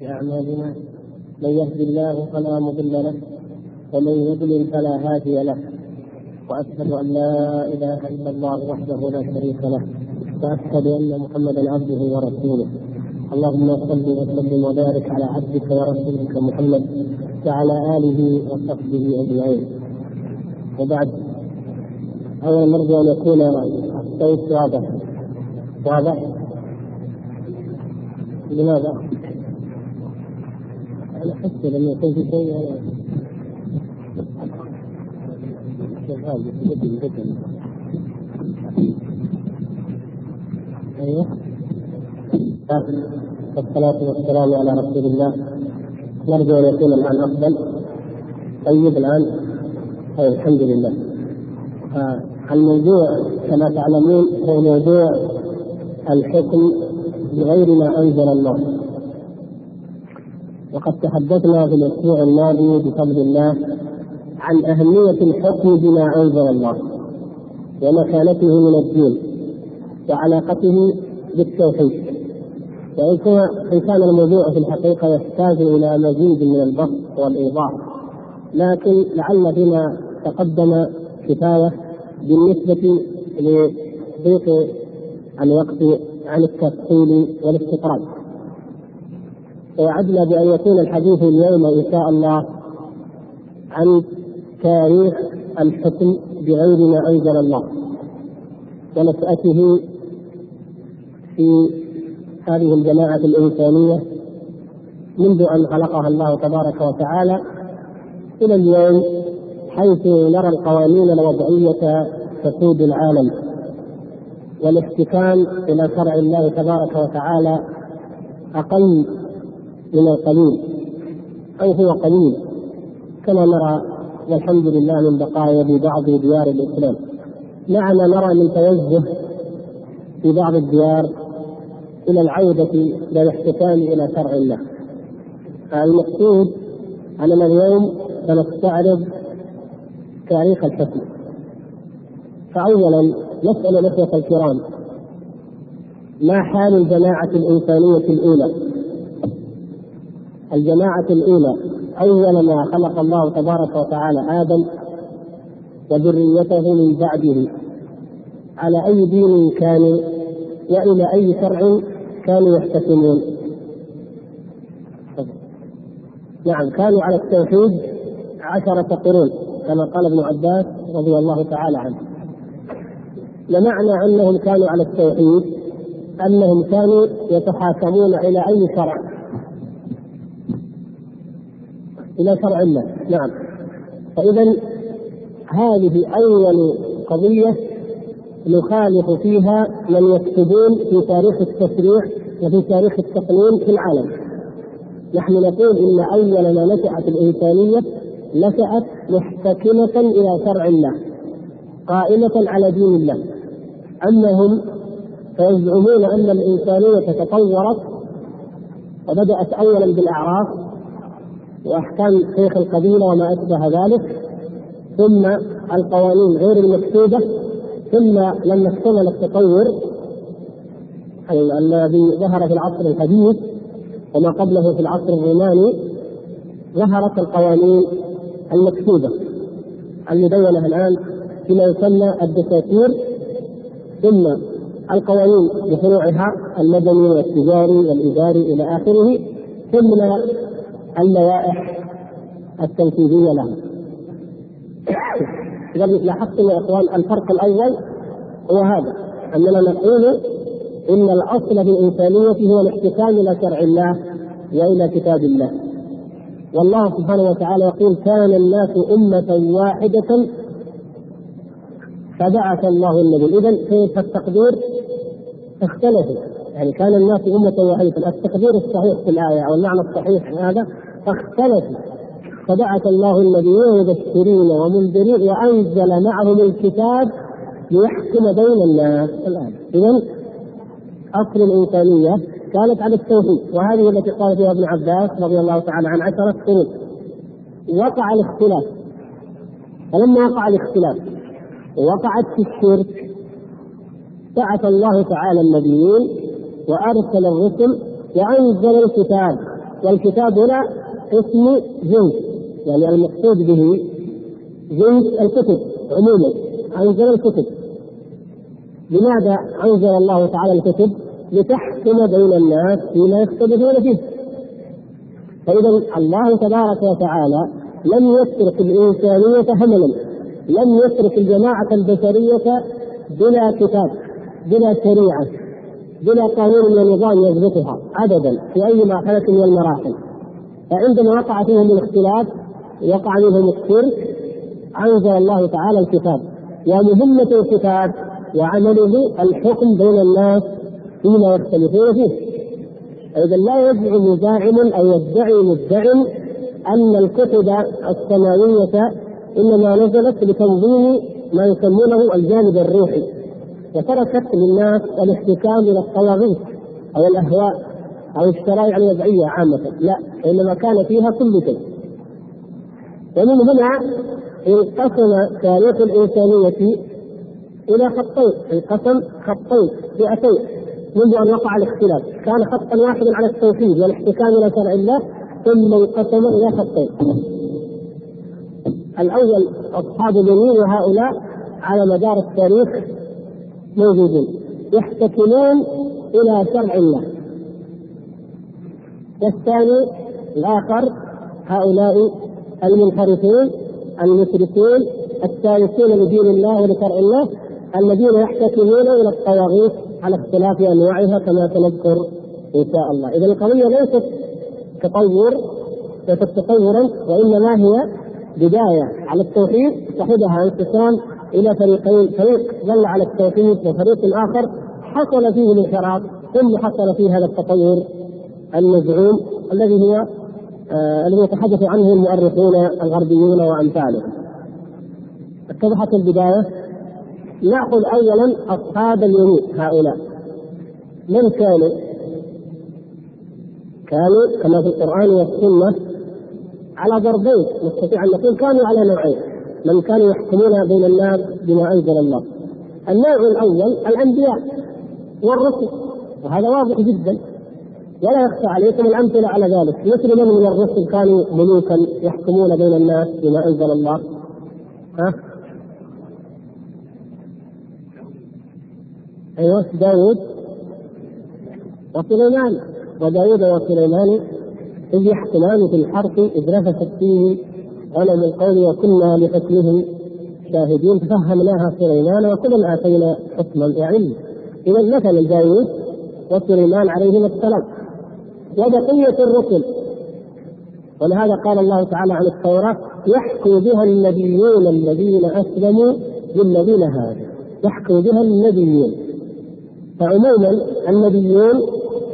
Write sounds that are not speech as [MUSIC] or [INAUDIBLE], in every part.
بأعمالنا من يهد الله فلا مضل له ومن يضلل فلا هادي له. وأشهد أن لا إله إلا الله وحده لا شريك له وأشهد أن محمدا عبده ورسوله. اللهم صل وسلم وبارك على عبدك ورسولك محمد وعلى آله وصحبه أجمعين. وبعد أولا نرجو أن يكون الصوت واضح واضح؟ لماذا؟ أنا أحس لما يكون في شيء أيوه والصلاة والسلام على رسول الله نرجو أن يكون الآن أفضل. طيب الآن طيب الحمد لله الموضوع كما تعلمون هو موضوع الحكم بغير ما أنزل الله وقد تحدثنا في الأسبوع الماضي بفضل الله عن أهمية الحكم بما أنزل الله ومكانته من الدين وعلاقته بالتوحيد. وإن كان الموضوع في الحقيقة يحتاج إلى مزيد من البسط والإيضاح لكن لعل فيما تقدم كفاية بالنسبة لضيق الوقت عن التفصيل والاستطراد ووعدنا بأن يكون الحديث اليوم إن شاء الله عن تاريخ الحكم بغير ما أنزل الله ونشأته في هذه الجماعة الإنسانية منذ أن خلقها الله تبارك وتعالى إلى اليوم حيث نرى القوانين الوضعية تقود العالم والاحتكام إلى شرع الله تبارك وتعالى أقل من القليل. أو هو قليل. كما نرى والحمد لله من بقايا في بعض ديار الإسلام. مع ما نرى من توجه في بعض الديار إلى العودة إلى الاحتكام إلى شرع الله. المقصود أننا اليوم سنستعرض تاريخ الحكم. فأولا نسأل الإخوة الكرام ما حال الجماعة الإنسانية الأولى؟ الجماعة الأولى أول ما خلق الله تبارك وتعالى آدم وذريته من بعده. على أي دين كانوا وإلى أي شرع كانوا يحتكمون؟ نعم كانوا على التوحيد عشرة قرون كما قال ابن عباس رضي الله تعالى عنه. ومعنى أنهم كانوا على التوحيد أنهم كانوا يتحاكمون إلى أي شرع؟ إلى شرع الله. نعم. فإذا هذه أول قضية نخالف فيها من يكتبون في تاريخ التشريع وفي تاريخ التقنين في العالم. نحن نقول إن اول ما نشأت الإنسانية نشأت محتكمة إلى شرع الله قائمة على دين الله. اما هم فيزعمون أن الإنسانية تطورت وبدأت اولا بالأعراف وأحكام شيخ القبيلة وما أشبه ذلك. ثم القوانين غير المكتوبة. ثم لما اشتغل التطور. الذي ظهر في العصر الحديث وما قبله في العصر الروماني ظهرت القوانين المكتوبة. المدونه الآن فيما يسمى الدساتير ثم القوانين بفروعها المدني والتجاري والإداري إلى آخره. ثم اللوائح التنفيذية لها. اذا لاحظتم يا إخوان الفرق الأول هو هذا أننا نقول إن الأصل في الإنسانية هو الاحتكام إلى شرع الله وإلى كتاب الله. والله سبحانه وتعالى يقول كان الناس أمة واحدة فبعث الله النبي اذا كيف التقدير اختلفوا يعني كان الناس أمة واحدة التقدير الصحيح في الآية أو المعنى الصحيح هذا اختلفوا فبعث الله النبيين مبشرين ومنذرين وأنزل معهم الكتاب ليحكم بين الناس. الآن إذا أصل الإنسانية كانت على التوحيد وهذه التي قال فيها ابن عباس رضي الله تعالى عن عشرة قرون وقع الاختلاف. فلما وقع الاختلاف وقعت في الشرك بعث الله تعالى النبيين وأرسل الرسل وانزل الكتاب. والكتاب هنا اسم جنس يعني المقصود به جنس الكتب عموما أنزل الكتب. لماذا أنزل الله تعالى الكتب؟ لتحكم بين الناس فيما يختلفون فيه. فاذا الله تبارك وتعالى لم يترك الإنسانية هملا لم يترك الجماعة البشرية بلا كتاب بلا شريعة بلا قانون ونظام يضبطها ابدا في أي مرحله من المراحل. فعندما وقع فيهم الاختلاف وقع منهم الشرك أنزل الله تعالى الكتاب. ومهمة الكتاب وعمله الحكم بين الناس فيما يختلفون فيه. فإذا لا يزعم زاعم أو يدعي مدع أن الكتب السماوية إنما نزلت لتنظيم ما يسمونه الجانب الروحي وتركت للناس الاحتكام إلى الطواغيت أو الأهواء. أو الشرائع الوضعية عامة. لا إنما كان فيها كل شيء. ومن هنا انقسم تاريخ الإنسانية إلى خطين انقسم خطين فئتين منذ أن وقع الاختلاف. كان خطا واحدا على التوحيد والاحتكام إلى شرع الله ثم انقسم إلى خطين. الأول أصحاب اليمين وهؤلاء على مدار التاريخ موجودين يحتكمون إلى شرع الله. والثاني الآخر هؤلاء المنحرفون المشركون التاركين لدين الله ولشرع الله الذين يحتكمون إلى الطواغيت على اختلاف أنواعها كما سنذكر إن شاء الله، اذا القضية ليست تطور ليست تطورا وإنما هي بداية على التوحيد صاحبها انقسام إلى فريقين، فريق ظل على التوحيد وفريق آخر حصل فيه الانحراف ثم حصل فيه هذا التطور. المزعوم الذي هو آه الذي يتحدث عنه المؤرخون الغربيون وأمثالهم. اتضحت البداية. ناخذ اولا أصحاب اليمين هؤلاء. من كانوا؟ كانوا كما في القرآن والسنة على ضربين نستطيع أن نقول كانوا على نوعين. من كانوا يحكمون بين الناس بما أنزل الله. النوع الأول الأنبياء والرسل وهذا واضح جدا. ولا يخفى عليكم الأمثلة على ذلك. مثل من من الرسل كانوا ملوكا يحكمون بين الناس بما أنزل الله. ها؟ أيوه داود وسليمان. وداود وسليمان إذ يحكمان في الحرث إذ نفست فيه غنم القوم وكنا لحكمهم شاهدين. ففهمناها سليمان وكلا آتينا حكما وعلما إذا مثل داود وسليمان عليهما السلام. وبقية الرسل. ولهذا قال الله تعالى عن التوراة يحكم بها النبيون الذين أسلموا للذين هادوا. يحكم بها النبيون. فعموما النبيون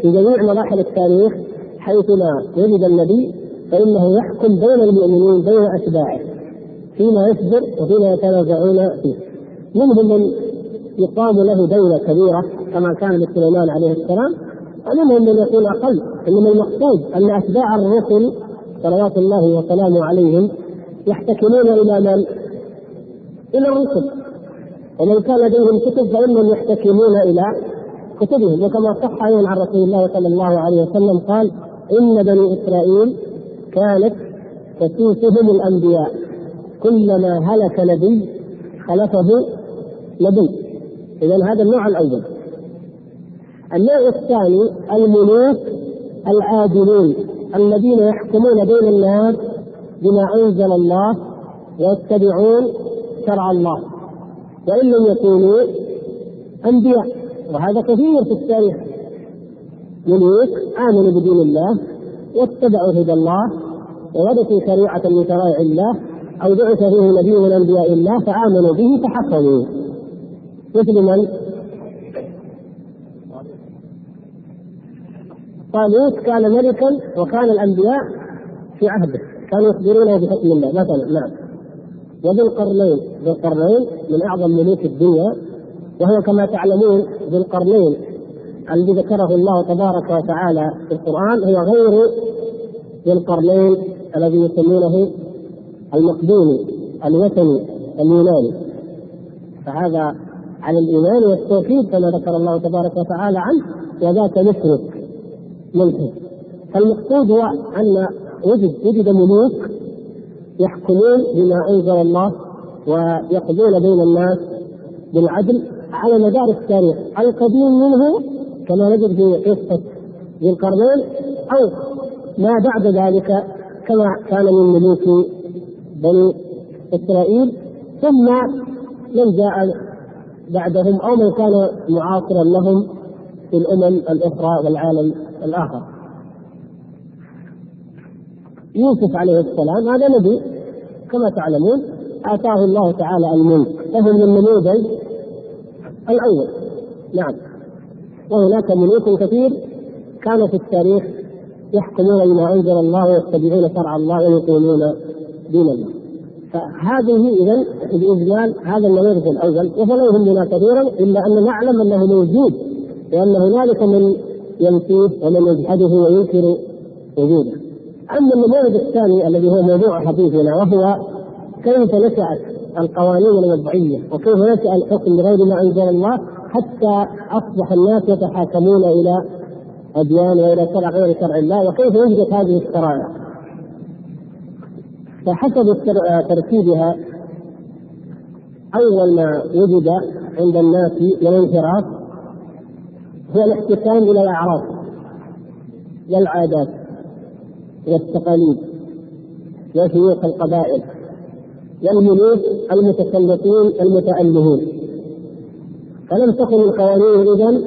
في جميع مراحل التاريخ حيثما ولد النبي فإنه يحكم بين المؤمنين بين أتباعه فيما يصدر وفيما يتنازعون فيه. منهم من يقام له دولة كبيرة كما كان لسليمان عليه السلام ومنهم من يكون أقل. إنما المقصود أن أتباع الرسل صلوات الله وسلامه عليهم يحتكمون إلى من؟ إلى الرسل. ومن كان لديهم كتب فإنهم يحتكمون إلى كتبهم. وكما صح أيضا عن رسول الله صلى الله عليه وسلم قال إن بني إسرائيل كانت تسوسهم الأنبياء. كلما هلك نبي خلفه نبي. اذا هذا النوع الأول. النوع الثاني الملوك العادلون الذين يحكمون بين الناس بما أنزل الله ويتبعون شرع الله. وإن لم يكونوا أنبياء وهذا كثير في التاريخ. ملوك آمنوا بدين الله واتبعوا هدى الله وورثوا شريعة من شرائع الله أو بعث فيه نبي من أنبياء الله فآمنوا به فحصلوا مثل من؟ طالوت كان ملكا وكان الأنبياء في عهده. كانوا يخبرونه بحكم الله. مثلا نعم. وذو القرنين. ذو القرنين من أعظم ملوك الدنيا. وهو كما تعلمون ذو القرنين الذي ذكره الله تبارك وتعالى في القرآن. هو غير ذي القرنين الذي يسمونه المقدوني الوثني اليوناني. فهذا على الإيمان والتوحيد كما ذكر الله تبارك وتعالى عنه. وذاك مشرك. ملحد فالمقصود هو أن وجد وجد ملوك يحكمون بما أنزل الله ويقضون بين الناس بالعدل على مدار التاريخ. القديم منه كما نجد في قصة ذي القرنين أو ما بعد ذلك كما كان من ملوك بني إسرائيل. ثم من جاء بعدهم أو من كان معاصرا لهم في الأمم الأخرى والعالم الآخر. يوسف عليه السلام هذا نبي كما تعلمون آتاه الله تعالى الملك فهو من النموذج الأول. نعم. وهناك ملوك كثير كانوا في التاريخ يحكمون بما أنزل الله ويتبعون شرع الله ويقيمون دين الله. فهذه اذا باجمال هذا النموذج الأول وفلا يهمنا كثيرا إلا أن نعلم أنه موجود وأن هنالك من ينفيه ومن يجحده وينكر وجوده. أما النموذج الثاني الذي هو موضوع حديثنا وهو كيف نشات القوانين الوضعية وكيف نشأ الحكم بغير ما أنزل الله حتى أصبح الناس يتحاكمون إلى أديان وإلى شرع غير شرع الله وكيف وجدت هذه الشرائع فحسب ترتيبها أول ما وجد عند الناس من انحراف هو الاحتكام إلى الأعراف والعادات والتقاليد وشيوخ القبائل والملوك المتسلطين المتألهين فلم تكن القوانين اذا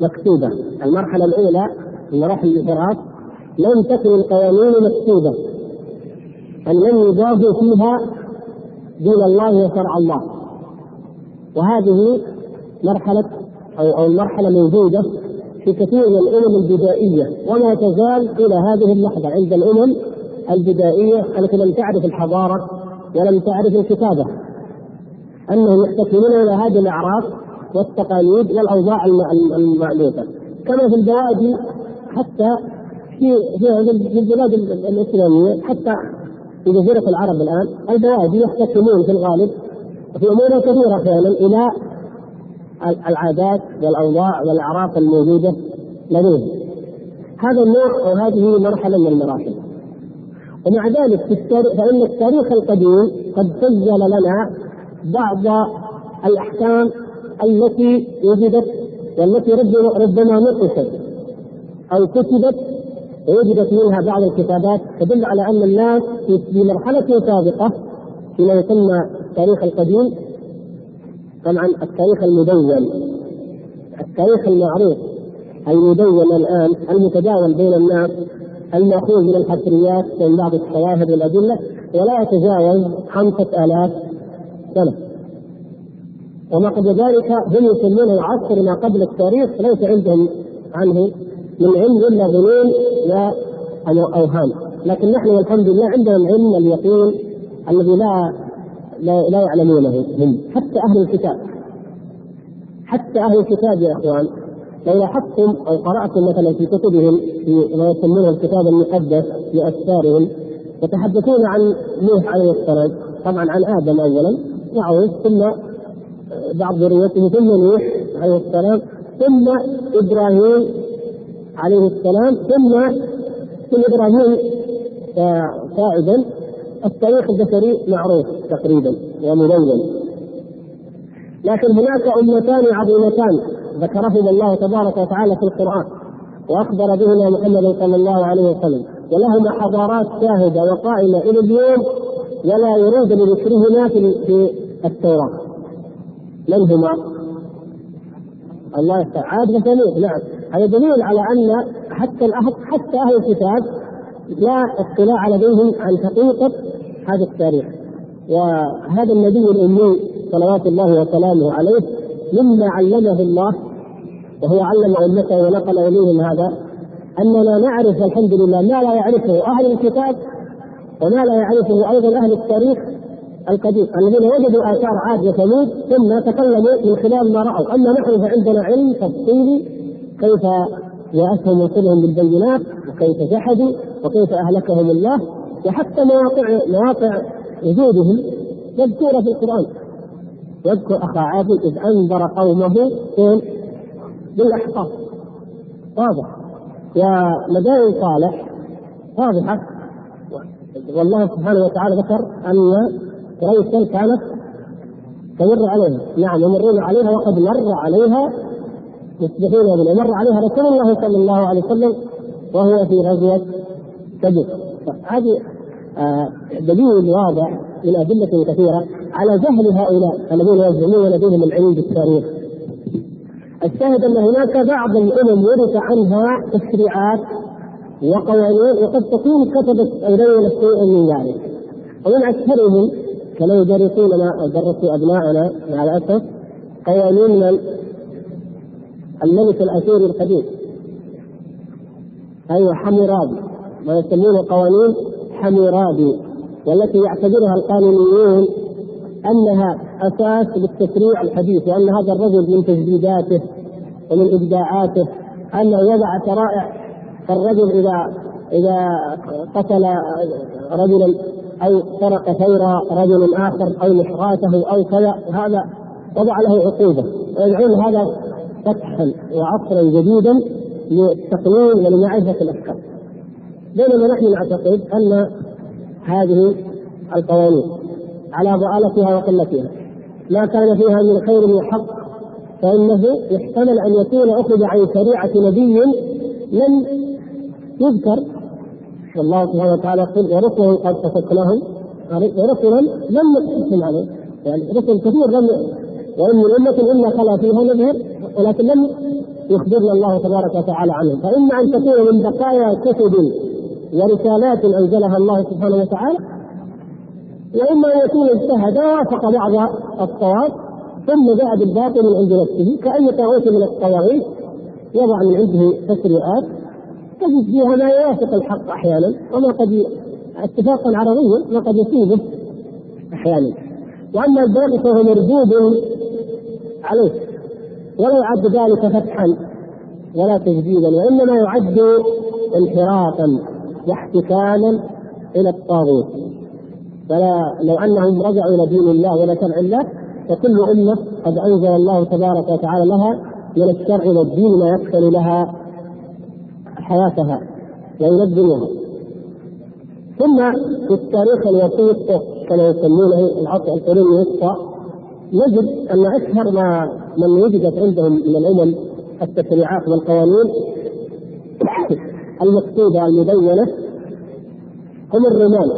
مكتوبة. المرحلة الأولى مراحل الانحراف لم تكن القوانين مكتوبة. أن لم يجازوا فيها دين الله وشرع الله. وهذه مرحلة أو أو المرحلة موجودة في كثير من الأمم البدائية. وما تزال إلى هذه اللحظة عند الأمم البدائية التي لم تعرف الحضارة ولم تعرف الكتابة. أنهم يحتكمون إلى هذه الأعراف والتقاليد والأوضاع المألوفة كما في البوادي حتى في في البلاد الإسلامية حتى في جزيرة العرب الآن البوادي يحتكمون في الغالب في أمور كثيرة فعلا إلى العادات والأوضاع والأعراف الموجودة لديهم. هذا النوع أو هذه مرحلة من المراحل. ومع ذلك في التاريخ فإن التاريخ القديم قد سجل لنا بعض الأحكام التي وجدت والتي ربما نقشت أو كتبت ووجدت منها بعض الكتابات تدل على أن الناس في مرحلة سابقة فيما يسمى التاريخ القديم طبعا التاريخ المدون التاريخ المعروف المدون الآن المتداول بين الناس المأخوذ من الحفريات ومن بعض الشواهد والأدلة ولا يتجاوز خمسة آلاف سنة. وما قبل ذلك هم يسمونه عصر ما قبل التاريخ ليس عندهم عنه من علم الا ظنون واوهام لكن نحن والحمد لله عندنا العلم اليقين الذي لا لا, لا يعلمونه هم حتى أهل الكتاب. حتى أهل الكتاب يا إخوان لو لاحظتم أو قرأتم مثلا في كتبهم في ما يسمونه الكتاب المقدس في أسفارهم يتحدثون عن نوح عليه السلام طبعا عن آدم اولا يعود ثم بعض ذريته ثم نوح عليه السلام ثم إبراهيم عليه السلام ثم ثم إبراهيم صاعدا التاريخ البشري معروف تقريبا وملون لكن هناك أمتان عظيمتان ذكرهما الله تبارك وتعالى في القرآن وأخبر بهما محمد صلى الله عليه وسلم ولهما حضارات شاهدة وقائمة إلى اليوم ولا يراد بذكرهما في التوراة. من هما؟ الله عاد وثمود نعم. هذا دليل على أن حتى حتى أهل الكتاب لا اطلاع لديهم عن حقيقة هذا التاريخ. وهذا النبي الأمي صلوات الله وسلامه عليه مما علمه الله وهو علم أمته ونقل إليهم هذا أننا نعرف الحمد لله ما لا يعرفه أهل الكتاب وما لا يعرفه أيضا أهل التاريخ القديم الذين وجدوا آثار عاد وثمود ثم تكلموا من خلال ما رأوا. أما نحن فعندنا علم تفصيلي كيف جاءتهم رسلهم بالبينات وكيف جحدوا وكيف أهلكهم الله وحتى مواقع مواقع وجودهم مذكورة في القرآن. يذكر أخا عاد إذ أنذر قومه؟ بالاحقاف واضح. ومدائن صالح واضحة. والله سبحانه وتعالى ذكر أن قريشا كانت تمر عليها. نعم يمرون عليها وقد مر عليها يصبحون بنا مر عليها رسول الله صلى الله عليه وسلم وهو في غزوة تبوك هذه آه، دليل واضح من أدلة كثيرة على جهل هؤلاء الذين يزعمون لديهم العلم بالتاريخ الشاهد أن هناك بعض الأمم ورث عنها تشريعات وقوانين وقد تكون كتبت إلينا شيئا من ذلك ومن أكثرهم كما يدرسوننا أو درسوا ابنائنا مع الأسف قوانين من الملك الاشوري القديم أيوه حمورابي ما يسمونه قوانين حمورابي والتي يعتبرها القانونيون أنها أساس للتشريع الحديث وان هذا الرجل من تجديداته ومن إبداعاته انه يضع شرائع فالرجل إذا إذا قتل رجلا أو سرق ثير رجل آخر أو محراته أو كذا هذا وضع له عقوبة. ويدعون هذا فتحا وعصرا جديدا للتقنين ولمعرفة الأفكار. بينما نحن نعتقد أن هذه القوانين على ضالتها وقلتها. ما كان فيها من خير وحق فإنه يحتمل أن يكون أخذ عن شريعة نبي لم يذكر. والله سبحانه وتعالى يقول ورسلا قد قصصناهم ورسلا لم نقصهم عليه يعني رسل كثير لم وإن من أمة إلا خلا فيها نذهب ولكن لم يخبرنا الله تبارك وتعالى عنهم. فإما أن تكون من بقايا كتب ورسالات أنزلها الله سبحانه وتعالى وإما أن يكون اجتهد ووافق بعض الصواب ثم جاء بالباطل من عند نفسه كأي طاغوت من الطواغيت يضع من عنده تشريعات تجد فيها ما يوافق الحق أحيانا وما قد اتفاقا عربيا ما قد يصيبه أحيانا. وأما الباقي فهو مردود عليه ولا يعد ذلك فتحا ولا تجديدا وإنما يعد انحرافا. واحتكاما إلى الطاغوت. فلا لو أنهم رجعوا إلى دين الله والى شرع الله فكل أمة قد أنزل الله تبارك وتعالى لها من الشرع والدين ما يكفل لها حياتها وينظمها ثم في التاريخ الوسيط كما يسمونه العصر القرون الوسطى نجد أن اشهر ما من وجدت عندهم من الأمم التشريعات والقوانين المكتوبه المدونة هم الرومان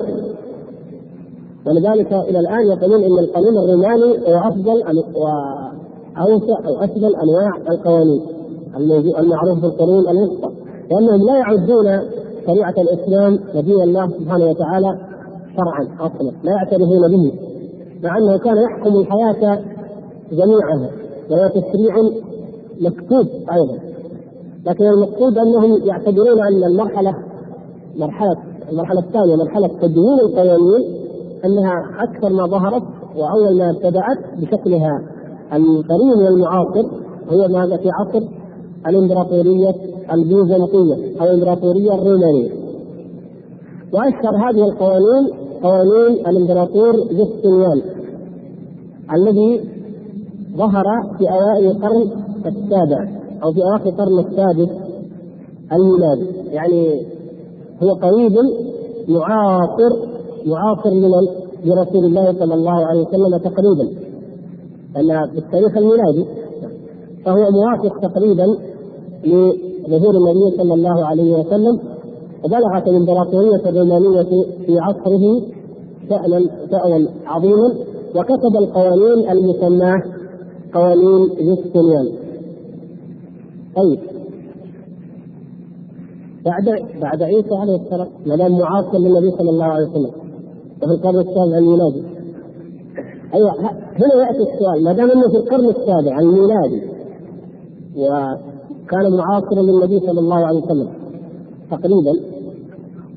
ولذلك إلى الآن يقولون إن القانون الروماني هو أفضل واوسع أو افضل أنواع القوانين المعروف في القرون الوسطى. لأنهم لا يعدون شريعة الإسلام ودين الله سبحانه وتعالى شرعا أصلا لا يعترفون به مع أنه كان يحكم الحياة جميعها وهو تشريع مكتوب أيضا. لكن المقصود أنهم يعتبرون أن المرحلة مرحلة المرحلة الثانية مرحلة تدوين القوانين أنها أكثر ما ظهرت وأول ما ابتدأت بشكلها القريب والمعاصر هو ماذا في عصر الإمبراطورية البيزنطية أو الإمبراطورية الرومانية. وأشهر هذه القوانين قوانين الإمبراطور جستنيان الذي ظهر في أوائل القرن السابع أو في اواخر القرن السادس الميلادي يعني هو قريب معاصر معاصر لمن؟ لرسول الله صلى الله عليه وسلم تقريبا لأن في التاريخ الميلادي فهو موافق تقريبا لظهور النبي صلى الله عليه وسلم وبلغت الإمبراطورية الرومانية في عصره شأنا شأنا عظيما وكتب القوانين المسماة قوانين جستنيان. طيب. بعد بعد عيسى عليه السلام ما دام معاصر للنبي صلى الله عليه وسلم. وفي القرن السابع الميلادي. أيوه هنا يأتي السؤال. ما دام أنه في القرن السابع الميلادي وكان معاصرا للنبي صلى الله عليه وسلم تقريبا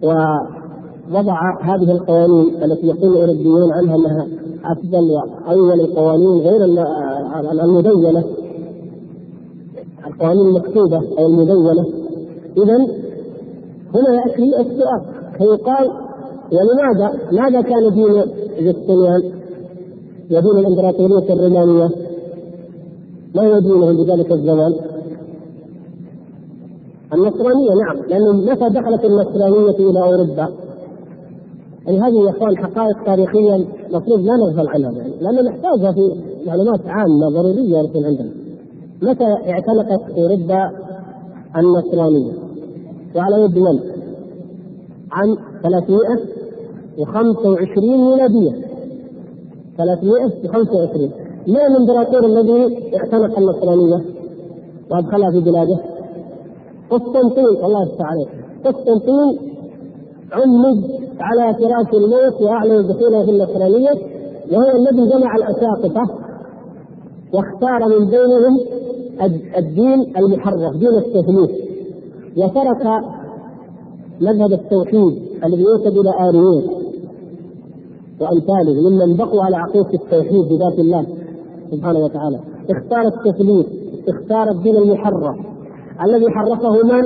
ووضع هذه القوانين التي يقول الاوروبيون عنها أنها أفضل وأول القوانين غير المدونة القوانين المكتوبة أو المدونة اذا هنا يأتي السؤال فيقال ولماذا ماذا كان دين جستنيان ودين الإمبراطورية الرومانية ما هو دينهم بذلك الزمان؟ النصرانية نعم لأنه متى دخلت النصرانية إلى أوروبا؟ يعني هذه يا إخوان حقائق تاريخيا المفروض لا نغفل عنها يعني لأن نحتاجها في معلومات عامة ضرورية يكون عندنا. متى اعتنقت أوروبا النصرانية؟ وعلى يد من؟ عام 325 ميلادية 325 من الإمبراطور الذي اعتنق النصرانية وأدخلها في بلاده؟ قسطنطين الله يفتح عليك قسطنطين عمد على فراش الموت وأعلن دخوله في النصرانية وهو الذي جمع الاساقفه واختار من بينهم الدين المحرف دين التثليث. وترك مذهب التوحيد الذي ينسب إلى اريوس وأمثاله ممن بقوا على عقيدة التوحيد بذات الله سبحانه وتعالى. اختار التثليث اختار الدين المحرف. الذي حرفه من؟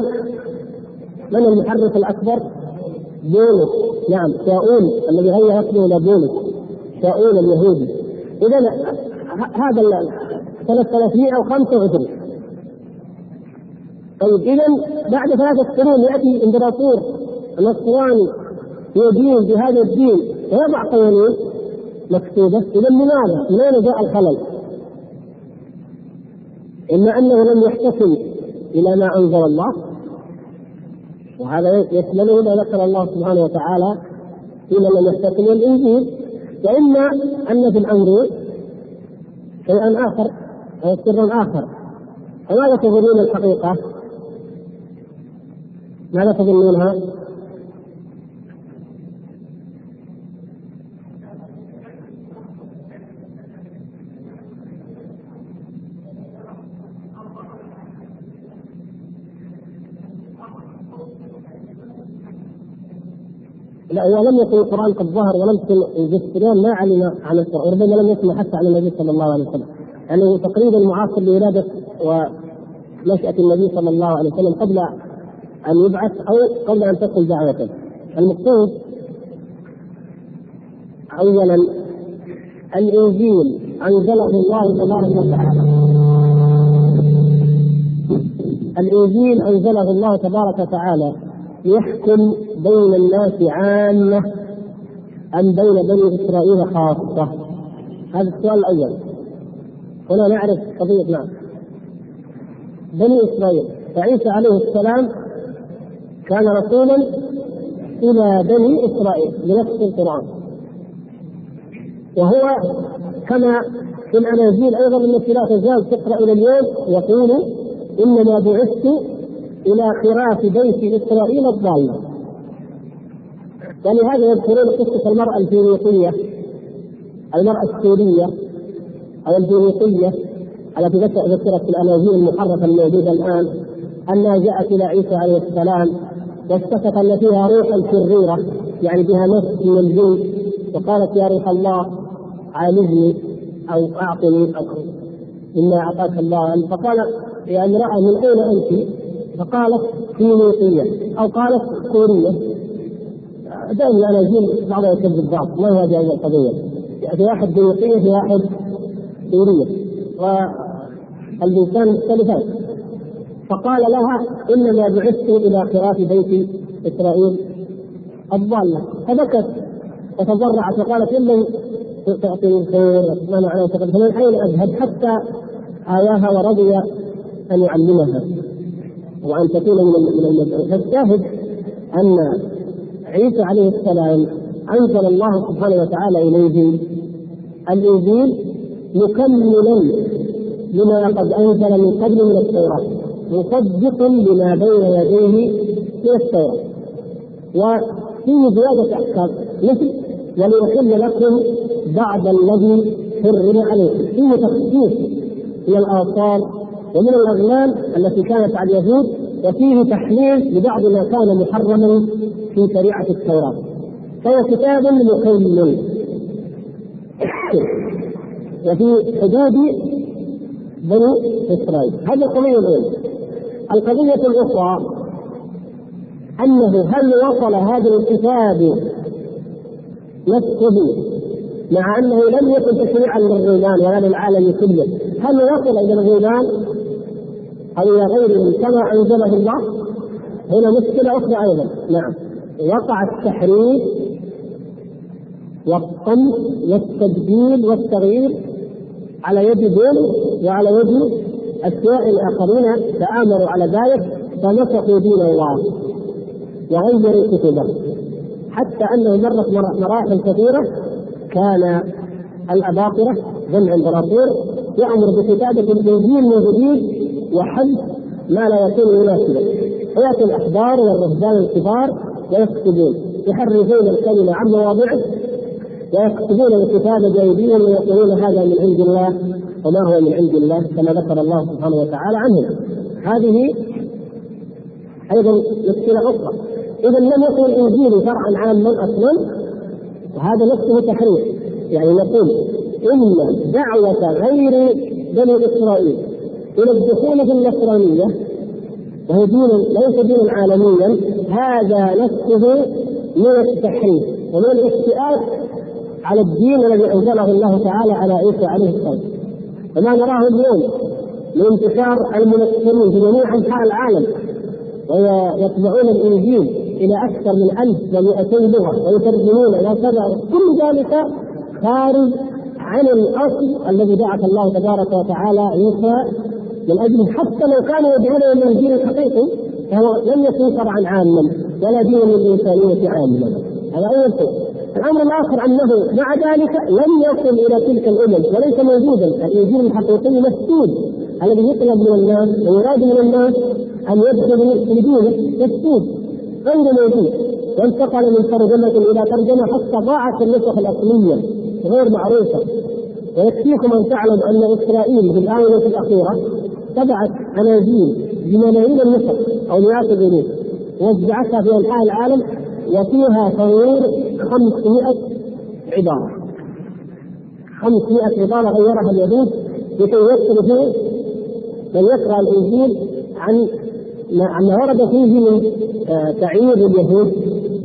من المحرف الأكبر؟ بولس نعم شاؤون الذي غير اسمه إلى بولس شاؤون اليهودي. اذا هذا سنه 325 طيب اذا بعد ثلاثة قرون يأتي إمبراطور نصراني يدين بهذا الدين ويضع قوانين مكتوبة اذا لماذا؟ من اين جاء الخلل؟ إما أنه لم يحتكم إلى ما أنزل الله وهذا يشمله ما ذكر الله سبحانه وتعالى فيما لم يحتكم الإنجيل وإما أن في الأمر شيئا آخر أو سرا آخر فماذا تظنون الحقيقة؟ ماذا تظنونها؟ لا هو لم يكن القرآن قد ظهر ولم تكن الجستريان ما علم عن القرآن ربما لم يسمع حتى عن النبي صلى الله عليه وسلم يعني تقريبا معاصر لولادة ونشأة النبي صلى الله عليه وسلم قبل أن يبعث أو قبل أن تدخل دعوته. المقصود أولا الإنجيل أنزله الله تبارك وتعالى. الإنجيل أنزله الله تبارك وتعالى يحكم بين الناس عامة أم بين بني إسرائيل خاصة؟ هذا السؤال الأول. هنا نعرف قضية نعم. بني إسرائيل فعيسى عليه السلام كان رسولا إلى بني إسرائيل بنفس القرآن. وهو كما في الأناجيل أيضا التي لا تزال تقرأ إلى اليوم يقول إنما بعثت إلى خراف بيت إسرائيل الضالة ولهذا يذكرون قصة المرأة الفينيقية المرأة السورية. أو الفينيقية التي ذكرت في الأناجيل المحرفة الموجودة الآن أنها جاءت إلى عيسى عليه السلام واستفت أن فيها روحا شريرة يعني بها نفس من الجن وقالت يا روح الله عالجني أو أعطني مما أعطاك الله. فقال يا امرأة من أين أنت؟ فقالت فينيقية أو قالت سورية دائما الاناجيل بعضها يكذب بعض ما هو هذه القضية؟ في واحد بيوقيه في واحد سوريه والإنسان مختلفان. فقال لها إنما بعثت إلى خراف بيت إسرائيل الضالة. فبكت وتضرعت وقالت ان لم تعطيني الخير ما معنى فمن اين أذهب حتى آياها ورضي أن يعلمها. وأن تكون من المدعو فالشاهد أن عيسى عليه السلام أنزل الله سبحانه وتعالى إليه الإنجيل مكملا لما قد أنزل من قبل من التوراة مصدقا لما بين يديه من التوراة. وفيه زيادة احكام مثل وليحل لكم بعد الذي حرم عليكم. فيه تخصيص من الآثار ومن الأغلال التي كانت على اليهود وفيه تحليل لبعض ما كان محرما في شريعة التوراة. فهو كتاب مكمل. وفي حدود بني إسرائيل. هذه القضية الأولى. القضية الأخرى أنه هل وصل هذا الكتاب نفسه مع أنه لم يكن تشريعا للغيلان ولا للعالم كله؟ هل وصل إلى الغيلان أو إلى غيرهم كما أنزله الله؟ هنا مشكلة أخرى أيضا. نعم. وقع التحريف والطمس والتبديل والتغيير على يد دول وعلى يد أشياء الآخرين تآمروا على ذلك فنسخوا دين الله وغيروا كتبه. حتى أنه مرت مراحل كثيرة كان الأباطرة جمع امبراطور يأمر بكتابة الإنجيل من جديد وحذف ما لا يكون مناسبا ويأتي الأحبار والرهبان الكبار ويكتبون. يحرفون الكلمة عن مواضعه ويكتبون الكتاب بأيديهم ويقولون هذا من عند الله وما هو من عند الله كما ذكر الله سبحانه وتعالى عنه. هذه أيضا مشكلة أخرى. اذا لم يكن الإنجيل شرعا عاما أصلا وهذا نفسه تحريف. يعني نقول إن دعوة غير بني إسرائيل إلى الدخول في النصرانية وهو دين ليس دينا عالميا هذا نفسه من التحريف ومن الافتئات على الدين الذي أنزله الله تعالى على عيسى عليه السلام. وما نراه اليوم من انتشار المنصرين في جميع أنحاء العالم ويتبعون الإنجيل إلى أكثر من 1200 لغة ويترجمون إلى كذا كل ذلك خارج عن الأصل الذي بعث الله تبارك وتعالى عيسى من اجله حتى لو كانوا يدعون إلى الانجيل الحقيقي فهو لم يكن شرعا عاما ولا دينا للإنسانية عاما. هذا أول شيء. الأمر الآخر أنه مع ذلك لم يصل إلى تلك الأمم وليس موجودا. الانجيل الحقيقي مسدود الذي يطلب من الناس ويراد من الناس أن يدخلوا في دينه مسدود غير موجود. وانتقل من ترجمة إلى ترجمة حتى ضاعت النسخ الأصلية غير معروفة. ويكفيكم ان تعلم أن إسرائيل في الآونة الأخيرة تبعت اناجيل بملايين النسخ أو مئات الالوف ووزعتها في أنحاء العالم وفيها تغيير 500 عبارة. 500 عبارة غيرها اليهود لكي يذكر فيه من يقرأ الإنجيل عن عما ورد فيه من آه، تعيير اليهود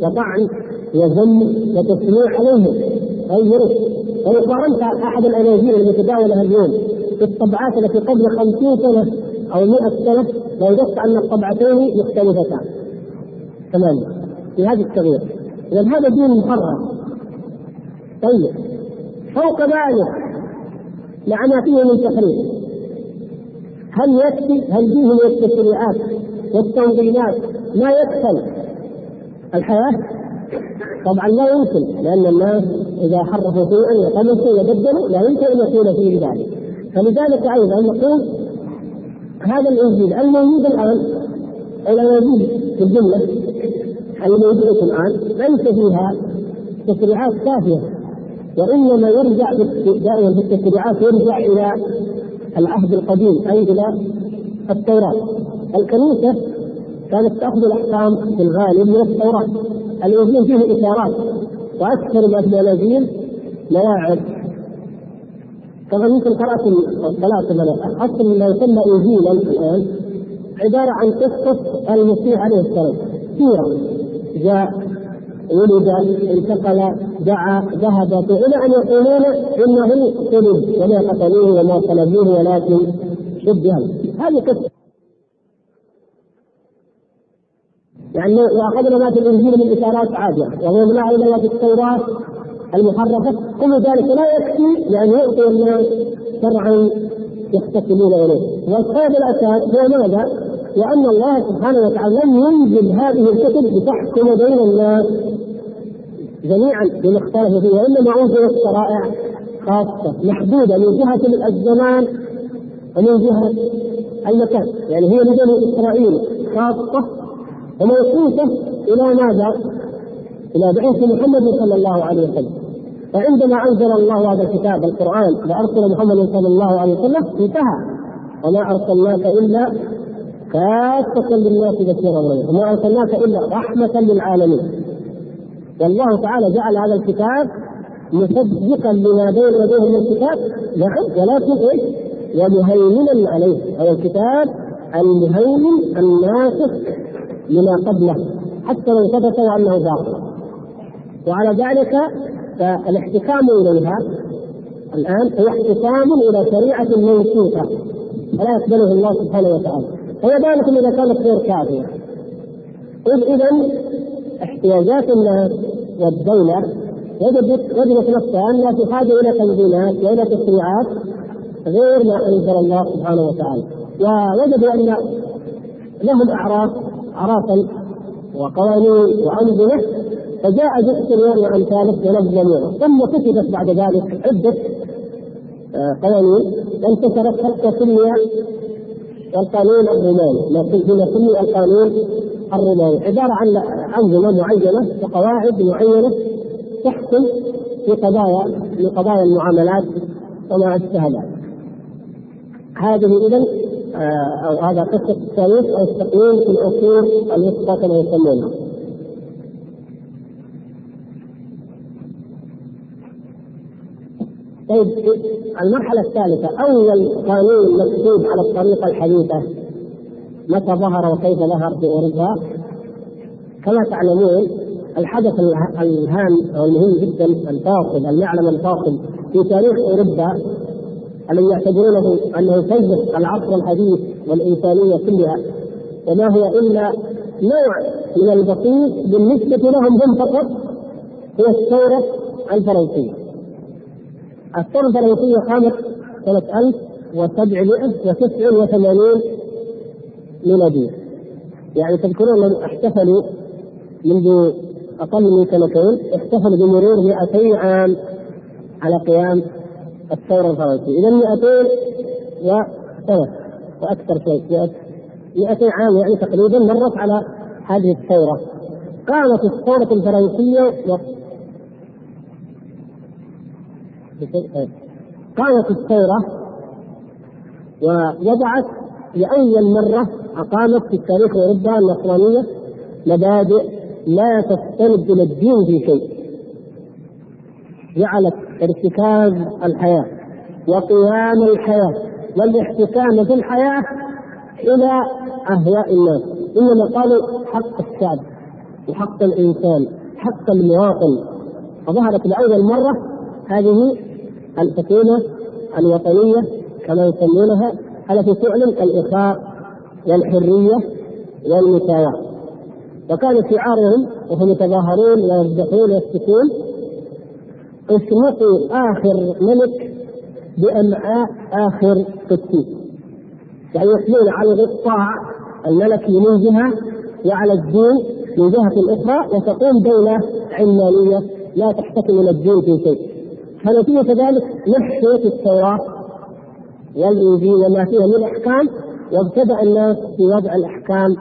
وطعن وذم وتسميع عليهم. غيره ولو قارنت أحد الأناجيل المتداولة اليوم في الطبعات التي قبل خمسين سنة أو مئة سنة لوجدت أن الطبعتين مختلفتان. تماما في هذه التغيير. اذا هذا دين محرم طيب. فوق ذلك مع ما فيه من تحريف هل يكفي؟ هل فيه من التشريعات والتنظيمات؟ ما يكفل. الحياة؟ طبعا لا يمكن لأن الناس إذا حرفوا شيئا وقمصوا وبدلوا لا يمكن أن يكون فيه ذلك. فلذلك أيضا نقول هذا الانجيل الموجود الآن الاناجيل في الجملة. الموجودة الآن ليس فيها تشريعات كافية وإنما يرجع دائما في التشريعات يرجع إلى العهد القديم أي إلى التوراة. الكنيسة كانت تأخذ الأحكام في الغالب من التوراة الإنجيل فيه إشارات وأكثر ما في الأناجيل مواعظ كما يمكن قرأت الثلاثة أصل ما يسمى إنجيلا الآن عبارة عن قصة المسيح عليه السلام. سيرة. جاء ولد انتقل دعا ذهب إلى أن يقولون إنه صلب وما قتلوه وما صلبوه ولكن شبه هذه قصة. يعني لو أخذنا ما في الإنجيل من إشارات عادية وغيرنا إلى ما في التوراة المحرفة كل ذلك لا يكفي لأن يعطي الناس شرعا يحتكمون إليه. والسبب الأساس هو ماذا؟ وان الله سبحانه وتعالى لم ينزل هذه الكتب لتحكم بين الناس جميعا بما اختلفوا فيه وإنما انزلت شرائع خاصة محدودة من جهة الزمان ومن جهة المكان. يعني هي لبني إسرائيل خاصة وموصوفه إلى ماذا؟ إلى بعثه محمد صلى الله عليه وسلم. فعندما أنزل الله هذا الكتاب القرآن وأرسل محمد صلى الله عليه وسلم انتهى. وما أرسلناك إلا كافة للناس بشيرا ونذيرا وما أرسلناك إلا رحمة للعالمين. والله تعالى جعل هذا الكتاب مصدقا لما بين يديه من الكتاب نعم ولكن إيش؟ ومهيمنا عليه. هذا الكتاب المهيمن الناسخ لما قبله حتى لو ثبت انه باطل. وعلى ذلك فالاحتكام إليها الآن هو احتكام إلى شريعة منسوخه فلا يقبله الله سبحانه وتعالى. فما بالكم اذا كانت غير كافية. إذا احتياجات الناس والدولة وجدت وجدت نفسها أنها في حاجة إلى تنظيمات وإلى تشريعات غير ما أنزل الله سبحانه وتعالى. ووجدوا أن لهم أعراف أعرافا وقوانين وأنظمة فجاء جئت وأمثاله ونظموها ثم كتبت بعد ذلك عدة آه، قوانين وانتشرت حتى سمي القانون الروماني ما سمي القانون الروماني عبارة عن أنظمة معينة وقواعد معينة تحكم في قضايا في قضايا المعاملات وما أشبه ذلك. هذه إذا آه، أو هذا قصة التاريخ أو التقويم في الأصول الوسطى كما يسمونها. طيب المرحلة الثالثة أول قانون مكتوب على الطريقة الحديثة متى ظهر وكيف ظهر في أوروبا كما تعلمون الحدث الهام أو المهم جدا الفاصل المعلم الفاصل في تاريخ أوروبا الذي يعتبرونه أنه سيد العصر الحديث والإنسانية كلها وما هو إلا نوع من البسيط بالنسبة لهم هم فقط هي الثورة الفرنسية. الثوره الفرنسيه قامت سنه 1789 ميلادية. يعني تذكرون من احتفلوا منذ أقل من سنتين احتفل بمرور 200 عام على قيام الثورة الفرنسية، إذا 200 وسنة وأكثر شيء 200 عام يعني تقريبا مرت على هذه الثورة. قامت الثورة الفرنسية قامت الثورة ووضعت لأول مرة أقامت في تاريخ أوروبا النصرانية مبادئ لا تستند إلى الدين في شيء. جعلت ارتكاز الحياة وقيام الحياة والاحتكام في الحياة إلى أهواء الناس. إنما قالوا حق الشعب وحق الإنسان حق المواطن. فظهرت لأول مرة هذه الحكومة الوطنية كما يسمونها التي تعلن الإخاء والحرية والمساواة. وكان شعارهم وهم يتظاهرون ويذبحون ويسكتون اسمقوا آخر ملك بأمعاء آخر قسيس يعني يحملون على القطاع الملكي من جهة وعلى الدين من جهة أخرى وتقوم دولة علمانية لا تحتكم إلى الدين في شيء. فنتيجه ذلك نحشت التوراة والإنجيل وما فيها من أحكام؟ وابتدأ الناس في وضع الأحكام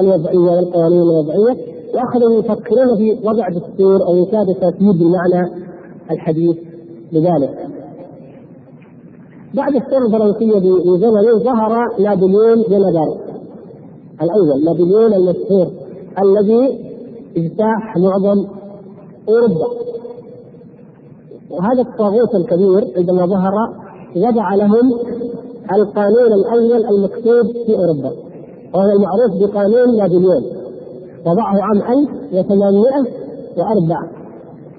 الوضعية والقوانين الوضعية وأخذوا يفكرون في وضع دستور أو انشاء ترتيب بالمعنى الحديث لذلك. بعد الثورة الفرنسية بزمن ظهر نابليون بونابرت الأول نابليون المشهور الذي اجتاح معظم أوروبا. وهذا الطاغوت الكبير عندما ظهر وضع لهم القانون الأول المكتوب في أوروبا وهو المعروف بقانون نابليون. وضعه عام 1804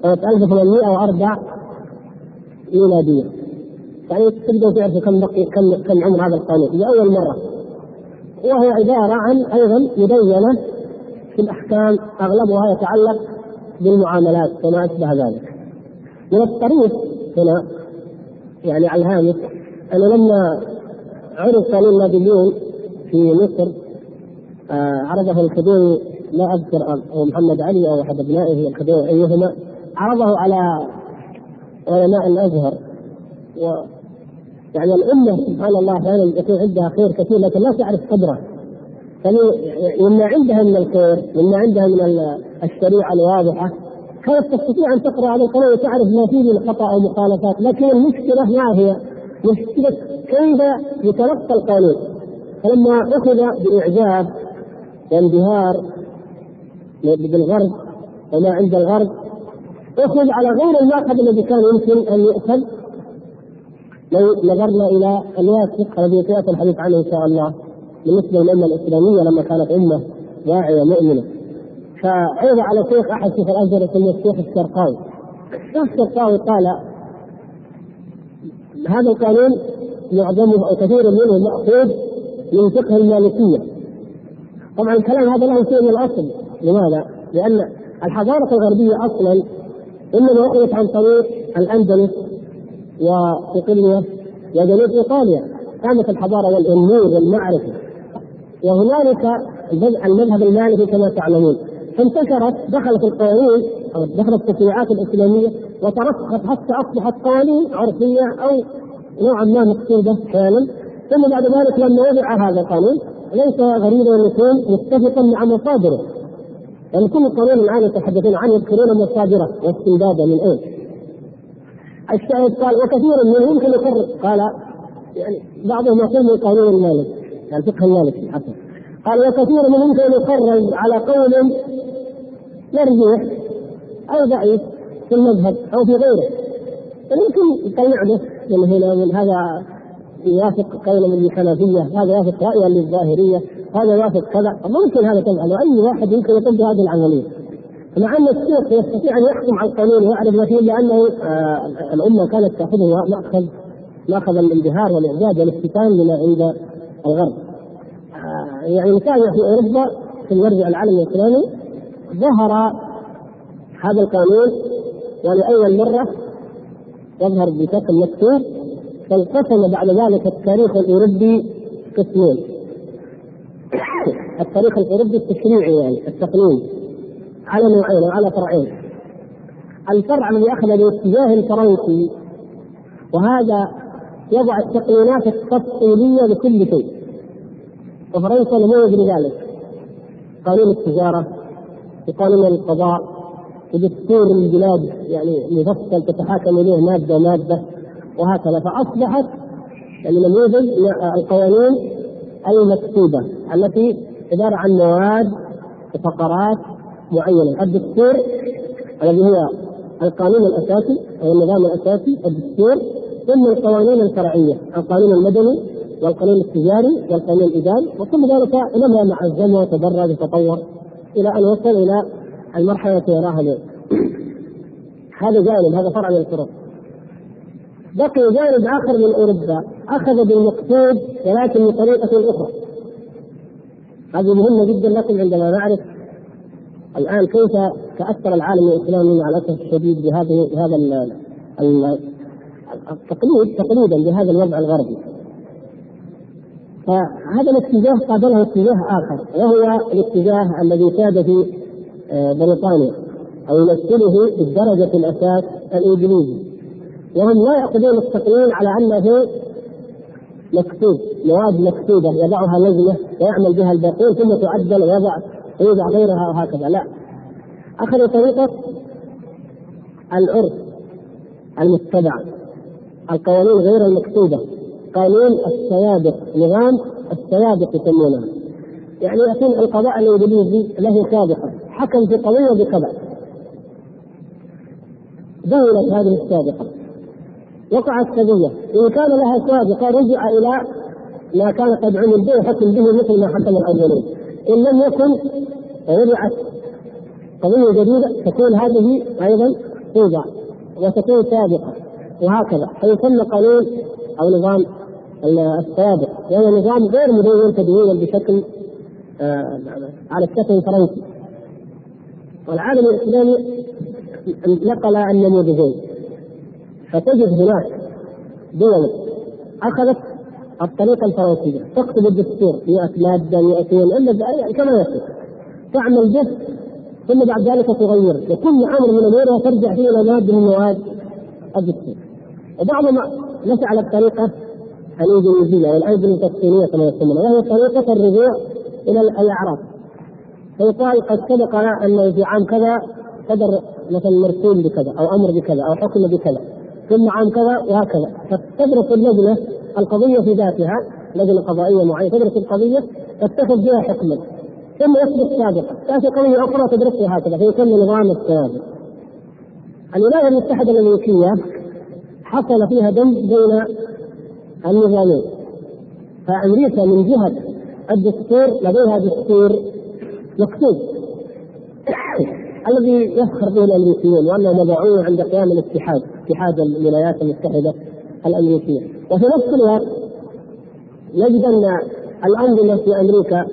سنة 1804 ميلادية. يعني تقدروا تعرفوا كم بقي كم كم عمر هذا القانون. لأول مرة. وهو عبارة عن أيضا مدونة في الأحكام أغلبها يتعلق بالمعاملات وما أشبه ذلك. من الطريف هنا يعني على الهامش أنه لما عرض قانون في مصر آه عرضه الخديوي لا أذكر أو محمد علي أو أحد أبنائه الخديوي أيهما عرضه على علماء الأزهر. و يعني الأمة سبحان الله أحيانا يكون عندها خير كثير لكن لا تعرف قدره. يعني مما عندها من الخير مما عندها من الشريعة الواضحة كانت تستطيع أن تقرأ هذا القانون وتعرف ما فيه من خطا أو مخالفات لكن المشكلة ما هي؟ مشكلة كيف يتلقى القانون فلما أخذ بإعجاب وانبهار بالغرب وما عند الغرب أخذ على غير الماخذ الذي كان يمكن أن يؤخذ لو نظرنا إلى الواثق الذي سيأتي الحديث عنه إن شاء الله بالنسبة للأمة الإسلامية لما كانت أمة واعية مؤمنة فعرض على شيخ أحد شيخ الازهر يسميه الشيخ الشرقاوي. الشيخ الشرقاوي قال هذا القانون معظمه أو كثير منه ماخوذ من فقه المالكية. طبعا الكلام هذا له شيء من الأصل. لماذا؟ لأن الحضارة الغربية أصلا إنما اخذت عن طريق الأندلس وصقليه وجنوب إيطاليا. قامت الحضارة والنور والمعرفة. وهنالك المذهب المالكي كما تعلمون. فانتشرت دخلت القوانين أو دخلت التشريعات الإسلامية وترسخت حتى أصبحت قوانين عرفية أو نوعا ما مكتوبه فعلا ثم بعد ذلك لما وضع هذا القانون ليس غريبا أن يكون متفقا مع مصادره. يعني كل القانون الآن يتحدثون عنه يذكرون مصادره واستمداده من أين؟ الشاهد قال وكثير منهم يمكن يقرر قال يعني بعضهم يقول من قانون المالك يعني الفقه المالكي حتى. قال وكثير منهم يمكن يقرر على قول مرجوح أو ضعيف في المذهب أو في غيره. يمكن يقنع به من هنا من هذا يوافق قولا من الحنفية هذا يوافق رأيا للظاهرية هذا يوافق كذا. ممكن هذا تفعل وأي واحد يمكن يقوم بهذه العملية. مع أن الشيخ يستطيع أن يحكم على القانون ويعرف ما فيه لأنه آه الأمة كانت تأخذه ماخذ ماخذ الانبهار والاعجاب والافتتان من عند الغرب. آه يعني مثال في أوروبا في المرجع العالمي الاسلامي ظهر هذا القانون ولأول مرة يظهر بشكل مكتوب فانقسم بعد ذلك التاريخ الأوروبي قسمين. [COUGHS] التاريخ الأوروبي التشريعي يعني التقنين على نوعين أو على فرعين. الفرع الذي أخذ بالاتجاه الفرنسي وهذا يضع التقنينات التفصيلية لكل شيء. وفرنسا نموذج لذلك قانون التجارة وقانون القضاء ودستور البلاد يعني مفصل تتحاكم إليه مادة ماده وهكذا. فأصبحت يعني نموذج القوانين المكتوبة التي عبارة عن مواد وفقرات معينة، الدستور الذي هو القانون الأساسي أو النظام الأساسي الدستور ثم القوانين الفرعية، القانون المدني والقانون التجاري والقانون الإداري وكل ذلك لما مع الزمن وتدرج وتطور إلى أن وصل إلى المرحلة التي يراها اليوم. هذا جانب هذا فرع من الفروع. بقي جانب آخر من أوروبا أخذ بالمقصود ولكن بطريقه أخرى. هذه مهمة جدا لكم عندما نعرف الآن كيف تأثر العالم الإسلامي مع الأسف الشديد بهذه بهذا التقليد تقليدا بهذا الوضع الغربي. فهذا الاتجاه قابله اتجاه آخر وهو الاتجاه الذي كاد في بريطانيا أو يمثله بالدرجه الأساس الإنجليزي. وهم لا ياخذون التقنين على أنه مكتوب مواد مكتوبة يضعها لجنه ويعمل بها الباقون ثم تعدل ويضع ويوضع غيرها وهكذا لا. اخذوا طريقة العرف المتبع القوانين غير المكتوبة. قانون السيادق نظام السيادق يسمونه. يعني يكون القضاء الإنجليزي له سابقة حكم في قضية بكذا دولت هذه السابقة. وقعت قضيه إن كان لها سابقة رجع إلى ما كان قد عمل به حكم به مثل ما حكم الأولين. إن لم يكن وضعت قضية جديدة تكون هذه أيضا توضع وتكون سابقة. وهكذا. فيسمى قانون أو نظام السابق. وهو نظام غير مدون تدوينا بشكل آه على الشكل الفرنسي. والعالم الإسلامي نقل النموذجين فتجد هناك دول أخذت الطريقة الفرنسيه تكتب الدستور 100 مادة 200 إلا كما يصير تعمل به ثم بعد ذلك تغير. وكل أمر من امورها ترجع فيه إلى مادة من مواد الدستور. وبعضهم مشى على الطريقة الانجليزيه والانجليزيه التفصيليه كما يسمونها وهي طريقة الرجوع إلى الاعراف فيقال قد سبق انه في عام كذا قدر مثلا مرسوم بكذا أو أمر بكذا أو حكم بكذا ثم عام كذا وهكذا. فتدرس اللجنة القضية في ذاتها لجنة قضائية معينة تدرس القضية تتخذ بها حكما. ثم يثبت سابقا. تأتي قضية أخرى تدرسها هكذا فيسمى نظام السابق الولايات المتحدة الأمريكية حصل فيها دم بين النظامين. فأمريكا من جهة الدستور لديها دستور مكتوب. الذي يفخر به الأمريكيون وأنهم وضعوه عند قيام الاتحاد اتحاد الولايات المتحدة الأمريكية. وفي نفس الوقت نجد أن الأنظمة في أمريكا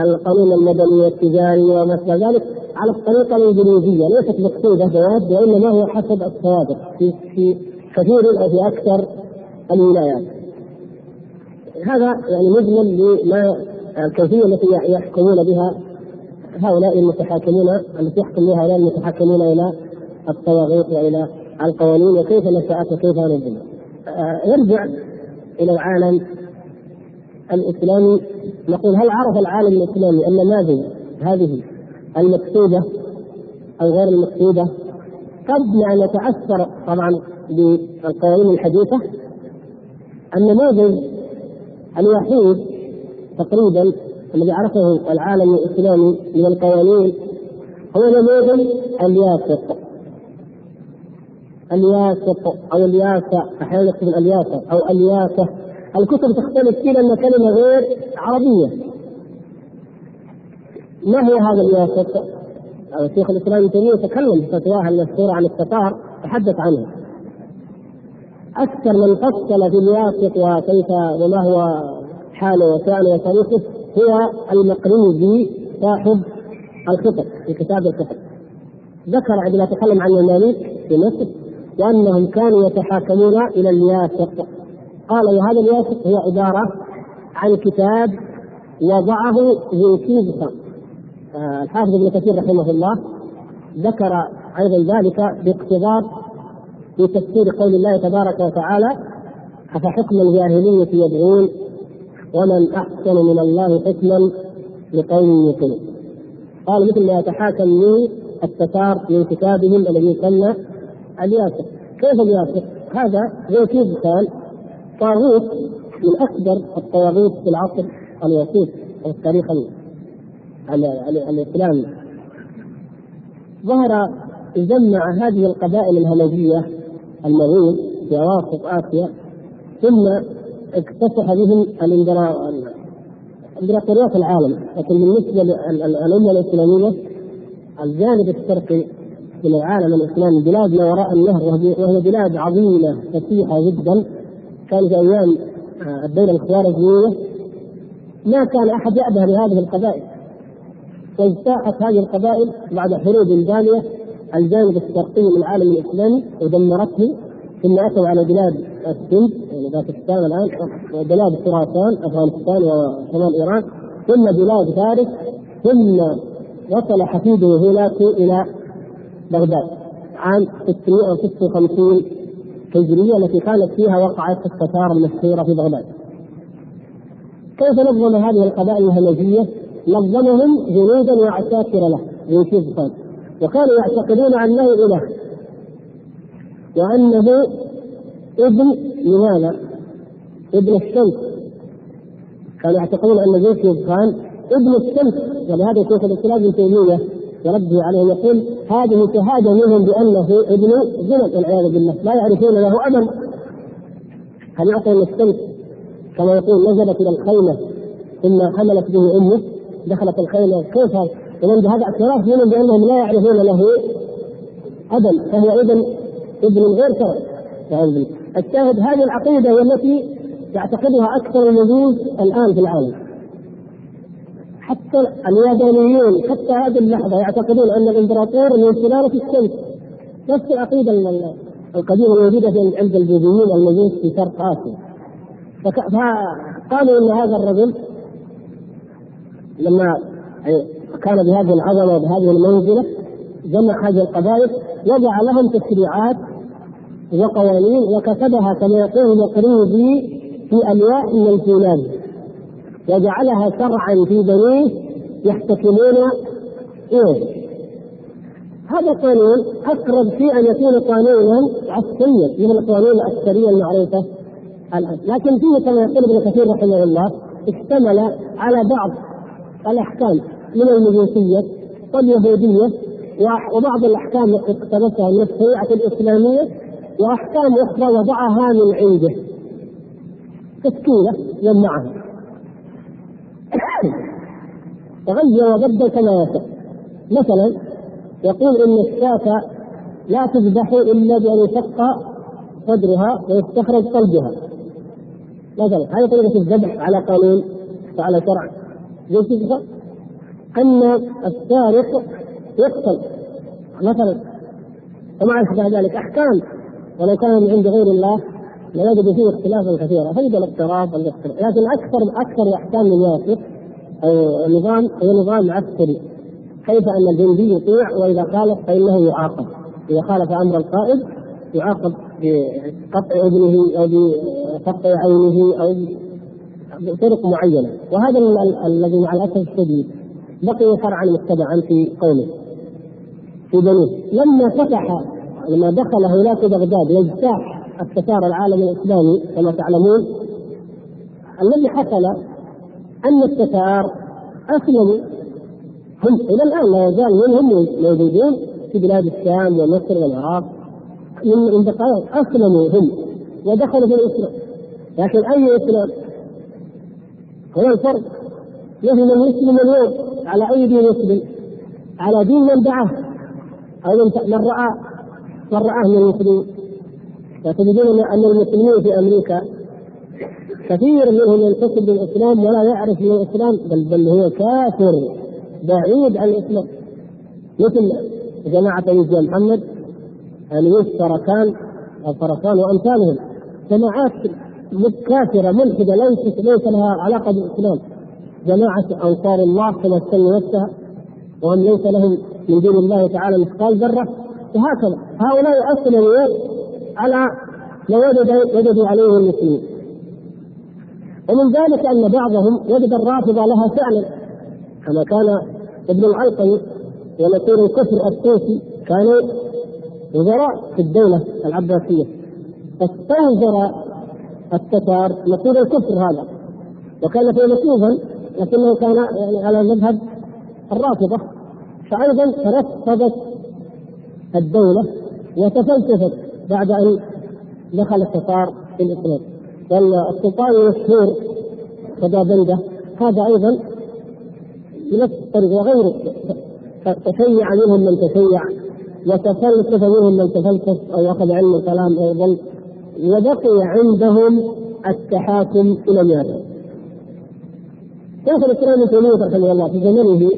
القانون المدني والتجاري وما شابه ذلك على الطريقة الإنجليزية ليست مقصوده بواد وإنما هو حسب السوابق في في كثير في أكثر الولايات. هذا يعني مجمل لما الكيفية التي يحكمون بها هؤلاء المتحاكمون التي يحكم بها هؤلاء المتحاكمون إلى الطواغيت وإلى القوانين وكيف نشأت وكيف نزلت. آه، يرجع إلى العالم الإسلامي نقول هل عرف العالم الإسلامي النماذج هذه المكتوبه أو غير المكتوبه قد يعني نتاثر طبعا بالقوانين الحديثة النموذج الوحيد تقريبا الذي عرفه العالم الإسلامي من القوانين هو نموذج الياسق. الياسق أو الياسة أحيانا يكتب الياسة أو الياسة. الكتب تختلف فيه لأن كلمة غير عربية. ما هو هذا الياسق؟ شيخ الإسلام ابن تيمية تكلم في فتواه المشهورة عن التتار تحدث عنه أكثر من فصل في الياسق وكيف وما هو حاله وشانه وتاريخه هو المقريزي صاحب الخطب في كتاب الخطب ذكر عندما تكلم عن المماليك في مصر وأنهم كانوا يتحاكمون إلى الياسق قال وهذا الياسق هو عبارة عن كتاب وضعه جنكيز خان آه، الحافظ ابن كثير رحمه الله ذكر أيضا ذلك باقتضاب في تفسير قول الله تبارك وتعالى أفحكم الجاهلية يبغون ومن أحسن من الله حكما لقوم يوقنون قال مثل ما يتحاكم من التتار من كتابهم الذي يسمى الياسر. كيف الياسر؟ هذا كيف كان؟ طاغوت من أكبر الطواغيت في العصر الوسيط أو التاريخ الإسلامي. ظهر جمع هذه القبائل الهمجية المغول في أواسط آسيا ثم اكتسح بهم امبراطوريات العالم لكن بالنسبة للأمة الإسلامية الجانب الشرقي من العالم الإسلامي بلاد ما وراء النهر وهي بلاد عظيمة فسيحة جدا كان في أيام آه، الدولة الخوارزمية ما كان أحد يأبه بهذه القبائل. واجتاحت هذه القبائل بعد حروب باليه الجانب الشرقي من العالم الاسلامي ودمرته ثم اتوا على بلاد السند يعني باكستان الآن وبلاد خراسان أفغانستان وشمال إيران ثم بلاد فارس ثم وصل حفيده هولاكو إلى بغداد عام 656 هجرية التي كانت فيها وقعت التتار المشهورة في بغداد. كيف نظم هذه القبائل الهمجية؟ نظمهم جنودا وعساكر له خان وكانوا يعتقدون أنه إله. وأنه ابن لماذا؟ ابن الشمس. كانوا يعتقدون أن جنكيز خان ابن الشمس. ولهذا شيخ الإسلام ابن تيمية يرده عليهم يقول هذه شهادة منهم بأنه ابن زنا والعياذ بالله. لا يعرفون له ابدا هل يعطي الشمس كما يقول نزلت إلى الخيمة ثم حملت به أمه دخلت الخيمة كيف اذا بهذا اعتراف منهم بأنهم لا يعرفون له ابا فهو ابن ابن غير شرعي الشاهد هذه العقيدة هي التي يعتقدها أكثر المجوس الآن في العالم. حتى اليابانيون حتى هذه اللحظة يعتقدون أن الإمبراطور من سلاله الشمس. نفس العقيدة القديمة الموجودة عند البوذيين المجوس في شرق آسيا. فقالوا إن هذا الرجل لما كان بهذه العظمة وبهذه المنزلة جمع هذه القبائل وضع لهم تشريعات وقوانين وكتبها كما يقول القريبي في الواح من الفولاذ وجعلها شرعا في بنيه يحتكمون إيه. هذا قانون أقرب في أن يكون قانونا عسكريا من القوانين العسكريه المعروفة الآن. لكن فيه كما يقول ابن كثير رحمه الله اشتمل على بعض الأحكام. من المجوسية واليهودية وبعض الأحكام التي اقتبسها من الشريعة الإسلامية وأحكام أخرى وضعها من عنده. تشكيله جمعها تغير [COUGHS] وبدل كما يشاء مثلا يقول إن الشاة لا تذبح إلا بأن يشق صدرها ويستخرج قلبها. مثلا هذه طريقة الذبح على قانون وعلى شرع. زي أن السارق يقتل. مثلا اشبه ذلك أحكام. ولو كان من عند غير الله لوجد فيه اختلافا كثيرا. فيجب الاقتراض والاختلاف لكن أكثر أكثر أحكام الياسر أو نظام هو نظام عسكري. كيف أن الجندي يطيع؟ وإذا خالف فإنه يعاقب. إذا خالف أمر القائد يعاقب بقطع اذنه أو بقطع عينه أو بطرق معينة. وهذا الذي مع الأسف الشديد بقي شرعا متبعا في قومه في بنيه لما فتح لما دخل هولاك بغداد يجتاح التتار العالم الإسلامي كما تعلمون الذي حصل أن التتار أسلموا. هم إلى الآن لا يزال منهم موجودون في بلاد الشام ومصر والعراق. من دقائق أسلموا هم ودخلوا في الإسلام. لكن أي إسلام؟ هو الفرق. من يسلم اليوم. على أي دين يسلم؟ على دين من دعاه. أو من راى من رآه من المسلمين. فتجدون ان المسلمين في أمريكا كثير منهم ينتسب للإسلام ولا يعرف من الإسلام بل بل هو كافر بعيد عن الإسلام. مثل جماعة يوسف محمد اليوس فركان الفركان وأمثالهم. جماعات كافره ملحدة ليست ليس لها علاقة بالإسلام. جماعة أنصار الله كما تسمي نفسها وهم ليس لهم من دين الله تعالى مثقال ذرة. وهكذا هؤلاء اسلموا على ما وجد وجدوا عليه المسلمين. ومن ذلك أن بعضهم وجد الرافضه لها فعلا كما كان ابن العلقمي ونصير الكفر الطوسي كانوا وزراء في الدولة العباسية. فاستنزر التتار نصير الكفر هذا وكان فيلسوفا لكنه كان يعني على مذهب الرافضة. فايضا ترفضت الدولة وتفلسفت بعد أن دخل التتار في الاسلام والسلطان المشهور خدا بنده هذا أيضا بنفس الطريقة وغيره. تشيع منهم من تشيع وتفلسف منهم من تفلسف أو أخذ علم الكلام أيضا وبقي عندهم التحاكم إلى اليابان. شيخ الإسلام ابن تيمية رحمه الله في زمنه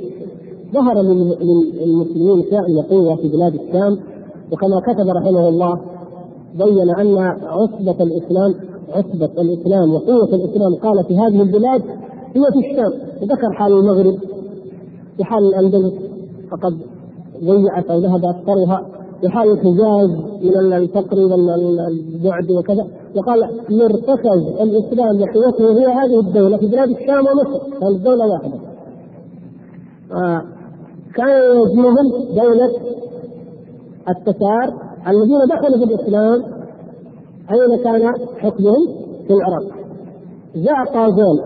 ظهر للمسلمين فعل قوة في بلاد الشام وكما كتب رحمه الله بين أن عصبة الإسلام عصبة الإسلام وقوة الإسلام قال في هذه البلاد هي في الشام وذكر حال المغرب في حال الأندلس فقد ضيعت أو ذهب اكثرها في حال الحجاز من الفقر والبعد وكذا وقال مرتكز الإسلام وقوته هي هذه الدولة في بلاد الشام ومصر كانت دولة واحدة. آه كان يزمهم دولة التتار الذين دخلوا في الإسلام أين كان حكمهم؟ في العراق. جاء قازان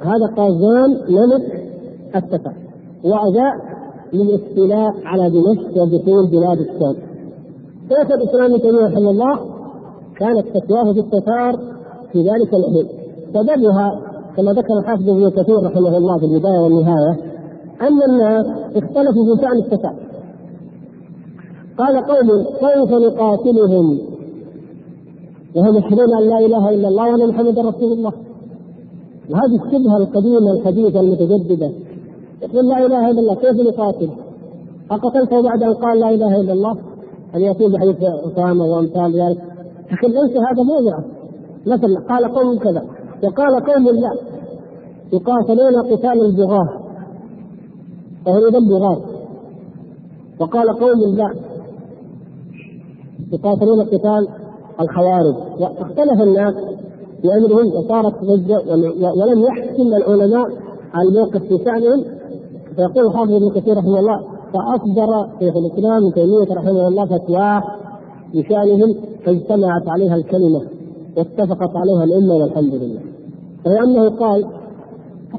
هذا قازان ملك التتار وجاء للاستيلاء على دمشق ودخول بلاد الشام. شيخ الإسلام ابن تيمية رحمه الله كانت فتواه التتار في ذلك الحين سببها كما ذكر الحافظ ابن كثير رحمه الله في البداية والنهاية أن الناس اختلفوا في شأن التتار. قال قوم كيف نقاتلهم. وهم يشهدون أن لا إله إلا الله وأن محمدا رسول الله. وهذه الشبهة القديمة الحديثة المتجددة. يقول لا إله إلا الله كيف نقاتل؟ اقتلته بعد أن قال لا إله إلا الله. ان يكون بحديث أسامة وأمثال ذلك. لكن ليس هذا موضعه مثلا قال قوم كذا وقال قوم لا. يقاتلون قتال البغاة وهم اذا بغاة. وقال قوم لا. يقاتلون قتال الخوارج. واختلف الناس في امرهم وصارت ولم يحكم العلماء الموقف في شأنهم. فيقول حافظ ابن كثير رحمه الله فاصدر شيخ الإسلام ابن تيمية رحمه الله فتوى بشأنهم فاجتمعت عليها الكلمة واتفقت عليها الأمة والحمد لله. فلانه قال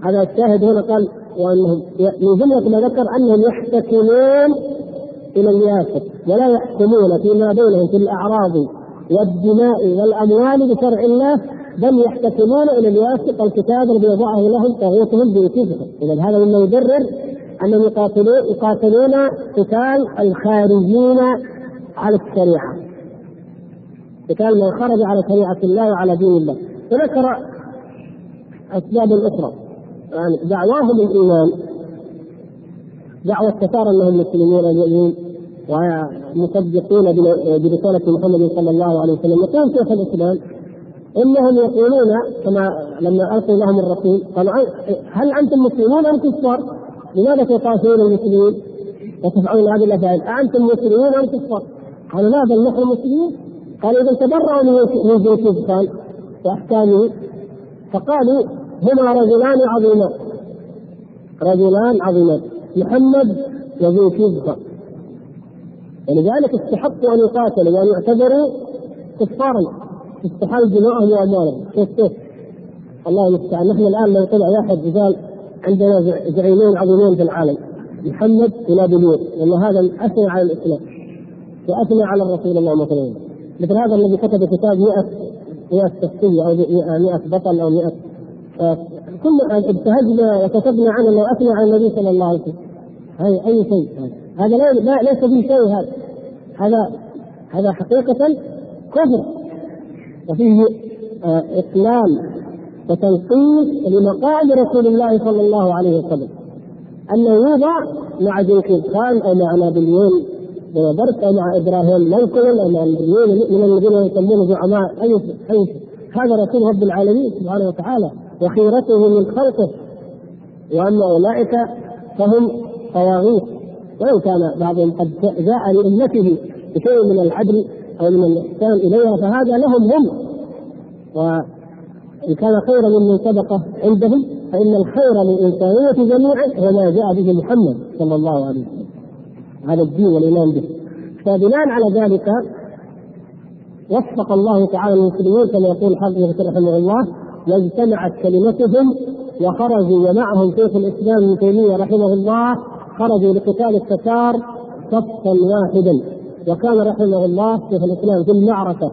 هذا الشاهد هنا قال وأنهم من جمله ما ذكر أنهم يحتكمون إلى الياسر ولا يحكمون فيما بينهم في الأعراض والدماء والأموال بشرع الله بل يحتكمون إلى الياسر الكتاب الذي وضعه لهم طاغوتهم بوجوههم. اذا هذا مما يبرر أنهم يقاتلون يقاتلون قتال الخارجين على الشريعة. قتال من خرج على شريعة الله وعلى دين الله. وذكر أسباب أخرى. يعني دعواهم الإيمان. دعوة التتار أنهم مسلمون المؤمنين ومصدقون برسالة محمد صلى الله عليه وسلم. يقول شيخ الإسلام إنهم يقولون كما لما القوا لهم الرسول قالوا هل أنتم مسلمون أم كفار؟ لماذا تقاتلون المسلمين؟ وتفعلون هذه الأفعال؟ أأنتم مسلمون أم كفار؟ قالوا لا بل نحن مسلمون. قالوا إذا تبرأوا من جنكيز خان وأحكامه. فقالوا هما رجلان عظيمان. رجلان عظيمان. محمد وذو كذبة ولذلك استحقوا أن يقاتلوا وأن يعتبروا كفارا. استحال دماءهم وأموالهم. كيف كيف؟ الله المستعان. نحن الآن لو طلع واحد قال عندنا زعيمين عظيمين في العالم. محمد ونابليون والله هذا أثنى على الإسلام. وأثنى على الرسول اللهم صل مثل هذا الذي كتب كتاب 100 100 شخصية أو 100 بطل أو 100 كل ابتهجنا وكتبنا عنه انه اثنى على النبي صلى الله عليه وسلم. هذا أي شيء؟ هذا لا, لا ليس به شيء هذا. هذا هذا حقيقة كفر. وفيه آه وتنقيص لمقام رسول الله صلى الله عليه وسلم. أنه يوضع مع جنكيز خان أو مع نابليون بونابرت أو مع إبراهيم لينكولن أو مع من الذين يسمون زعماء أي أي هذا رسول رب العالمين سبحانه وتعالى وخيرته من خلقه. واما أولئك فهم طواغيت وان كان بعضهم قد جاء لأمته بشيء من العدل أو من الإحسان إليها فهذا لهم هم. وان كان خيرا ممن سبق عندهم فإن الخير للإنسانية جميعا هو ما جاء به محمد صلى الله عليه وسلم. هذا الدين والإيمان به. فبناء على ذلك وفق الله تعالى المسلمين كما يقول حافظ رحمه الله واجتمعت كلمتهم وخرجوا ومعهم شيخ الإسلام ابن تيمية رحمه الله خرجوا لقتال التتار صفا واحدا. وكان رحمه الله شيخ الإسلام في المعركة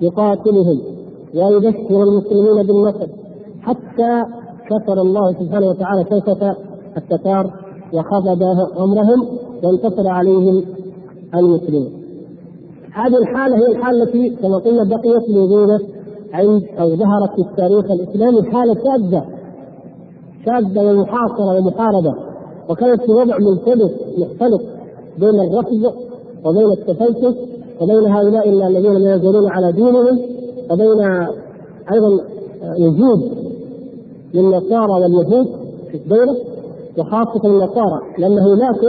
يقاتلهم. ويبشر المسلمين بالنصر حتى كسر الله سبحانه وتعالى شوكة التتار وخفض أمرهم وانتصر عليهم المسلمين. هذه الحالة هي الحالة التي كما قلنا بقيت موجودة عند أو ظهرت في التاريخ الإسلامي حالة شاذة شاذة ومحاصرة ومحاربه وكانت في وضع مختلف مختلف بين الرفض وبين التفلسف وبين هؤلاء الذين لا يزالون على دينهم وبين أيضا وجود للنصارى واليهود في الدولة وخاصة النصارى لأن هناك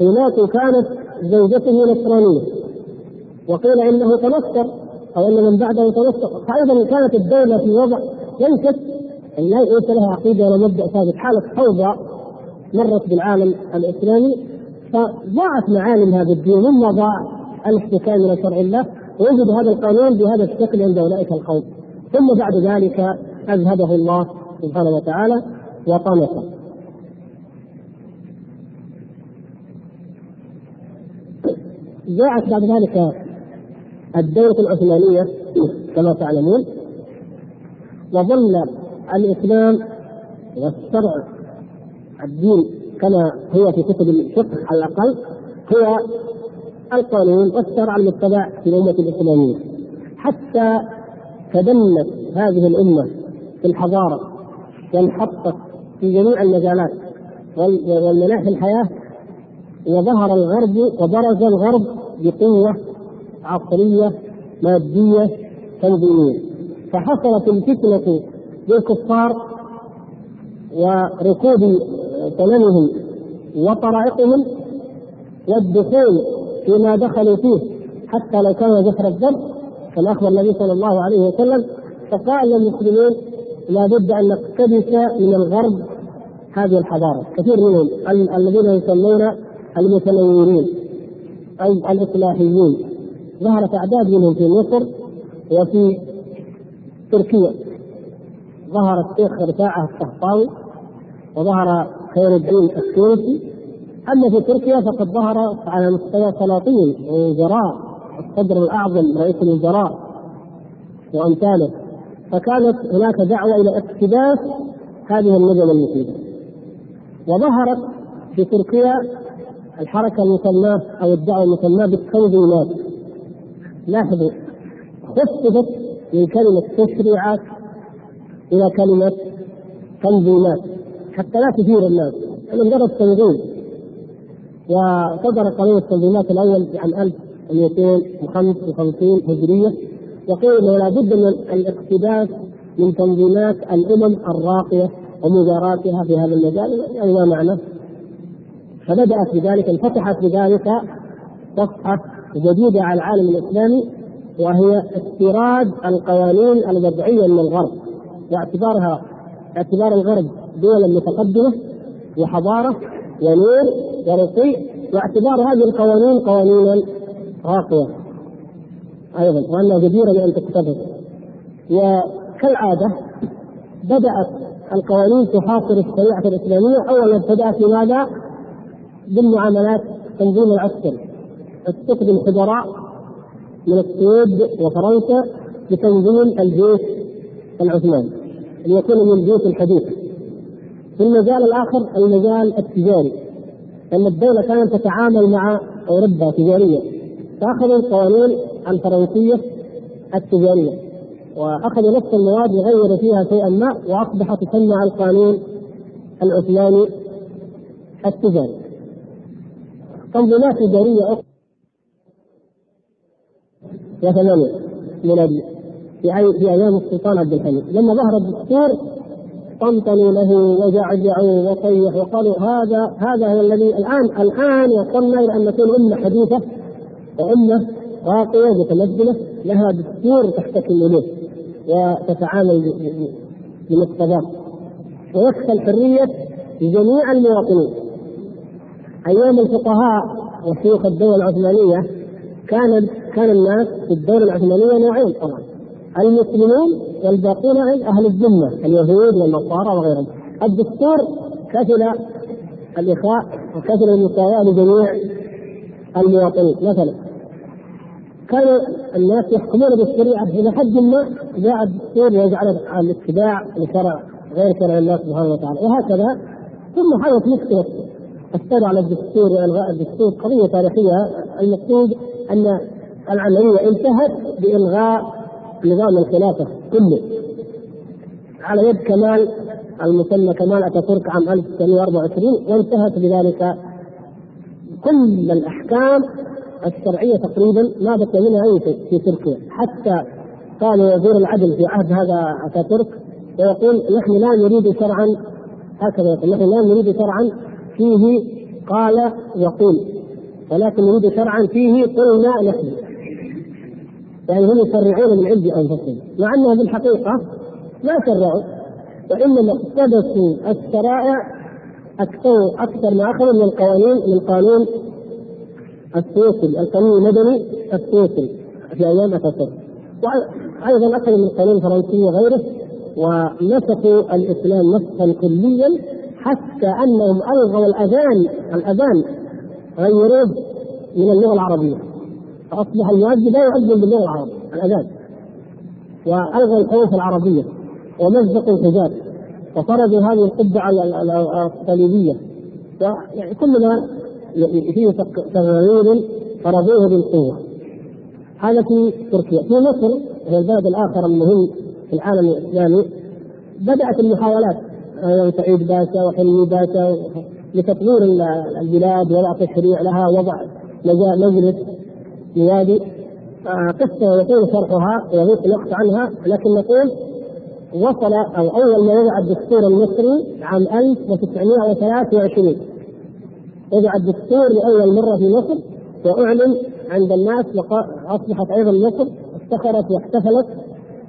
هناك كانت زوجته نصرانية. وقيل إنه تنصر أو إن من بعده يتوسط فايضا كانت الدولة في وضع ليست ليس لها عقيدة ولا مبدأ ثابت. حالة فوضى مرت بالعالم الإسلامي فضاعت معالم هذا الدين مما ضاع الاحتكام إلى شرع الله. ويوجد هذا القانون بهذا الشكل عند أولئك القوم. ثم بعد ذلك اذهبه الله سبحانه وتعالى وطمسه جاءت بعد ذلك الدولة العثمانية كما تعلمون وظل الإسلام والشرع الدين كما هو في كتب الفقه على الأقل هو القانون والشرع المتبع في الأمة الإسلامية. حتى تدنت هذه الأمة في الحضارة وانحطت في جميع المجالات والمناحي الحياة وظهر الغرب وبرز الغرب بقوة عصرية مادية تنظيمية. فحصلت الفتنة بالكفار وركوب سننهم وطرائقهم والدخول فيما دخلوا فيه حتى لو كان جسر الدم كما أخبر النبي صلى الله عليه وسلم فقال للمسلمين لابد أن نقتبس من الغرب هذه الحضارة. كثير منهم الذين يسمون المتنورين أو الاصلاحيين ظهرت أعداد منهم في مصر وفي تركيا. ظهر الشيخ رفاعة القحطاوي وظهر خير الدين التونسي أما في تركيا فقد ظهر على مستوى سلاطين ووزراء الصدر الأعظم رئيس الوزراء وأمثاله. فكانت هناك دعوة إلى اقتباس هذه النجم المفيدة. وظهرت في تركيا الحركة المسماة أو الدعوة المسماة بالتنظيمات لاحظوا خففت من كلمة تشريعات إلى كلمة تنظيمات حتى لا تثير الناس. مجرد تنظيم. وصدر قانون التنظيمات الأول عام 1255 هجرية. إنه لابد من الاقتباس من تنظيمات الأمم الراقية ومجاراتها في هذا المجال يعني ما معنى؟ فبدات بذلك انفتحت بذلك صفحة جديدة على العالم الإسلامي وهي استيراد القوانين الوضعية من الغرب. واعتبارها اعتبار الغرب دولا متقدمة وحضارة ونور ورقي واعتبار هذه القوانين قوانينا راقية أيضا وأنها جديرة بأن تكتبه وكالعادة بدأت القوانين تحاصر الشريعة الإسلامية اولا بدات بماذا؟ بالمعاملات تنظيم العسكري تستخدم خبراء من السويد وفرنسا لتنظيم الجيش العثماني ليكون من الجيوش الحديثه. في المجال الآخر المجال التجاري ان الدولة كانت تتعامل مع أوروبا تجاريا فاخذوا القوانين الفرنسية التجارية واخذوا نفس المواد وغيروا فيها شيئا ما وأصبحت تسمى القانون العثماني التجاري. تنظيمات تجارية أخرى وثمانية ميلادية في أيام السلطان عبد الحميد لما ظهر الدستور طنطنوا له وجعجعوا وصيحوا وقالوا هذا هذا هو الذي الآن الآن وصلنا إلى أن نكون أمة حديثة وأمة راقية متمدنة لها دستور تحتكم اليه وتتعامل بمقتضاه ويكفى الحرية لجميع المواطنين. أيام الفقهاء وشيوخ الدولة العثمانية كان كان الناس في الدولة العثمانية نوعين طبعا. المسلمون والباقون أهل الذمه اليهود والنصارى وغيرهم. الدستور كفل الاخاء وكفل المساواه لجميع المواطنين. مثلا كان الناس يحكمون بالشريعة إلى حد ما جاء الدستور يجعل الاتباع لشرع غير شرع الله سبحانه وتعالى وهكذا. ثم حدث مشكله السير على الدستور والغاء الدستور قضية تاريخية. المقصود أن العملية انتهت بإلغاء نظام الخلافة كله. على يد كمال المسمى كمال أتاتورك عام 1924 وانتهت بذلك كل الأحكام الشرعية تقريبا ما بقي منها أي شيء في تركيا. حتى قال وزير العدل في عهد هذا أتاتورك ويقول نحن لا نريد شرعا. هكذا يقول نحن لا نريد شرعا فيه. قال يقول ولكن نريد شرعا فيه قلنا نحن. يعني هم يشرعون من عند أنفسهم مع أنهم بالحقيقة ما شرعوا وإنما اقتبسوا الشرائع أكثر أكثر ما أخذوا من القوانين من قانون السويسري القانون المدني السويسري في أيام اتاتورك وأيضا أخذوا من القانون الفرنسي وغيره ونسخوا الإسلام نسخا كليا حتى أنهم ألغوا الاذان الأذان غيروه من اللغة العربية. فاصبح المؤذن لا يؤذن باللغة العربية الاذان والغوا الحروف العربية ومزقوا الحجاب وفرضوا هذه القبعه الصليبيه يعني كل ما فيه تغيير فرضوه بالقوة. هذا في تركيا. في مصر وهي البلد الآخر المهم في العالم الإسلامي بدأت المحاولات. سعيد باشا وحلمي باشا لتطوير البلاد وضع تشريع لها وضع مجلس. نيادي آه، قصة يطول شرحها ويضيق الوقت عنها لكن نقول وصل أو أول ما وضع الدستور المصري عام 1923 وضع الدستور لأول مرة في مصر وأعلن عند الناس وأصبحت أيضا مصر افتخرت واحتفلت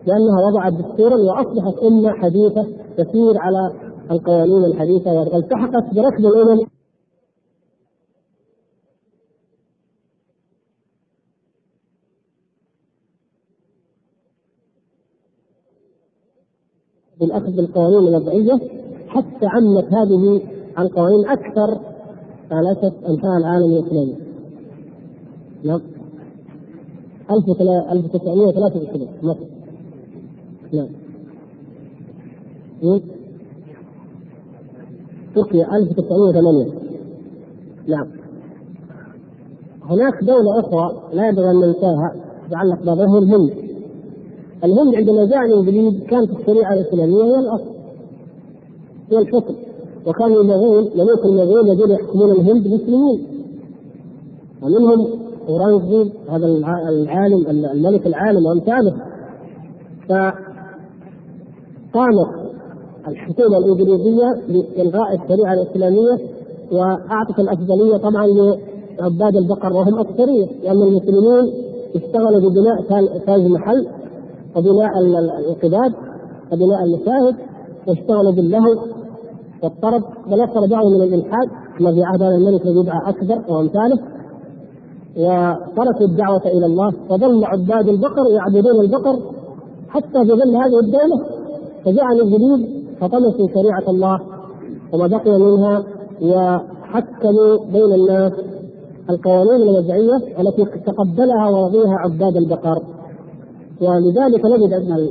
لانها وضعت دستورا وأصبحت أمة حديثة تسير على القوانين الحديثة والتحقت بركب الأمم. بالأخذ بالقوانين الوضعيه حتى عمت هذه القوانين أكثر ثلاثة انحاء العالم الإسلامي. نعم. 1923 مصر. نعم. تركيا 1908 نعم هناك دولة أخرى لا ينبغي أن ننساها تتعلق بها الهند الهند عندما جاء الانجليز كانت الشريعة الإسلامية هي الأصل هي الحكم. وكان المغول ملوك المغول الذين يحكمون الهند مسلمين ومنهم اورانجي هذا العالم الملك العالم وامثاله فقامت الحكومة الإنجليزية بالغاء الشريعة الإسلامية وأعطت الأفضلية طبعا لعباد البقر وهم أكثرية لأن المسلمين اشتغلوا ببناء تاج محل وبناء الانقباض وبناء المشاهد واشتغلوا باللهو والطرب بل وصل بعضهم من الإلحاد كما في عهد هذا الملك الذي يدعى اكبر وامثاله وتركوا الدعوة إلى الله وظل عباد البقر يعبدون البقر حتى في ظل هذه الدولة فجاء الانجليز فطمسوا شريعة الله وما بقي منها وحكموا بين الناس القوانين الوضعيه التي تقبلها ورضيها عباد البقر. ولذلك نجد أن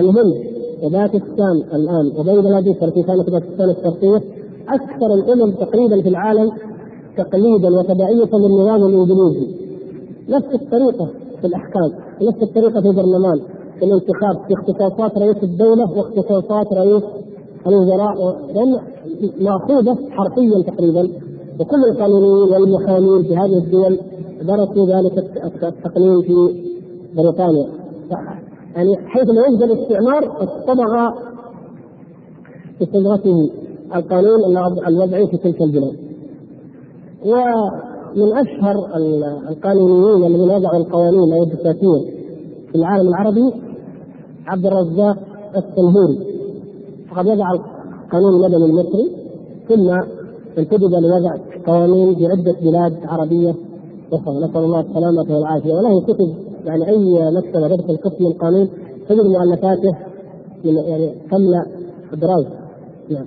الهند وباكستان الآن وبنغلاديش التي كانت باكستان الشرقية أكثر الأمم تقريبا في العالم تقليدا وتبعيه للنظام الانجليزي نفس الطريقة في الأحكام نفس الطريقة في البرلمان في الانتخاب في اختصاصات رئيس الدولة واختصاصات رئيس الوزراء لأن مأخوذة حرفيا تقريبا وكل القانونيين والمحامين في هذه الدول درسوا ذلك التقنين في بريطانيا. يعني حيث ما يوجد الاستعمار اصطبغ بصبغته القانون الوضعي في تلك البلاد. ومن أشهر القانونيين الذين وضعوا القوانين أو الدساتير في العالم العربي عبد الرزاق السنهوري. فقد وضع القانون المدني المصري ثم انتدب لوضع قوانين في عده بلاد عربية أخرى. نسأل الله السلامة والعافية. وله كتب يعني أي مكتبه تدخل قسم القانون تجد مؤلفاته يعني تملا ادراج نعم.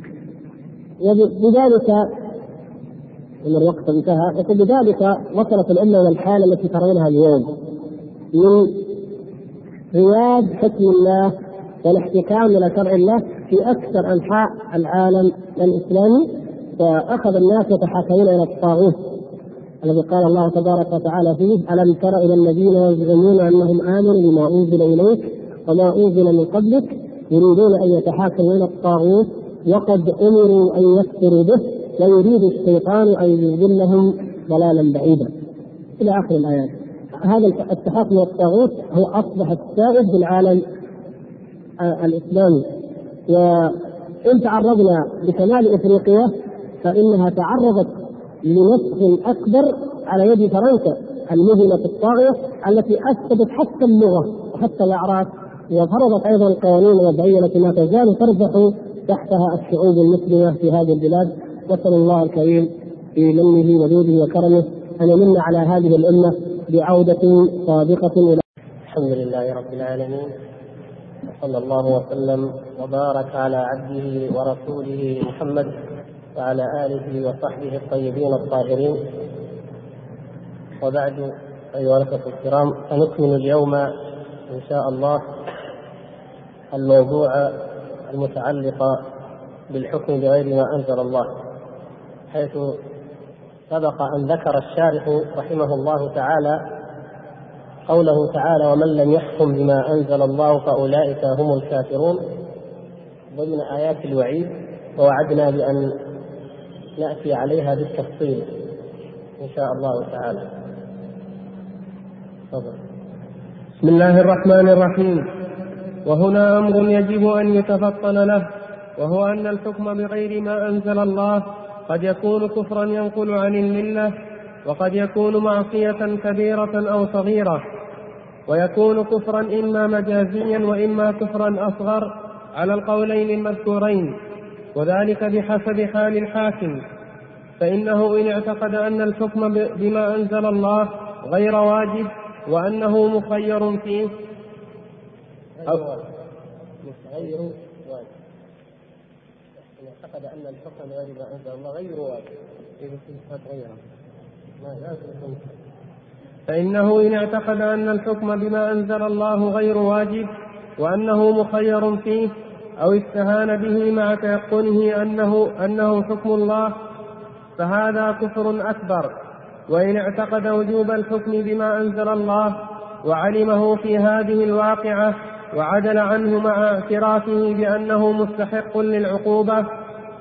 وبذلك ان الوقت انتهى. يقول بذلك وصلت الأمة إلى الحالة التي ترونها اليوم من غياب حكم الله والاحتكام إلى شرع الله في أكثر أنحاء العالم الإسلامي فأخذ الناس يتحاكمون إلى الطاغوت. الذي قال الله تبارك وتعالى فيه ألم تر إلى الذين يزعمون أنهم آمنوا بما أنزل إليك وما أنزل من قبلك يريدون أن يتحاكموا إلى الطاغوت وقد أمروا أن يكفروا به ويريد الشيطان أن يضلهم ضلالا بعيدا. إلى آخر الآيات. هذا التحاكم إلى الطاغوت هو أصبح السائد في العالم الإسلامي. وإن تعرضنا لشمال إفريقيا فإنها تعرضت لنسخ أكبر على يد فرنسا المهنه الطاغية التي افسدت حتى اللغة وحتى الأعراف. وفرضت أيضا القوانين الوضعيه التي ما تزال تربح تحتها الشعوب المسلمة في هذه البلاد. نسال الله الكريم في منه وجوده وكرمه أن يمن على هذه الأمة بعودة صادقة إلى الحمد لله رب العالمين. صلى الله وسلم وبارك على عبده ورسوله محمد وعلى آله وصحبه الطيبين الطاهرين. وبعد أيها الأخوة الكرام سنكمل اليوم إن شاء الله الموضوع المتعلق بالحكم بغير ما أنزل الله حيث سبق أن ذكر الشارح رحمه الله تعالى قوله تعالى ومن لم يحكم بما أنزل الله فأولئك هم الكافرون ضمن آيات الوعيد ووعدنا بأن نأتي عليها بالتفصيل إن شاء الله تعالى. تفضل. بسم الله الرحمن الرحيم. وهنا أمر يجب أن يتفطن له وهو أن الحكم بغير ما أنزل الله قد يكون كفرا ينقل عن الملة وقد يكون معصية كبيرة أو صغيرة ويكون كفرا إما مجازيا وإما كفرا أصغر على القولين المذكورين. وذلك بحسب حال الحاكم. فإنه إن اعتقد أن الحكم بما أنزل الله غير واجب وأنه مخير فيه. أو غير واجب. إن اعتقد أن الحكم بغير ما أنزل الله غير واجب. إذا فإنه إن اعتقد أن الحكم بما أنزل الله غير واجب وأنه مخير فيه أو استهان به مع تيقنه أنه أنه حكم الله فهذا كفر أكبر. وإن اعتقد وجوب الحكم بما أنزل الله وعلمه في هذه الواقعة وعدل عنه مع اعترافه بأنه مستحق للعقوبة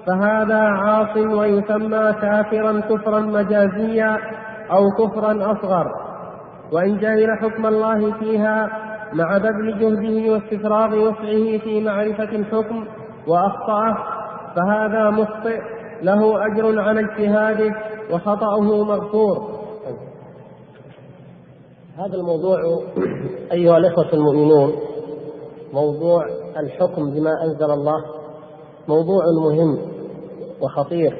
فهذا عاص ويسمى كافرا كفرا مجازيا أو كفرا أصغر. وإن جهل حكم الله فيها مع بذل جهده واستفراغ وسعه في معرفة الحكم وأخطأه فهذا مخطئ له أجر على اجتهاده وخطأه مغفور. هذا الموضوع أيها الإخوة المؤمنون موضوع الحكم بما أنزل الله موضوع مهم وخطير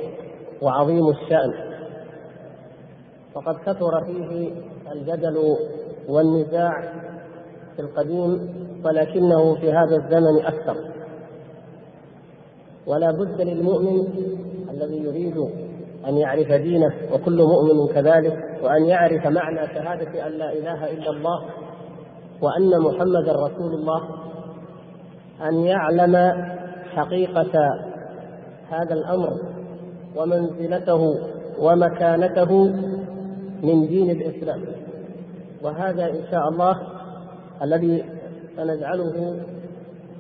وعظيم الشأن. وقد كثر فيه الجدل والنزاع القديم ولكنه في هذا الزمن أكثر. ولا بد للمؤمن الذي يريد أن يعرف دينه وكل مؤمن كذلك وأن يعرف معنى شهادة أن لا إله إلا الله وأن محمدا رسول الله أن يعلم حقيقة هذا الأمر ومنزلته ومكانته من دين الإسلام. وهذا إن شاء الله الذي سنجعله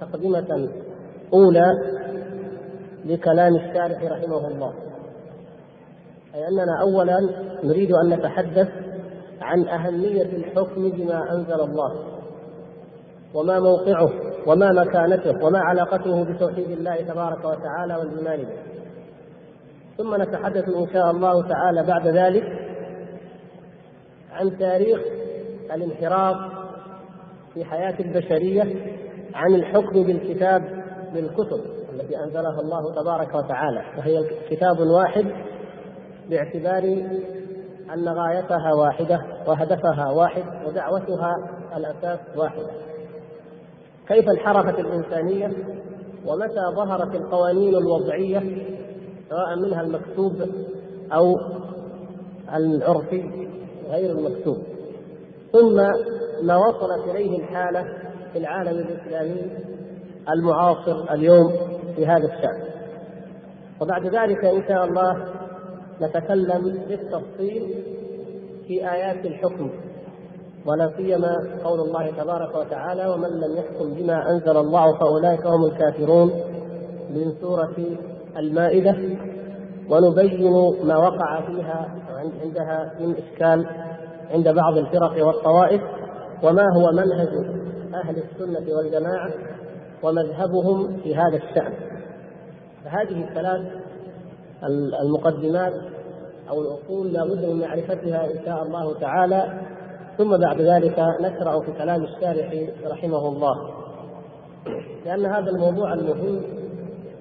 تقدمة أولى لكلام الشارح رحمه الله. أي أننا أولا نريد أن نتحدث عن أهمية الحكم بما أنزل الله وما موقعه وما مكانته وما علاقته بتوحيد الله تبارك وتعالى والإيمان به. ثم نتحدث إن شاء الله تعالى بعد ذلك عن تاريخ الانحراف في حياة البشرية عن الحكم بالكتاب بالكتب التي أنزلها الله تبارك وتعالى وهي كتاب واحد باعتبار أن غايتها واحدة وهدفها واحد ودعوتها الأساس واحدة كيف انحرفت الإنسانية؟ ومتى ظهرت القوانين الوضعية سواء منها المكتوب أو العرفي غير المكتوب. ثم ما وصلت إليه الحالة في العالم الإسلامي المعاصر اليوم في هذا الشأن. وبعد ذلك إن شاء الله نتكلم بالتفصيل في آيات الحكم ولا سيما قول الله تبارك وتعالى ومن لم يحكم بما أنزل الله فأولئك هم الكافرون من سورة المائدة. ونبين ما وقع فيها عندها من إشكال عند بعض الفرق والطوائف. وما هو منهج أهل السنة والجماعة ومذهبهم في هذا الشأن. فهذه الثلاث المقدمات أو الأصول لا بد من معرفتها إن شاء الله تعالى. ثم بعد ذلك نشرع في كلام الشارح رحمه الله. لأن هذا الموضوع المهم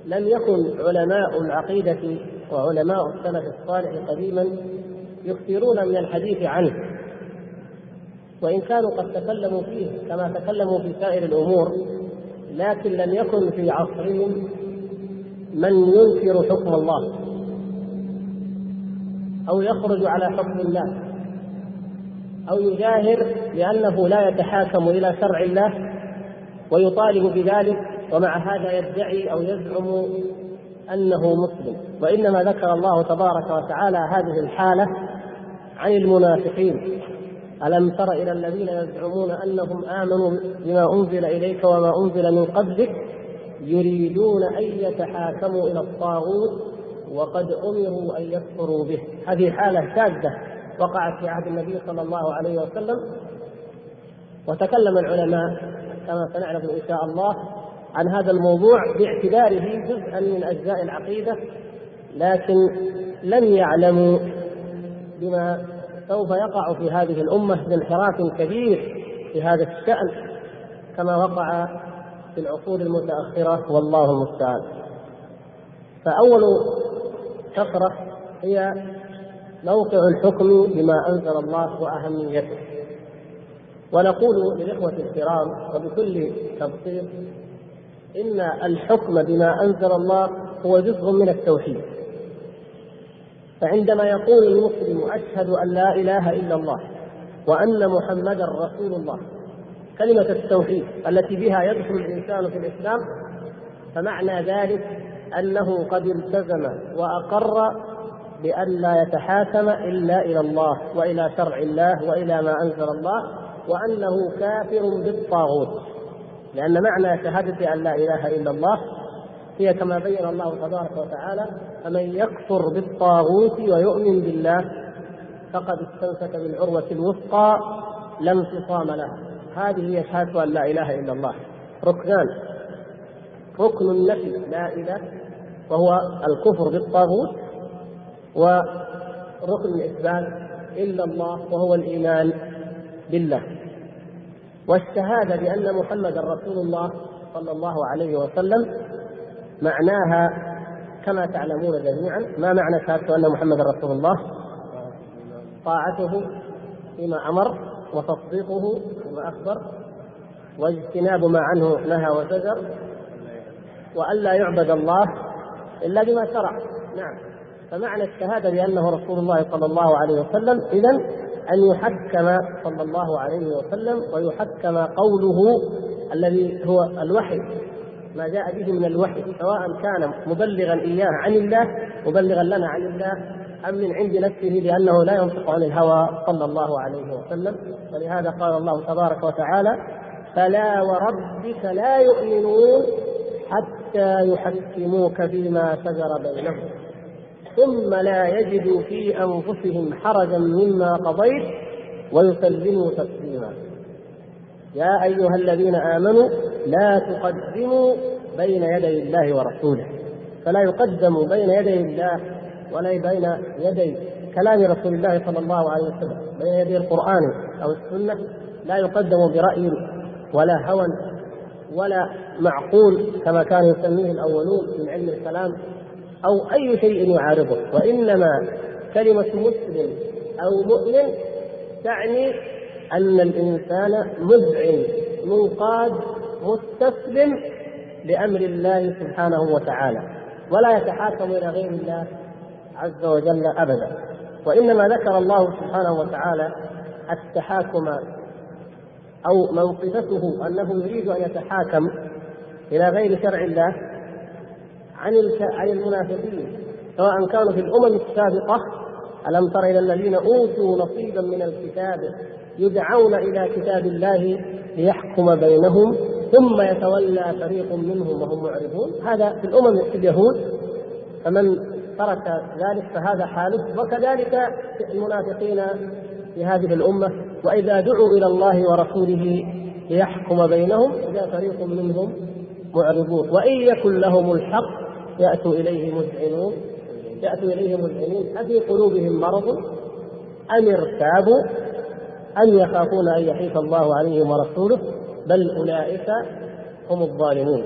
لم يكن علماء العقيدة وعلماء السلف الصالح قديما يكثرون من الحديث عنه. وإن كانوا قد تكلموا فيه كما تكلموا في سائر الأمور لكن لم يكن في عصرهم من ينكر حكم الله أو يخرج على حكم الله أو يجاهر بأنه لا يتحاكم إلى شرع الله ويطالب بذلك ومع هذا يدعي أو يزعم أنه مسلم. وإنما ذكر الله تبارك وتعالى هذه الحالة عن المنافقين. ألم تر إلى الذين يزعمون أنهم آمنوا بما أنزل إليك وما أنزل من قبلك يريدون أن يتحاكموا إلى الطاغوت وقد أمروا أن يكفروا به. هذه حالة شاذة وقعت في عهد النبي صلى الله عليه وسلم. وتكلم العلماء كما سنعرف إن شاء الله عن هذا الموضوع باعتباره جزءا من أجزاء العقيدة لكن لم يعلموا بما سوف يقع في هذه الأمة بانحراف كبير في هذا الشأن كما وقع في العصور المتأخرة. والله المستعان. فأول فقرة هي موقع الحكم بما أنزل الله وأهميته. ونقول للإخوة الكرام وبكل تبسيط إن الحكم بما أنزل الله هو جزء من التوحيد. فعندما يقول المسلم أشهد أن لا إله إلا الله وأن محمدا رسول الله كلمة التوحيد التي بها يدخل الإنسان في الإسلام فمعنى ذلك أنه قد التزم وأقر بأن لا يتحاكم إلا إلى الله وإلى شرع الله وإلى ما أنزل الله وأنه كافر بالطاغوت لأن معنى شهادة أن لا إله إلا الله هي كما بين الله تبارك وتعالى فمن يكفر بالطاغوت ويؤمن بالله فقد استمسك بالعروة الوثقى لا انفصام لها هذه هي شهادة أن لا إله إلا الله. ركنان. ركن النفي لا إله وهو الكفر بالطاغوت وركن الإثبات إلا الله وهو الإيمان بالله. والشهادة بأن محمدا رسول الله صلى الله عليه وسلم معناها كما تعلمون جميعا ما معنى شهادة أن محمدا رسول الله؟ طاعته فيما أمر وتصديقه فيما أخبر واجتناب ما عنه نهى وزجر وألا يعبد الله إلا بما شرع. نعم. فمعنى الشهادة بأنه رسول الله صلى الله عليه وسلم إذا أن يحكم صلى الله عليه وسلم ويحكم قوله الذي هو الوحي. ما جاء به من الوحي سواء كان مبلغا إياه عن الله مبلغا لنا عن الله أم من عند نفسه لأنه لا ينطق عن الهوى صلى الله عليه وسلم. ولهذا قال الله تبارك وتعالى فلا وربك لا يؤمنون حتى يحكموك فيما شجر بينهم ثم لا يجدوا في أنفسهم حرجا مما قضيت ويسلموا تسليما. يا أيها الذين آمنوا لا تقدموا بين يدي الله ورسوله فلا يقدم بين يدي الله ولا بين يدي كلام رسول الله صلى الله عليه وسلم بين يدي القرآن أو السنة لا يقدم برأي ولا هوى ولا معقول كما كان يسميه الأولون من علم الكلام أو أي شيء يعارضه وإنما كلمة مسلم أو مؤمن تعني أن الإنسان مذعن منقاد مستسلم لأمر الله سبحانه وتعالى ولا يتحاكم إلى غير الله عز وجل أبدا. وإنما ذكر الله سبحانه وتعالى التحاكم أو موقفته أنه يريد أن يتحاكم إلى غير شرع الله عن عن المنافقين سواء كانوا في الأمم السابقة ألم تر إلى الذين أوتوا نصيبا من الكتاب يدعون إلى كتاب الله ليحكم بينهم ثم يتولى فريق منهم وهم معرضون. هذا في الأمم اليهود فمن ترك ذلك فهذا حاله وكذلك المنافقين في هذه الأمة وإذا دعوا إلى الله ورسوله ليحكم بينهم إذا فريق منهم معرضون. وإن يكن لهم الحق يأتوا إليه مذعنون. يأتوا إليه مذعنين. افي قلوبهم مرض أم ارتابوا؟ ام يخافون أن يحيف الله عليهم ورسوله بل أولئك هم الظالمون.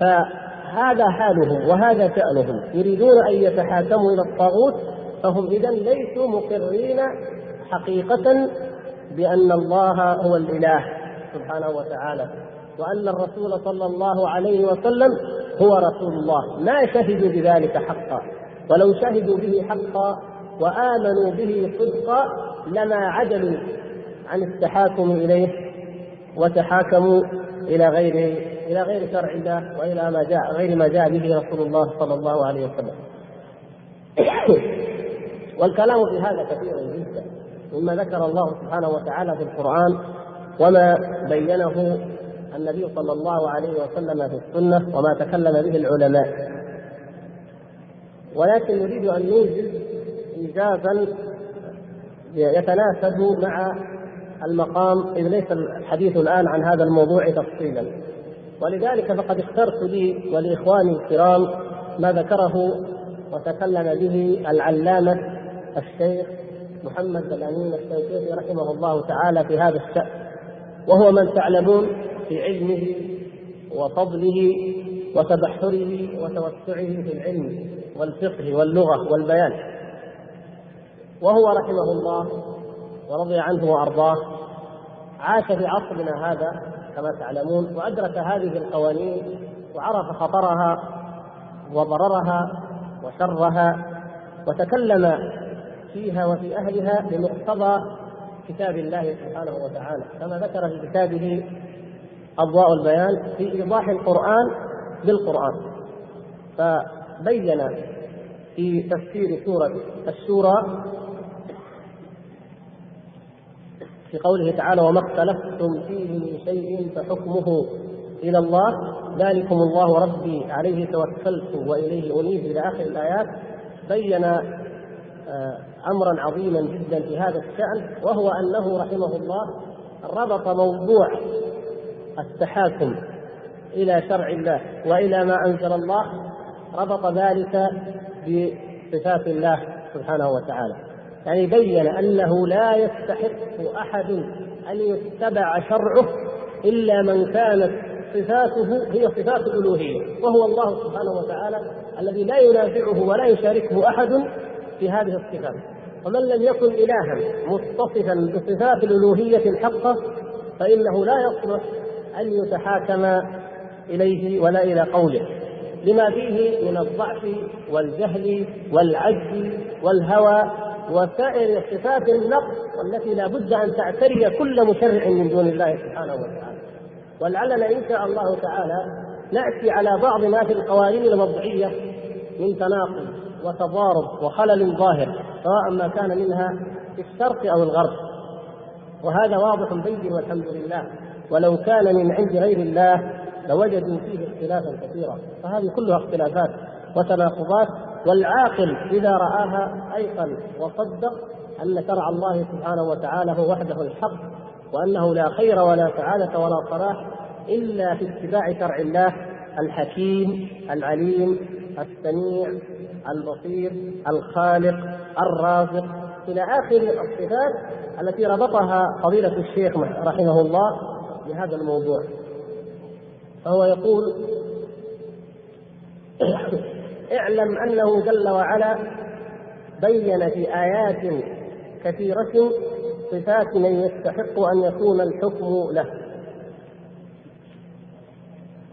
فهذا حالهم وهذا شأنهم. يريدون أن يتحاكموا إلى الطاغوت فهم اذا ليسوا مقرين حقيقة بأن الله هو الإله سبحانه وتعالى وأن الرسول صلى الله عليه وسلم هو رسول الله. ما شهدوا بذلك حقا ولو شهدوا به حقا وآمنوا به صدقا لما عدلوا عن التحاكم إليه وتحاكموا إلى غيره إلى غير شرع الله وإلى ما جاء غير ما جاء به رسول الله صلى الله عليه وسلم. [COUGHS] والكلام في هذا كثير جدا مما ذكر الله سبحانه وتعالى في القرآن وما بينه النبي صلى الله عليه وسلم في السنة وما تكلم به العلماء ولكن نريد أن نوجد ايجازا يتناسب مع المقام إذ ليس الحديث الآن عن هذا الموضوع تفصيلا. ولذلك فقد اخترت لي ولإخواني الكرام ما ذكره وتكلم به العلامة الشيخ محمد الامين الشنقيطي رحمه الله تعالى في هذا الشأن. وهو من تعلمون في علمه وفضله وتبحره وتوسعه في العلم والفقه واللغة والبيان. وهو رحمه الله ورضي عنه وأرضاه عاش في عصرنا هذا كما تعلمون وأدرك هذه القوانين وعرف خطرها وضررها وشرها وتكلم فيها وفي أهلها بمقتضى كتاب الله سبحانه وتعالى. كما ذكر في كتابه أضواء البيان في إيضاح القرآن بالقرآن. فبين في تفسير سورة الشورى في قوله تعالى وما اختلفتم فيه من شيء فحكمه إلى الله ذلكم الله ربي عليه توكلت وإليه أنيب إلى آخر الآيات بين آه، امرا عظيما جدا في هذا الشأن وهو أنه رحمه الله ربط موضوع التحاكم إلى شرع الله وإلى ما أنزل الله ربط ذلك بصفات الله سبحانه وتعالى. يعني بين أنه لا يستحق أحد أن يتبع شرعه إلا من كانت صفاته هي صفات الألوهية وهو الله سبحانه وتعالى الذي لا ينازعه ولا يشاركه أحد في هذه الصفات. ومن لم يكن إلها متصفا بصفات الألوهية الحقة فإنه لا يصلح أن يتحاكم إليه ولا إلى قوله. لما فيه من الضعف والجهل والعجز والهوى وسائر صفات النقص والتي لا بد أن تعتري كل مشرع من دون الله سبحانه وتعالى. ولعلنا إن شاء الله تعالى نأتي على بعض ما في القوانين الوضعية من تناقض وتضارب وخلل ظاهر سواء ما كان منها في الشرق أو الغرب. وهذا واضح بين والحمد لله. ولو كان من عند غير الله لوجدوا فيه اختلافا كثيرا. فهذه كلها اختلافات وتناقضات والعاقل إذا رآها أيقن وصدق أن شرع الله سبحانه وتعالى هو وحده الحق وأنه لا خير ولا سعادة ولا صلاح إلا في اتباع شرع الله الحكيم العليم السميع البصير الخالق الرازق إلى آخر الصفات التي ربطها فضيلة الشيخ رحمه الله بهذا الموضوع. فهو يقول [COUGHS] اعلم أنه جل وعلا بين في آيات كثيرة صفات من يستحق أن يكون الحكم له.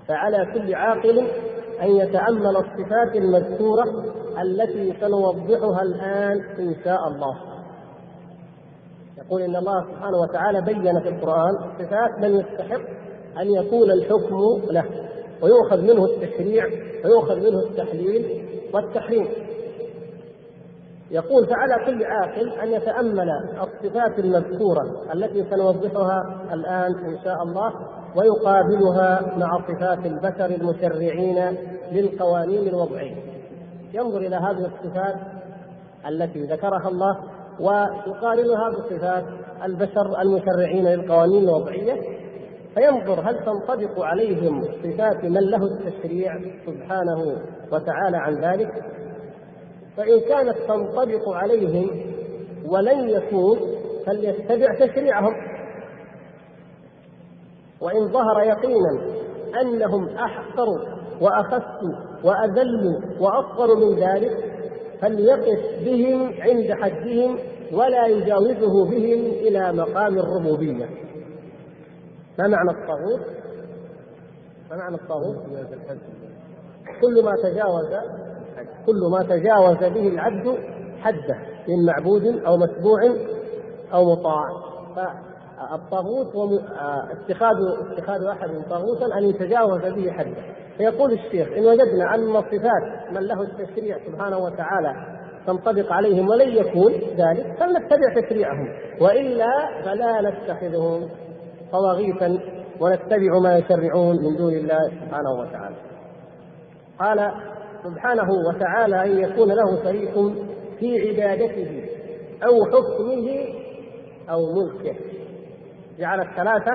فعلى كل عاقل أن يتأمل الصفات المذكورة التي سنوضحها الآن إن شاء الله. يقول إن الله سبحانه وتعالى بين في القرآن صفات من يستحق أن يكون الحكم له. ويؤخذ منه التشريع ويؤخذ منه التحليل والتحريم. يقول فعلى كل عاقل أن يتأمل الصفات المذكورة التي سنوضحها الآن إن شاء الله ويقابلها مع صفات البشر المشرعين للقوانين الوضعية. ينظر إلى هذه الصفات التي ذكرها الله ويقارنها بصفات البشر المشرعين للقوانين الوضعية فينظر هل تنطبق عليهم صفات من له التشريع سبحانه وتعالى عن ذلك؟ فإن كانت تنطبق عليهم ولن يكون فليتبع تشريعهم. وإن ظهر يقينا أنهم أحقر وأخس وأذل وأصغر من ذلك فليقف بهم عند حدهم ولا يجاوزه بهم إلى مقام الربوبية. ما معنى الطاغوت؟ ما معنى الطاغوت؟ كل ما تجاوز كل ما تجاوز به العبد حده من معبود أو متبوع أو مطاع فالطاغوت اتخاذ اتخاذ أحد طاغوتا أن يتجاوز به حده فيقول الشيخ إن وجدنا أن صفات من له التشريع سبحانه وتعالى تنطبق عليهم ولن يكون ذلك فلنتبع تشريعهم وإلا فلا نتخذهم طواغيتا ونتبع ما يشرعون من دون الله سبحانه وتعالى. قال سبحانه وتعالى أن يكون له شريك في عبادته أو حكمه أو ملكه. جعل الثلاثة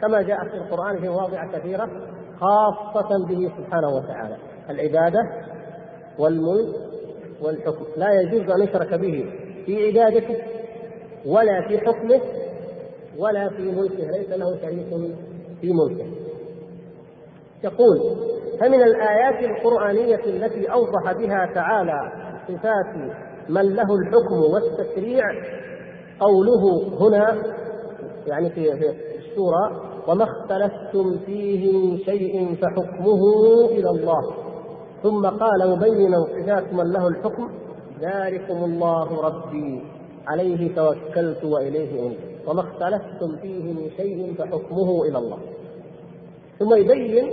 كما جاء في القرآن في مواضع كثيرة خاصة به سبحانه وتعالى. العبادة والملك والحكم. لا يجوز أن يشرك به في عبادته ولا في حكمه ولا في ملكه ليس له شريك في ملكه. يقول فمن الآيات القرآنية التي أوضح بها تعالى صفات من له الحكم والتشريع قوله هنا يعني في السورة وما اختلفتم فيه من شيء فحكمه إلى الله ثم قال مبينا صفات من له الحكم ذلكم الله ربي عليه توكلت وإليه أنيب وما اختلفتم فيه من شيء فحكمه إلى الله. ثم يبين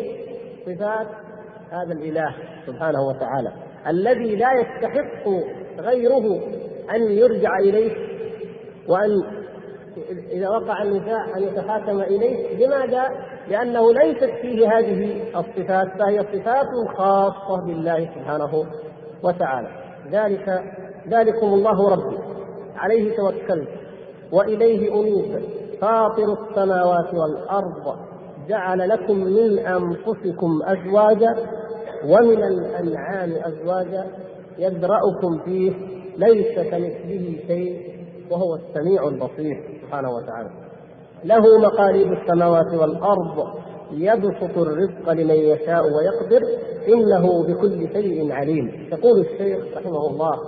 صفات هذا الإله سبحانه وتعالى الذي لا يستحق غيره أن يرجع إليه وأن إذا وقع النزاع أن يتحاكم إليه لماذا؟ لأنه ليست فيه هذه الصفات فهي صفات خاصة بالله سبحانه وتعالى. ذلك ذلكم الله ربي. عليه توكلت. وإليه أنيب. فاطر السماوات والأرض جعل لكم من أنفسكم أزواجا ومن الأنعام أزواجا يدرأكم فيه. ليس كمثله شيء وهو السميع البصير سبحانه وتعالى. له مقاليد السماوات والأرض. يبسط الرزق لمن يشاء ويقدر. إنه بكل شيء عليم. يقول الشيخ رحمه الله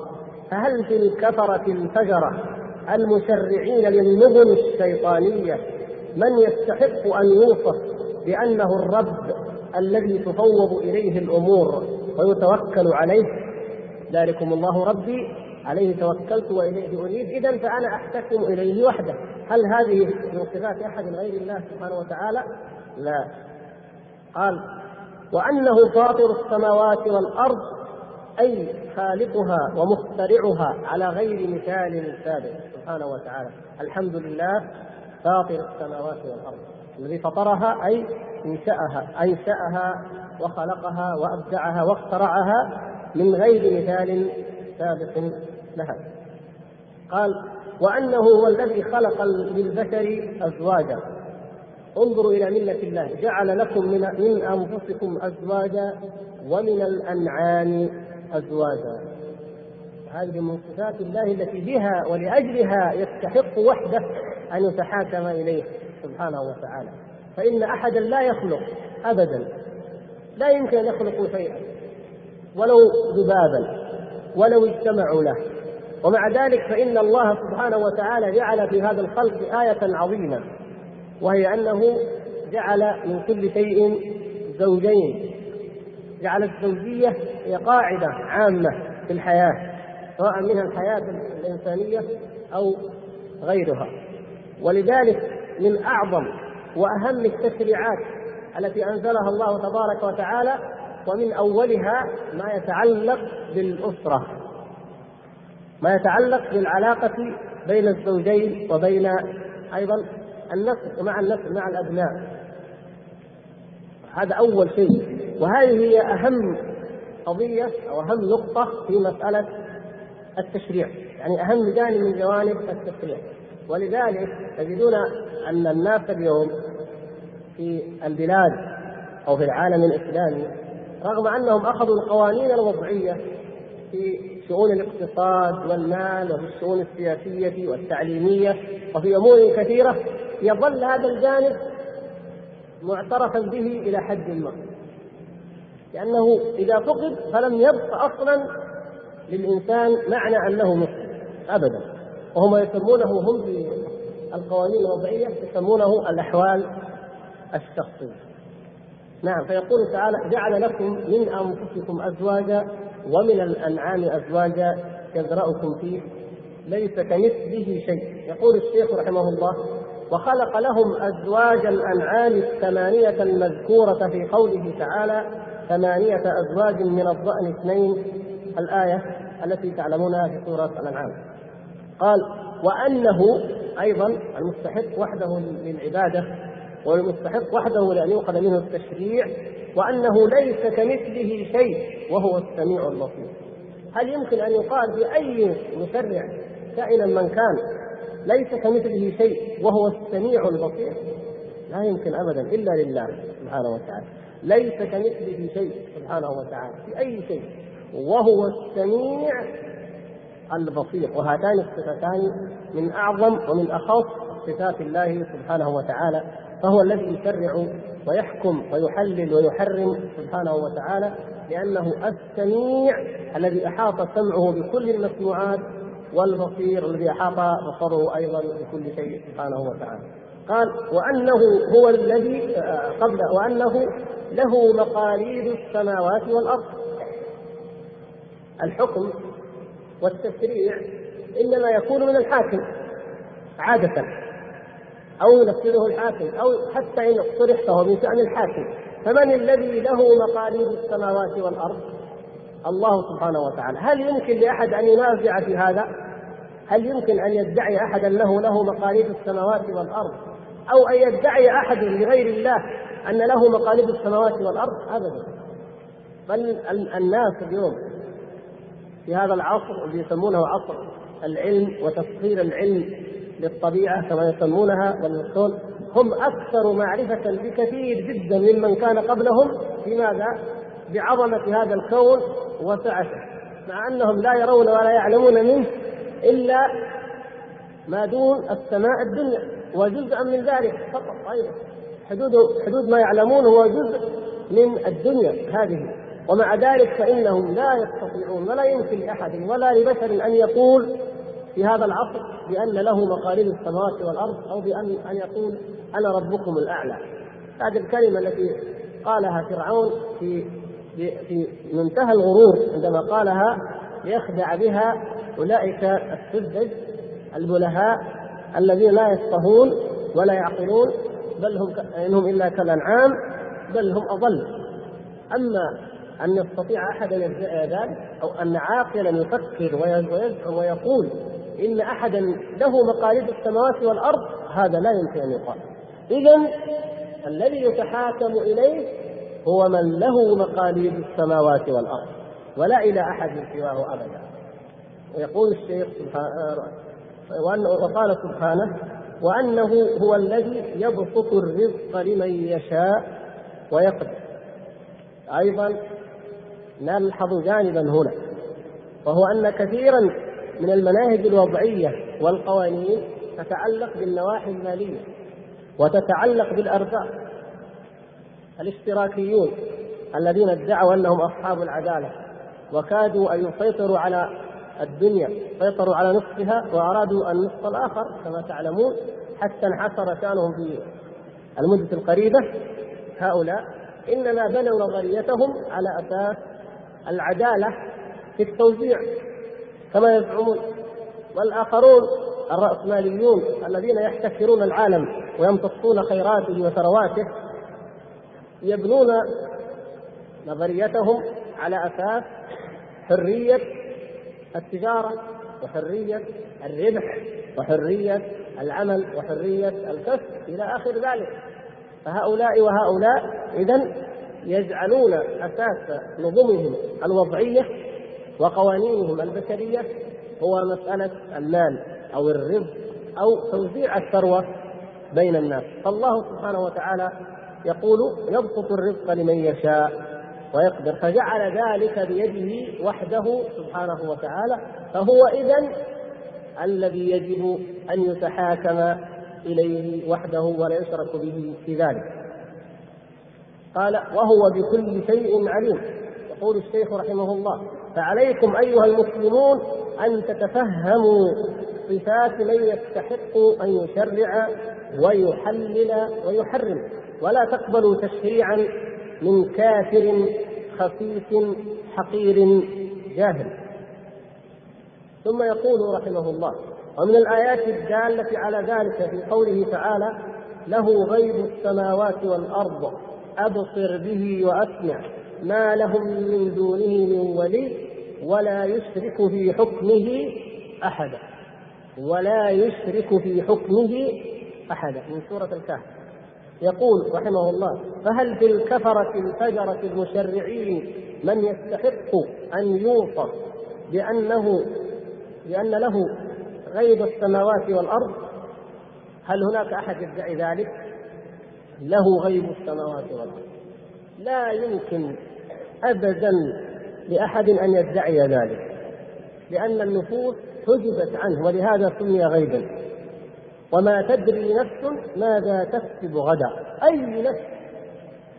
فهل في الكفرة الفجرة المشرعين للنظم الشيطانية. من يستحق أن يوصف بأنه الرب الذي تفوض إليه الأمور ويتوكل عليه؟ ذلكم الله ربي. عليه توكلت وإليه أنيب. إذا فأنا أحتكم إليه وحده. هل هذه من صفات أحد غير الله سبحانه وتعالى؟ لا. قال وأنه فاطر السماوات والأرض أي خالقها ومخترعها على غير مثال سابق سبحانه وتعالى. الحمد لله فاطر السماوات والأرض. الذي فطرها أي انشأها أنشأها وخلقها وأبدعها واخترعها من غير مثال سابق لها. قال وأنه هو الذي خلق للبشر أزواجا. انظروا إلى ملة الله. جعل لكم من من أنفسكم أزواجا ومن الأنعام أزواجا. هذه من صفات الله التي بها ولأجلها يستحق وحده أن يتحاكم إليه سبحانه وتعالى. فإن أحدا لا يخلق ابدا لا يمكن أن يخلقوا شيئا ولو ذبابا ولو اجتمعوا له. ومع ذلك فإن الله سبحانه وتعالى جعل في هذا الخلق آية عظيمة وهي أنه جعل من كل شيء زوجين. جعل الزوجية هي قاعدة عامة في الحياة. سواء منها الحياة الإنسانية أو غيرها. ولذلك من أعظم وأهم التشريعات التي أنزلها الله تبارك وتعالى ومن أولها ما يتعلق بالأسرة. ما يتعلق بالعلاقة بين الزوجين وبين أيضا النسل مع النسل مع الأبناء. هذا أول شيء. وهذه هي أهم قضية أو أهم نقطة في مسألة التشريع. يعني أهم جانب من جوانب التشريع. ولذلك تجدون أن الناس اليوم في البلاد أو في العالم الإسلامي رغم أنهم أخذوا القوانين الوضعية في شؤون الاقتصاد والمال وفي الشؤون السياسية والتعليمية وفي أمور كثيرة يظل هذا الجانب معترفا به إلى حد ما. لأنه إذا فقد فلم يبق أصلا للإنسان معنى أنه مسلم أبدا. وهم يسمونه هم في القوانين الوضعية يسمونه الأحوال الشخصية. نعم فيقول تعالى جعل لكم من أنفسكم أزواجا ومن الأنعام أزواجا يذرأكم فيه ليس كمثله شيء. يقول الشيخ رحمه الله وخلق لهم أزواج الأنعام الثمانية المذكورة في قوله تعالى ثمانية أزواج من الضأن اثنين الآية التي تعلمونها في سورة الأنعام. قال وأنه أيضا المستحق وحده للعبادة والمستحق وحده لأن يؤخذ منه التشريع وأنه ليس كمثله شيء وهو السميع البصير. هل يمكن أن يقال بأي مشرع كائنا من كان ليس كمثله شيء وهو السميع البصير؟ لا يمكن أبدا إلا لله سبحانه وتعالى. ليس كمثله شيء سبحانه وتعالى في أي شيء. وهو السميع البصير. وهاتان الصفتان من أعظم ومن أخص صفات الله سبحانه وتعالى فهو الذي يشرع ويحكم ويحلل ويحرم سبحانه وتعالى لأنه السميع الذي أحاط سمعه بكل المسموعات والبصير الذي أحاط بصره أيضا بكل شيء سبحانه وتعالى. قال وأنه هو الذي قبل وأنه له مقاليد السماوات والأرض. الحكم والتشريع إنما يكون من الحاكم عادة أو ينفذه الحاكم أو حتى إن اقترح فهو من شأن الحاكم. فمن الذي له مقاليد السماوات والأرض؟ الله سبحانه وتعالى. هل يمكن لأحد أن ينازع في هذا؟ هل يمكن أن يدعي أحدا له له مقاليد السماوات والأرض؟ أو أن يدعي أحد لغير الله أن له مقاليد السماوات والأرض؟ أبدا. بل الناس اليوم في هذا العصر اللي يسمونه عصر العلم وتسخير العلم للطبيعة كما يسمونها والكون هم أكثر معرفة بكثير جدا ممن كان قبلهم في ماذا؟ بعظمة هذا الكون وسعته. مع أنهم لا يرون ولا يعلمون منه إلا ما دون السماء الدنيا وجزءا من ذلك فقط أيضا. حدود حدود ما يعلمون هو جزء من الدنيا هذه. ومع ذلك فإنهم لا يستطيعون ولا يمكن لأحد ولا لبشر أن يقول في هذا العصر بأن له مقاليد السماوات والأرض أو بأن أن يقول أنا ربكم الأعلى. هذه الكلمة التي قالها فرعون في في منتهى الغرور عندما قالها ليخدع بها أولئك السذج البلهاء الذين لا يفقهون ولا يعقلون بل هم إنهم إلا كالأنعام بل هم أضل. أما أن يستطيع أحد أن يدعي ذلك أو أن عاقلا يفكر ويقول إن احدا له مقاليد السماوات والأرض هذا لا يمكن أن يقال. اذا الذي يتحاكم إليه هو من له مقاليد السماوات والأرض ولا إلى أحد سواه ابدا. ويقول الشيخ سبحانه وقال سبحانه وأنه هو الذي يبسط الرزق لمن يشاء ويقدر. أيضا نلحظ جانبا هنا وهو أن كثيرا من المناهج الوضعية والقوانين تتعلق بالنواحي المالية وتتعلق بالأرزاق الاشتراكيون الذين ادعوا أنهم أصحاب العدالة وكادوا أن يسيطروا على الدنيا سيطروا على نصفها وأرادوا النصف الآخر كما تعلمون حتى انحصر شأنهم في المدة القريبة. هؤلاء إنما بنوا نظريتهم على أساس العدالة في التوزيع كما يزعمون. والآخرون الرأسماليون الذين يحتكرون العالم ويمتصون خيراته وثرواته يبنون نظريتهم على أساس حرية التجارة وحرية الربح وحرية العمل وحرية الكسب إلى آخر ذلك. فهؤلاء وهؤلاء إذا يجعلون أساس نظمهم الوضعية وقوانينهم البشرية هو مسألة المال أو الرزق أو توزيع الثروة بين الناس. فالله سبحانه وتعالى يقول يبسط الرزق لمن يشاء ويقدر فجعل ذلك بيده وحده سبحانه وتعالى فهو إذا الذي يجب أن يتحاكم إليه وحده ولا يشرك به في ذلك. قال وهو بكل شيء عليم. يقول الشيخ رحمه الله فعليكم أيها المسلمون أن تتفهموا صفات من يستحق أن يشرع ويحلل ويحرم ولا تقبلوا تشريعا من كافر خفيف حقير جاهل. ثم يقول رحمه الله ومن الآيات الدالة على ذلك في قوله تعالى له غيب السماوات والأرض أبصر به وأسمع ما لهم من دونه من ولي ولا يشرك في حكمه أحدا ولا يشرك في حكمه أحدا من سورة الكهف. يقول رحمه الله فهل في الكفرة الفجرة المشرعين من يستحق أن يوصف بأنه بأن له غيب السماوات والأرض؟ هل هناك أحد يدعي ذلك؟ له غيب السماوات والأرض. لا يمكن أبدا لأحد أن يدعي ذلك لأن النفوس حجبت عنه ولهذا سمي غيبا. وما تدري نفس ماذا تكسب غدا. أي نفس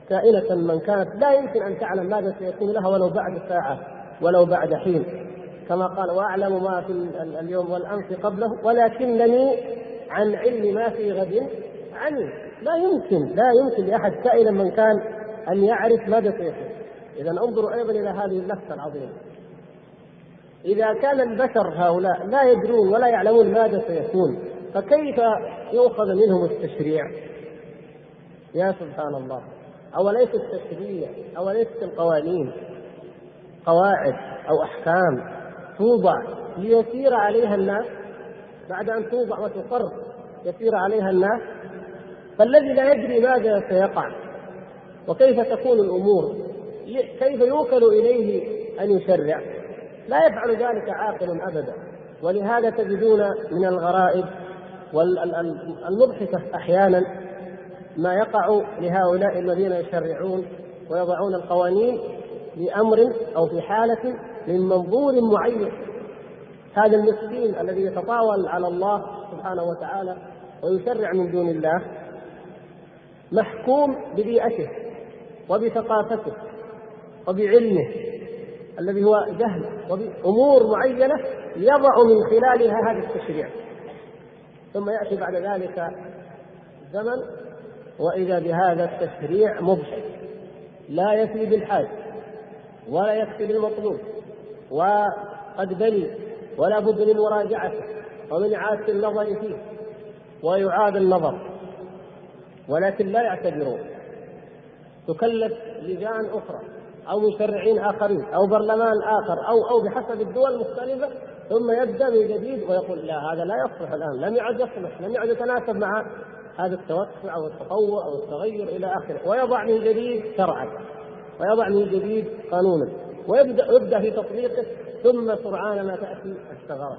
كائنة من كانت لا يمكن أن تعلم ماذا سيكون لها ولو بعد ساعة ولو بعد حين. كما قال وأعلم ما في اليوم والأمس قبله ولكنني عن علم ما في غد عني لا يمكن لا يمكن لأحد كائنا من كان أن يعرف ماذا سيكون إذا انظروا أيضا إلى هذه اللفة العظيمة. إذا كان البشر هؤلاء لا يدرون ولا يعلمون ماذا سيكون فكيف يؤخذ منهم التشريع؟ يا سبحان الله. أوليس التشريع أوليست القوانين قواعد أو أحكام توضع ليسير عليها الناس؟ بعد أن توضع وتقر يسير عليها الناس؟ فالذي لا يدري ماذا سيقع وكيف تكون الأمور كيف يوكل إليه أن يشرع. لا يفعل ذلك عاقل أبدا. ولهذا تجدون من الغرائب والمضحكه أحيانا ما يقع لهؤلاء الذين يشرعون ويضعون القوانين لأمر أو في حالة من منظور معين. هذا المسكين الذي يتطاول على الله سبحانه وتعالى ويشرع من دون الله محكوم ببيئته وبثقافته وبعلمه الذي هو جهل وبأمور معينة يضع من خلالها هذا التشريع. ثم يأتي بعد ذلك زمن وإذا بهذا التشريع مضحك لا يفي بالحاج ولا يكفي بالمطلوب وقد بني ولا بد من مراجعته ومن إعادة النظر فيه ويعاد النظر. ولكن لا يعتبرون. تكلف لجان أخرى أو مشرعين آخرين أو برلمان آخر أو أو بحسب الدول المختلفة ثم يبدأ من جديد ويقول لا هذا لا يصلح الآن لم يعد يصلح لم يعد يتناسب مع هذا التوسع أو التطور أو التغير إلى آخره. ويضع من جديد شرعا ويضع من جديد قانونا ويبدأ يبدأ في تطبيقه ثم سرعان ما تأتي الثغرات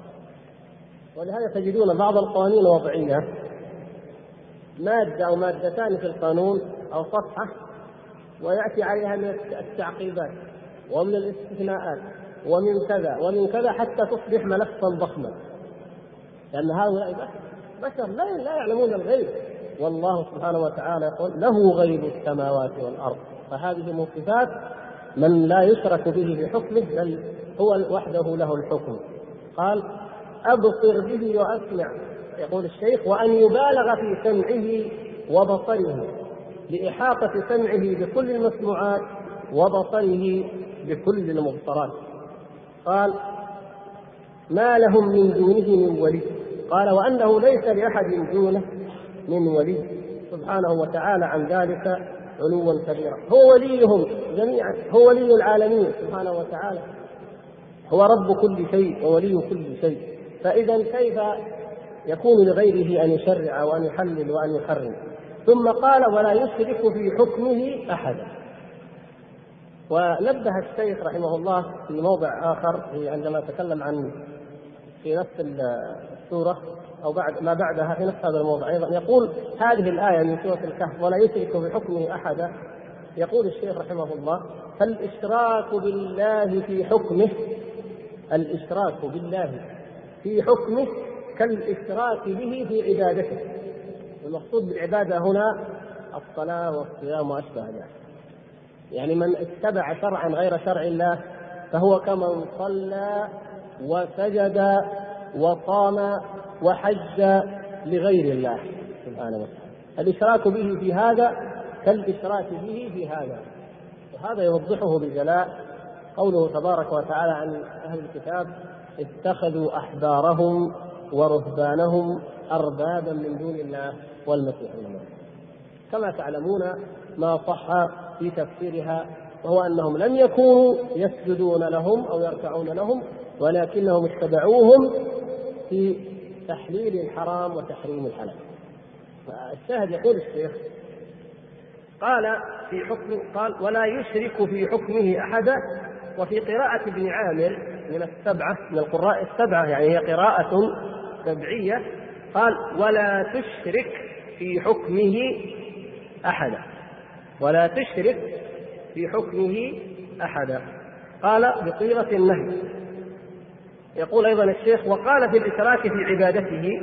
ولهذا تجدون بعض القوانين الوضعية مادة أو مادتان في القانون أو صفحة ويأتي عليها من التعقيبات ومن الاستثناءات ومن كذا ومن كذا حتى تصبح ملفا ضخما. لأن هؤلاء بشر لا لا يعلمون الغيب. والله سبحانه وتعالى يقول له غيب السماوات والأرض. فهذه من صفات من لا يشرك به في حكمه بل هو وحده له الحكم. قال أبصر به وأسمع. يقول الشيخ وأن يبالغ في سمعه وبصره لإحاطة سمعه بكل المسموعات وبصره بكل المبصرات. قال ما لهم من دونه من ولي. قال وأنه ليس لأحد دونه من ولي. سبحانه وتعالى عن ذلك علوا كبيرا. هو وليهم جميعا هو ولي العالمين سبحانه وتعالى. هو رب كل شيء وولي كل شيء. فإذا كيف يكون لغيره أن يشرع وأن يحلل وأن يحرم. ثم قال ولا يشرك في حكمه أحدا. ونبه الشيخ رحمه الله في موضع آخر عندما تكلم عن في نفس السورة أو بعد ما بعدها في نفس هذا الموضع أيضا يقول هذه الآية من سورة الكهف ولا يشرك في حكمه أحدا. يقول الشيخ رحمه الله فالإشراك بالله في حكمه الإشراك بالله في حكمه كالإشراك به في عبادته. المقصود بالعبادة هنا الصلاة والصيام وأشبه ذلك. يعني من اتبع شرعا غير شرع الله فهو كمن صلى وسجد وصام وحج لغير الله سبحانه وتعالى. الإشراك به في هذا كالإشراك به في هذا. وهذا يوضحه بجلاء قوله تبارك وتعالى عن أهل الكتاب اتخذوا أحبارهم ورهبانهم أربابا من دون الله والمسيح مريم. كما تعلمون ما صح في تفسيرها وهو أنهم لم يكونوا يسجدون لهم أو يركعون لهم ولكنهم اتبعوهم في تحليل الحرام وتحريم الحلال. الشاهد يقول الشيخ قال في حكم قال ولا يشرك في حكمه أحدا وفي قراءة ابن عامر من السبعة من القراء السبعة يعني هي قراءة سبعية قال ولا تشرك في حكمه أحدا. ولا تشرك في حكمه أحدا. قال بصيغة النهي. يقول أيضا الشيخ وقال في الإشراك في عبادته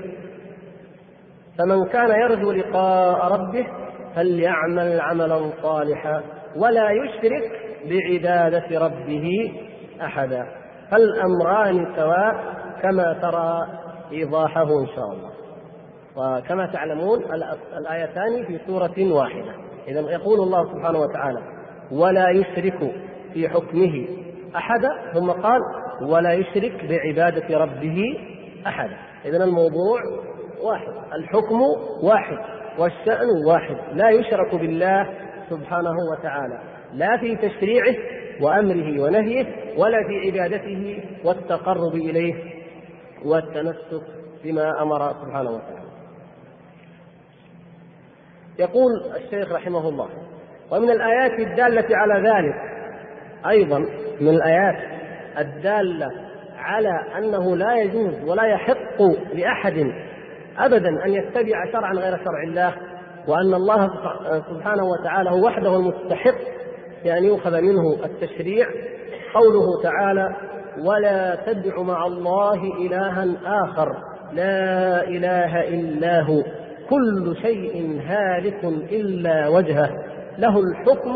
فمن كان يرجو لقاء ربه فليعمل عملا صالحا ولا يشرك بعبادة ربه أحدا. فالأمران سواء كما ترى إيضاحه إن شاء الله. وكما تعلمون الآيتان في سورة واحدة. إذا يقول الله سبحانه وتعالى ولا يشرك في حكمه أحدا ثم قال ولا يشرك بعبادة ربه أحدا إذا الموضوع واحد. الحكم واحد. والشأن واحد. لا يشرك بالله سبحانه وتعالى. لا في تشريعه وأمره ونهيه ولا في عبادته والتقرب إليه. والتمسك بما أمر سبحانه وتعالى. يقول الشيخ رحمه الله ومن الآيات الدالة على ذلك أيضا من الآيات الدالة على أنه لا يجوز ولا يحق لأحد أبدا أن يتبع شرعا غير شرع الله وأن الله سبحانه وتعالى هو وحده المستحق بأن يؤخذ منه التشريع. قوله تعالى ولا تدع مع الله إلها آخر. لا إله إلا هو. كل شيء هالك إلا وجهه. له الحكم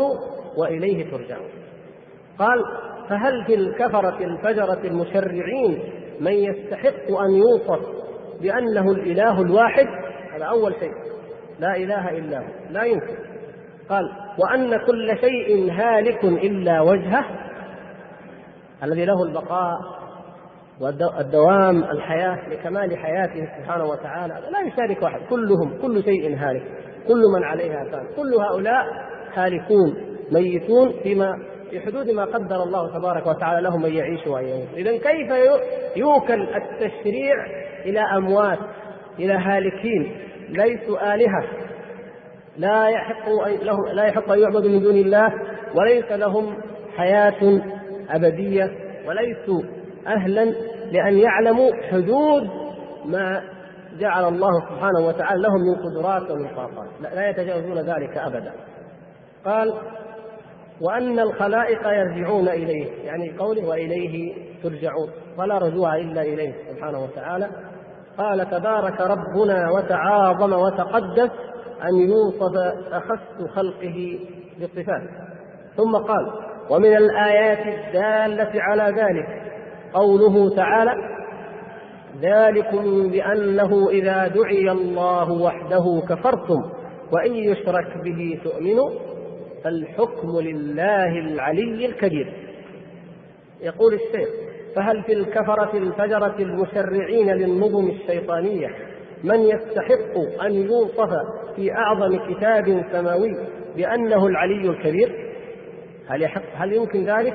وإليه ترجعون. قال فهل في الكفرة الفجرة المشرعين من يستحق أن يوصف بأنه الإله الواحد؟ هذا أول شيء. لا إله إلا هو. لا يمكن. قال وأن كل شيء هالك إلا وجهه. الذي له البقاء والدوام الحياة لكمال حياته سبحانه وتعالى لا يشارك واحد. كلهم كل شيء هالك. كل من عليها فان كل هؤلاء هالكون ميتون فيما في حدود ما قدر الله تبارك وتعالى لهم أن يعيشوا وأن يموتوا، اذا كيف يوكل التشريع إلى أموات إلى هالكين؟ ليسوا آلهة. لا يحق لهم لا يحق أن يعبدوا من دون الله وليس لهم حياة أبدية وليسوا أهلا لأن يعلموا حدود ما جعل الله سبحانه وتعالى لهم من قدرات ومن طاقات. لا يتجاوزون ذلك ابدا. قال وأن الخلائق يرجعون إليه يعني قوله وإليه ترجعون فلا رجوع إلا إليه سبحانه وتعالى. قال تبارك ربنا وتعاظم وتقدس أن يوصف أخس خلقه بصفات ثم قال ومن الآيات الدالة على ذلك قوله تعالى ذلكم بأنه إذا دعي الله وحده كفرتم وإن يشرك به تؤمنوا فالحكم لله العلي الكبير. يقول الشيخ فهل في الكفرة الفجرة المشرعين للنظم الشيطانية من يستحق أن يوصف في أعظم كتاب سماوي بأنه العلي الكبير؟ هل يحق هل يمكن ذلك؟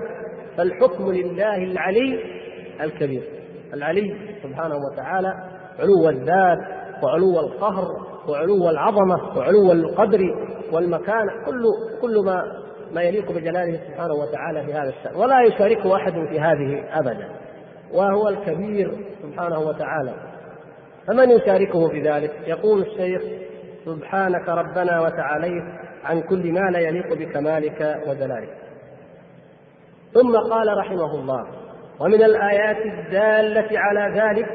فالحكم لله العلي الكبير. العلي سبحانه وتعالى علو الذات وعلو القهر وعلو العظمة وعلو القدر والمكان كل كل ما ما يليق بجلاله سبحانه وتعالى في هذا الشأن. ولا يشاركه أحد في هذه أبدا. وهو الكبير سبحانه وتعالى. فمن يشاركه في ذلك؟ يقول الشيخ سبحانك ربنا وتعاليت عن كل ما لا يليق بكمالك وجلالك ثم قال رحمه الله ومن الآيات الدالة على ذلك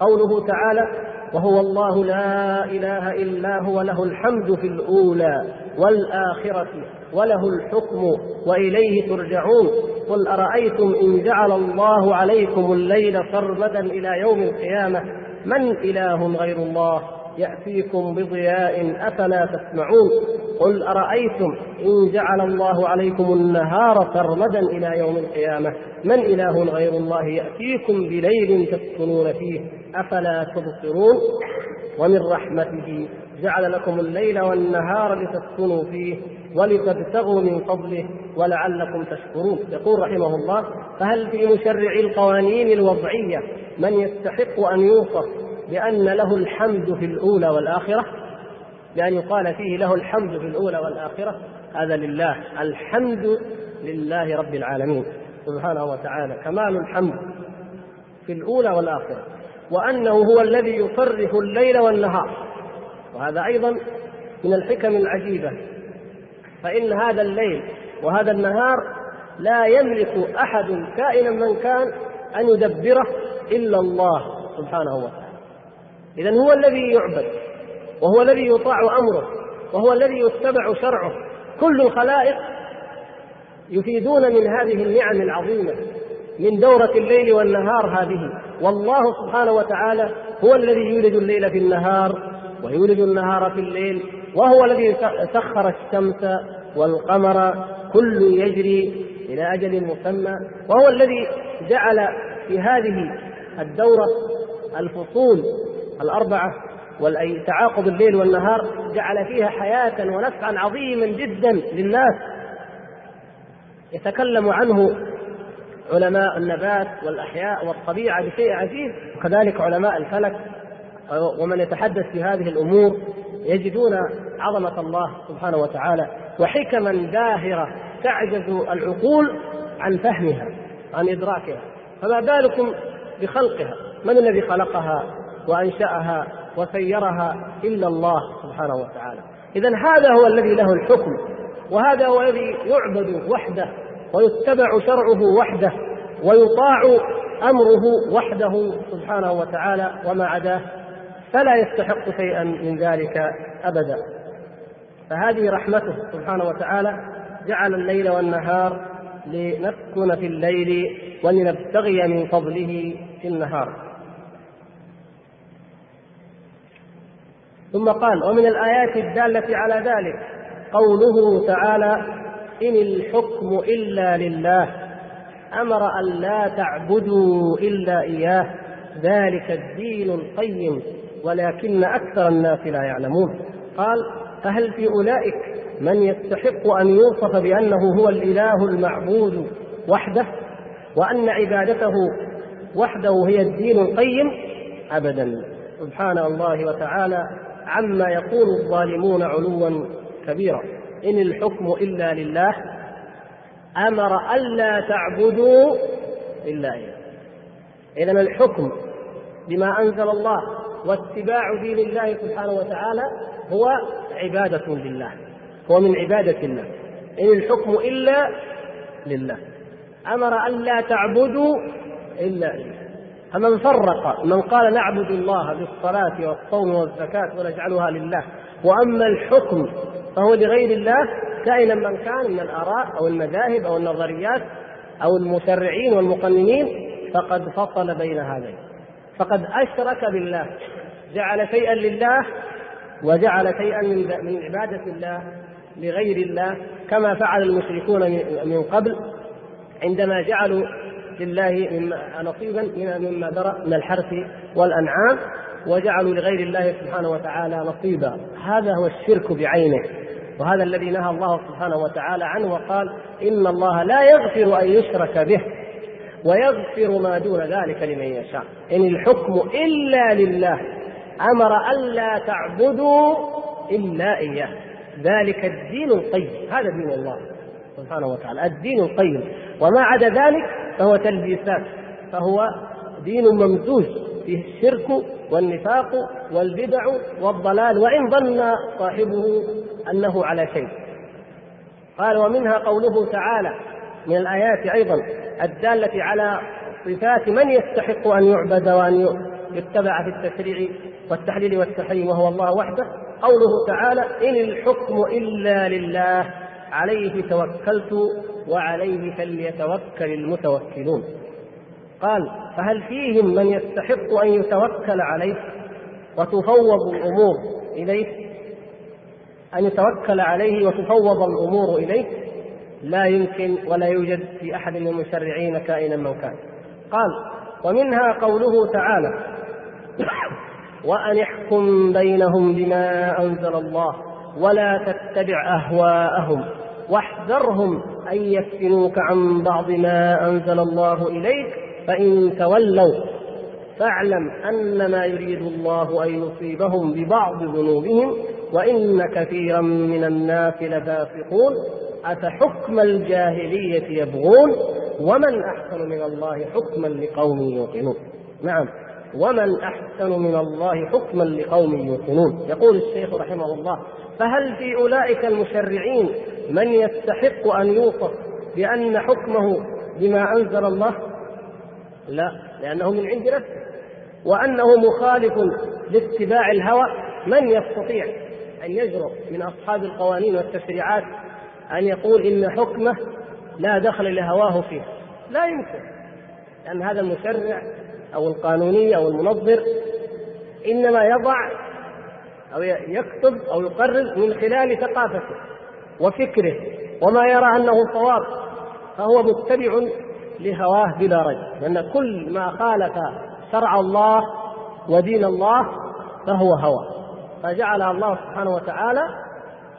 قوله تعالى وهو الله لا إله إلا هو له الحمد في الأولى والآخرة وله الحكم وإليه ترجعون قل أرأيتم إن جعل الله عليكم الليل سرمدا إلى يوم القيامة؟ من إله غير الله؟ يأتيكم بضياء أفلا تسمعون. قل أرأيتم إن جعل الله عليكم النهار سرمدا إلى يوم القيامة. من إله غير الله يأتيكم بليل تسكنون فيه أفلا تبصرون؟ ومن رحمته جعل لكم الليل والنهار لتسكنوا فيه ولتبتغوا من فضله ولعلكم تشكرون. يقول رحمه الله فهل في مشرعي القوانين الوضعية من يستحق أن يوصف بان له الحمد في الأولى والآخرة بان يقال فيه له الحمد في الأولى والآخرة. هذا لله الحمد لله رب العالمين سبحانه وتعالى كمال الحمد في الأولى والآخرة وأنه هو الذي يصرف الليل والنهار. وهذا أيضا من الحكم العجيبة فإن هذا الليل وهذا النهار لا يملك أحد كائنا من كان أن يدبره إلا الله سبحانه وتعالى. اذا هو الذي يعبد وهو الذي يطاع أمره وهو الذي يتبع شرعه. كل الخلائق يفيدون من هذه النعم العظيمة من دورة الليل والنهار هذه. والله سبحانه وتعالى هو الذي يولد الليل في النهار ويولد النهار في الليل وهو الذي سخر الشمس والقمر كل يجري إلى أجل مسمى وهو الذي جعل في هذه الدورة الفصول الأربعة تعاقب الليل والنهار جعل فيها حياة ونفعا عظيما جدا للناس. يتكلم عنه علماء النبات والأحياء والطبيعة بشيء عجيب وكذلك علماء الفلك. ومن يتحدث في هذه الأمور يجدون عظمة الله سبحانه وتعالى وحكما باهرة تعجز العقول عن فهمها عن إدراكها. فما بالكم بخلقها؟ من الذي خلقها؟ وأنشأها وسيرها إلا الله سبحانه وتعالى. إذا هذا هو الذي له الحكم وهذا هو الذي يعبد وحده ويتبع شرعه وحده ويطاع أمره وحده سبحانه وتعالى وما عداه فلا يستحق شيئا من ذلك ابدا. فهذه رحمته سبحانه وتعالى جعل الليل والنهار لنسكن في الليل ولنبتغي من فضله في النهار. ثم قال ومن الآيات الدالة على ذلك قوله تعالى إن الحكم إلا لله أمر أن لا تعبدوا إلا إياه ذلك الدين القيم ولكن أكثر الناس لا يعلمون. قال فهل في أولئك من يستحق أن يوصف بأنه هو الإله المعبود وحده وأن عبادته وحده هي الدين القيم؟ أبدا. سبحان الله وتعالى عما يقول الظالمون علوا كبيرا. إن الحكم إلا لله أمر ألا تعبدوا إلا إياه إذا الحكم بما أنزل الله واتباع دين الله سبحانه وتعالى هو عبادة لله هو من عبادة الله. إن الحكم إلا لله أمر ألا تعبدوا إلا إياه فمن فرق من قال نعبد الله بالصلاة والصوم والزكاة ونجعلها لله وأما الحكم فهو لغير الله كائنا من كان من الآراء أو المذاهب أو النظريات أو المشرعين والمقننين فقد فصل بين هذين. فقد أشرك بالله جعل شيئا لله وجعل شيئا من عبادة الله لغير الله كما فعل المشركون من قبل عندما جعلوا لله مما نصيبا مما ذرأ من الحرث والأنعام وجعلوا لغير الله سبحانه وتعالى نصيبا. هذا هو الشرك بعينه. وهذا الذي نهى الله سبحانه وتعالى عنه وقال إن الله لا يغفر أن يشرك به ويغفر ما دون ذلك لمن يشاء. إن الحكم إلا لله. أمر ألا تعبدوا إلا إياه. ذلك الدين القيم. هذا دين الله سبحانه وتعالى. الدين القيم. وما عدا ذلك فهو تلبيسات فهو دين ممزوج فيه الشرك والنفاق والبدع والضلال وإن ظن صاحبه أنه على شيء. قال ومنها قوله تعالى من الآيات أيضا الدالة على صفات من يستحق أن يعبد وأن يتبع في التشريع والتحليل والتحريم وهو الله وحده. قوله تعالى إن الحكم إلا لله. عليه توكلت وعليه فليتوكل المتوكلون. قال فهل فيهم من يستحق أن يتوكل عليه وتفوض الأمور إليه؟ أن يتوكل عليه وتفوض الأمور إليه؟ لا يمكن ولا يوجد في أحد من المشرعين كائنا من كان. قال ومنها قوله تعالى وأن احكم بينهم بما أنزل الله ولا تتبع أهواءهم. واحذرهم أن يفتنوك عن بعض ما أنزل الله إليك فإن تولوا فاعلم أنما يريد الله أن يصيبهم ببعض ذنوبهم وإن كثيرا من الناس لفاسقون. أفحكم الجاهلية يبغون؟ ومن أحسن من الله حكما لقوم يوقنون. نعم. ومن أحسن من الله حكما لقوم يوقنون. يقول الشيخ رحمه الله فهل في أولئك المشرعين من يستحق أن يوصف بأن حكمه بما أنزل الله؟ لا لأنه من عند نفسه. وأنه مخالف لاتباع الهوى من يستطيع أن يجرؤ من أصحاب القوانين والتشريعات أن يقول إن حكمه لا دخل لهواه فيه. لا يمكن. لأن هذا المشرع أو القانوني أو المنظر إنما يضع أو يكتب أو يقرر من خلال ثقافته وفكره وما يرى أنه صواب فهو متبع لهواه بلا ريب. لأن كل ما خالف شرع الله ودين الله فهو هوى. فجعل الله سبحانه وتعالى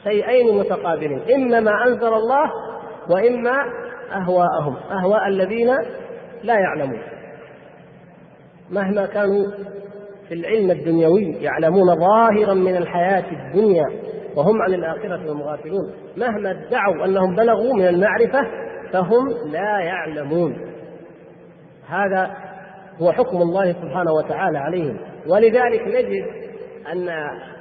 شيئين متقابلين إما ما أنزل الله وإما أهواءهم أهواء الذين لا يعلمون. مهما كانوا في العلم الدنيوي يعلمون ظاهرا من الحياة الدنيا وهم عن الآخرة غافلون مهما ادعوا أنهم بلغوا من المعرفة فهم لا يعلمون. هذا هو حكم الله سبحانه وتعالى عليهم. ولذلك نجد أن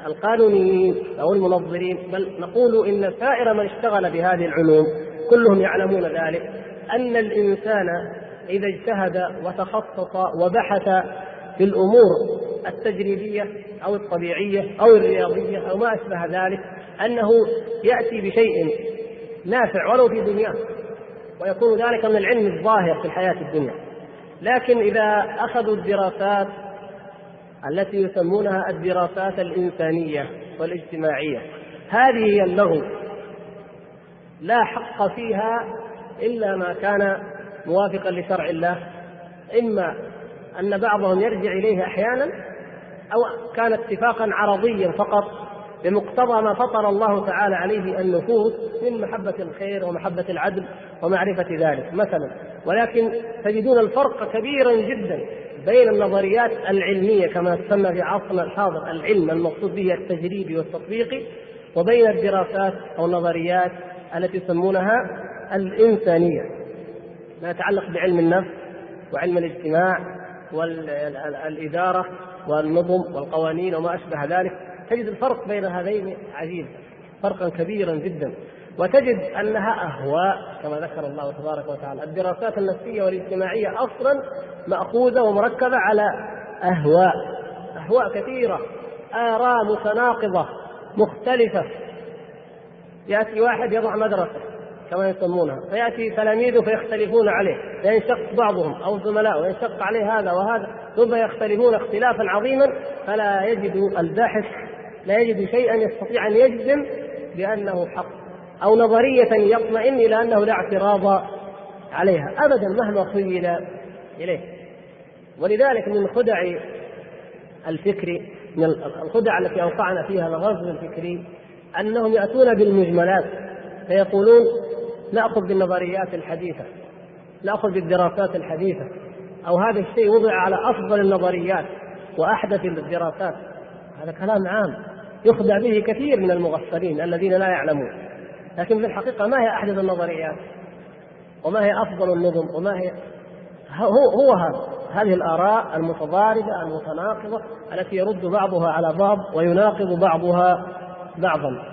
القانونيين أو المنظرين بل نقول إن سائر من اشتغل بهذه العلوم كلهم يعلمون ذلك أن الإنسان إذا اجتهد وتخصص وبحث في الأمور التجريبية أو الطبيعية أو الرياضية أو ما أشبه ذلك أنه يأتي بشيء نافع ولو في دنياه ويكون ذلك من العلم الظاهر في الحياة الدنيا. لكن إذا أخذوا الدراسات التي يسمونها الدراسات الإنسانية والاجتماعية هذه هي اللغو. لا حق فيها إلا ما كان موافقا لشرع الله إما أن بعضهم يرجع إليه أحيانا أو كان اتفاقا عرضيا فقط بمقتضى ما فطر الله تعالى عليه النفوس من محبة الخير ومحبة العدل ومعرفة ذلك مثلا. ولكن تجدون الفرق كبيرا جدا بين النظريات العلمية كما تسمى في عصرنا الحاضر العلم المقصود به التجريبي والتطبيقي وبين الدراسات أو النظريات التي يسمونها الإنسانية ما يتعلق بعلم النفس وعلم الاجتماع والإدارة والنظم والقوانين وما أشبه ذلك تجد الفرق بين هذين عجيب فرقا كبيرا جدا. وتجد أنها أهواء كما ذكر الله تبارك وتعالى الدراسات النفسية والاجتماعية أصلا مأخوذة ومركبة على أهواء أهواء كثيرة آراء متناقضة مختلفة. يأتي واحد يضع مدرسة كما يسمونها فيأتي تلاميذه فيختلفون عليه فينشق بعضهم أو زملاء وينشق عليه هذا وهذا. ثم يختلفون اختلافا عظيما فلا يجد الباحث لا يجد شيئا يستطيع أن يجزم بأنه حق أو نظرية يطمئن إلى أنه لا اعتراض عليها ابدا مهما خيل إليه. ولذلك من خدع الفكر من الخدع التي أوقعنا فيها الغزو الفكري أنهم يأتون بالمجملات فيقولون نأخذ بالنظريات الحديثة نأخذ بالدراسات الحديثة أو هذا الشيء وضع على أفضل النظريات وأحدث الدراسات. هذا كلام عام يخدع به كثير من المغفلين الذين لا يعلمون. لكن في الحقيقة ما هي أحدث النظريات؟ وما هي أفضل النظم؟ وما هي هو هو هذا. هذه الآراء المتضاربة المتناقضة التي يرد بعضها على بعض ويناقض بعضها بعضا.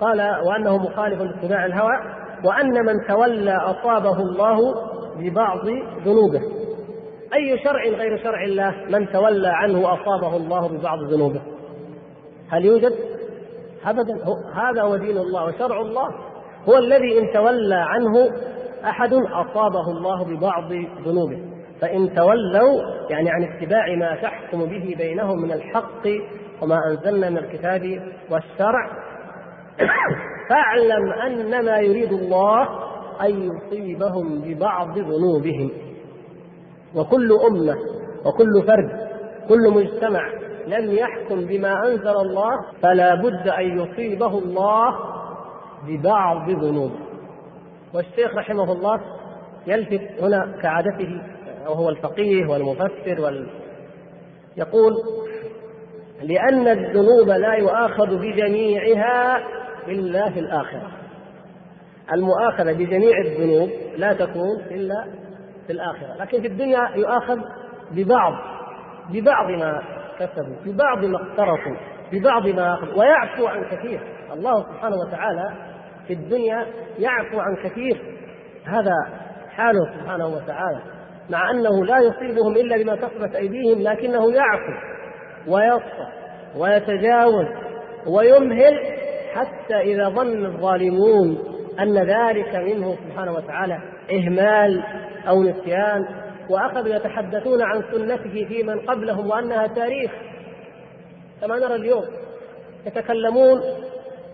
قال وأنه مخالف لاتباع الهوى وأن من تولى أصابه الله ببعض ذنوبه. أي شرع غير شرع الله من تولى عنه أصابه الله ببعض ذنوبه؟ هل يوجد؟ ابدا. هذا هو دين الله وشرع الله. هو الذي إن تولى عنه أحد أصابه الله ببعض ذنوبه. فإن تولوا يعني عن اتباع ما تحكم به بينهم من الحق وما أنزلنا من الكتاب والشرع فاعلم أن ما يريد الله أن يصيبهم ببعض ذنوبهم. وكل أمة وكل فرد كل مجتمع لم يحكم بما أنزل الله فلا بد أن يصيبه الله ببعض ذنوبه والشيخ رحمه الله يلفت هنا كعادته وهو الفقيه والمفسر وال يقول لأن الذنوب لا يؤاخذ بجميعها إلا في الآخرة. المؤاخذة بجميع الذنوب لا تكون إلا في الآخرة. لكن في الدنيا يؤاخذ ببعض ببعض ما كسبوا ببعض ما اقترفوا ببعض ما أخذوا ويعفو عن كثير. الله سبحانه وتعالى في الدنيا يعفو عن كثير. هذا حاله سبحانه وتعالى. مع أنه لا يصيبهم إلا بما كسبت أيديهم لكنه يعفو ويصفى ويتجاوز ويمهل حتى إذا ظن الظالمون أن ذلك منه سبحانه وتعالى إهمال أو نسيان وأخذوا يتحدثون عن سنته في من قبلهم وأنها تاريخ. كما نرى اليوم يتكلمون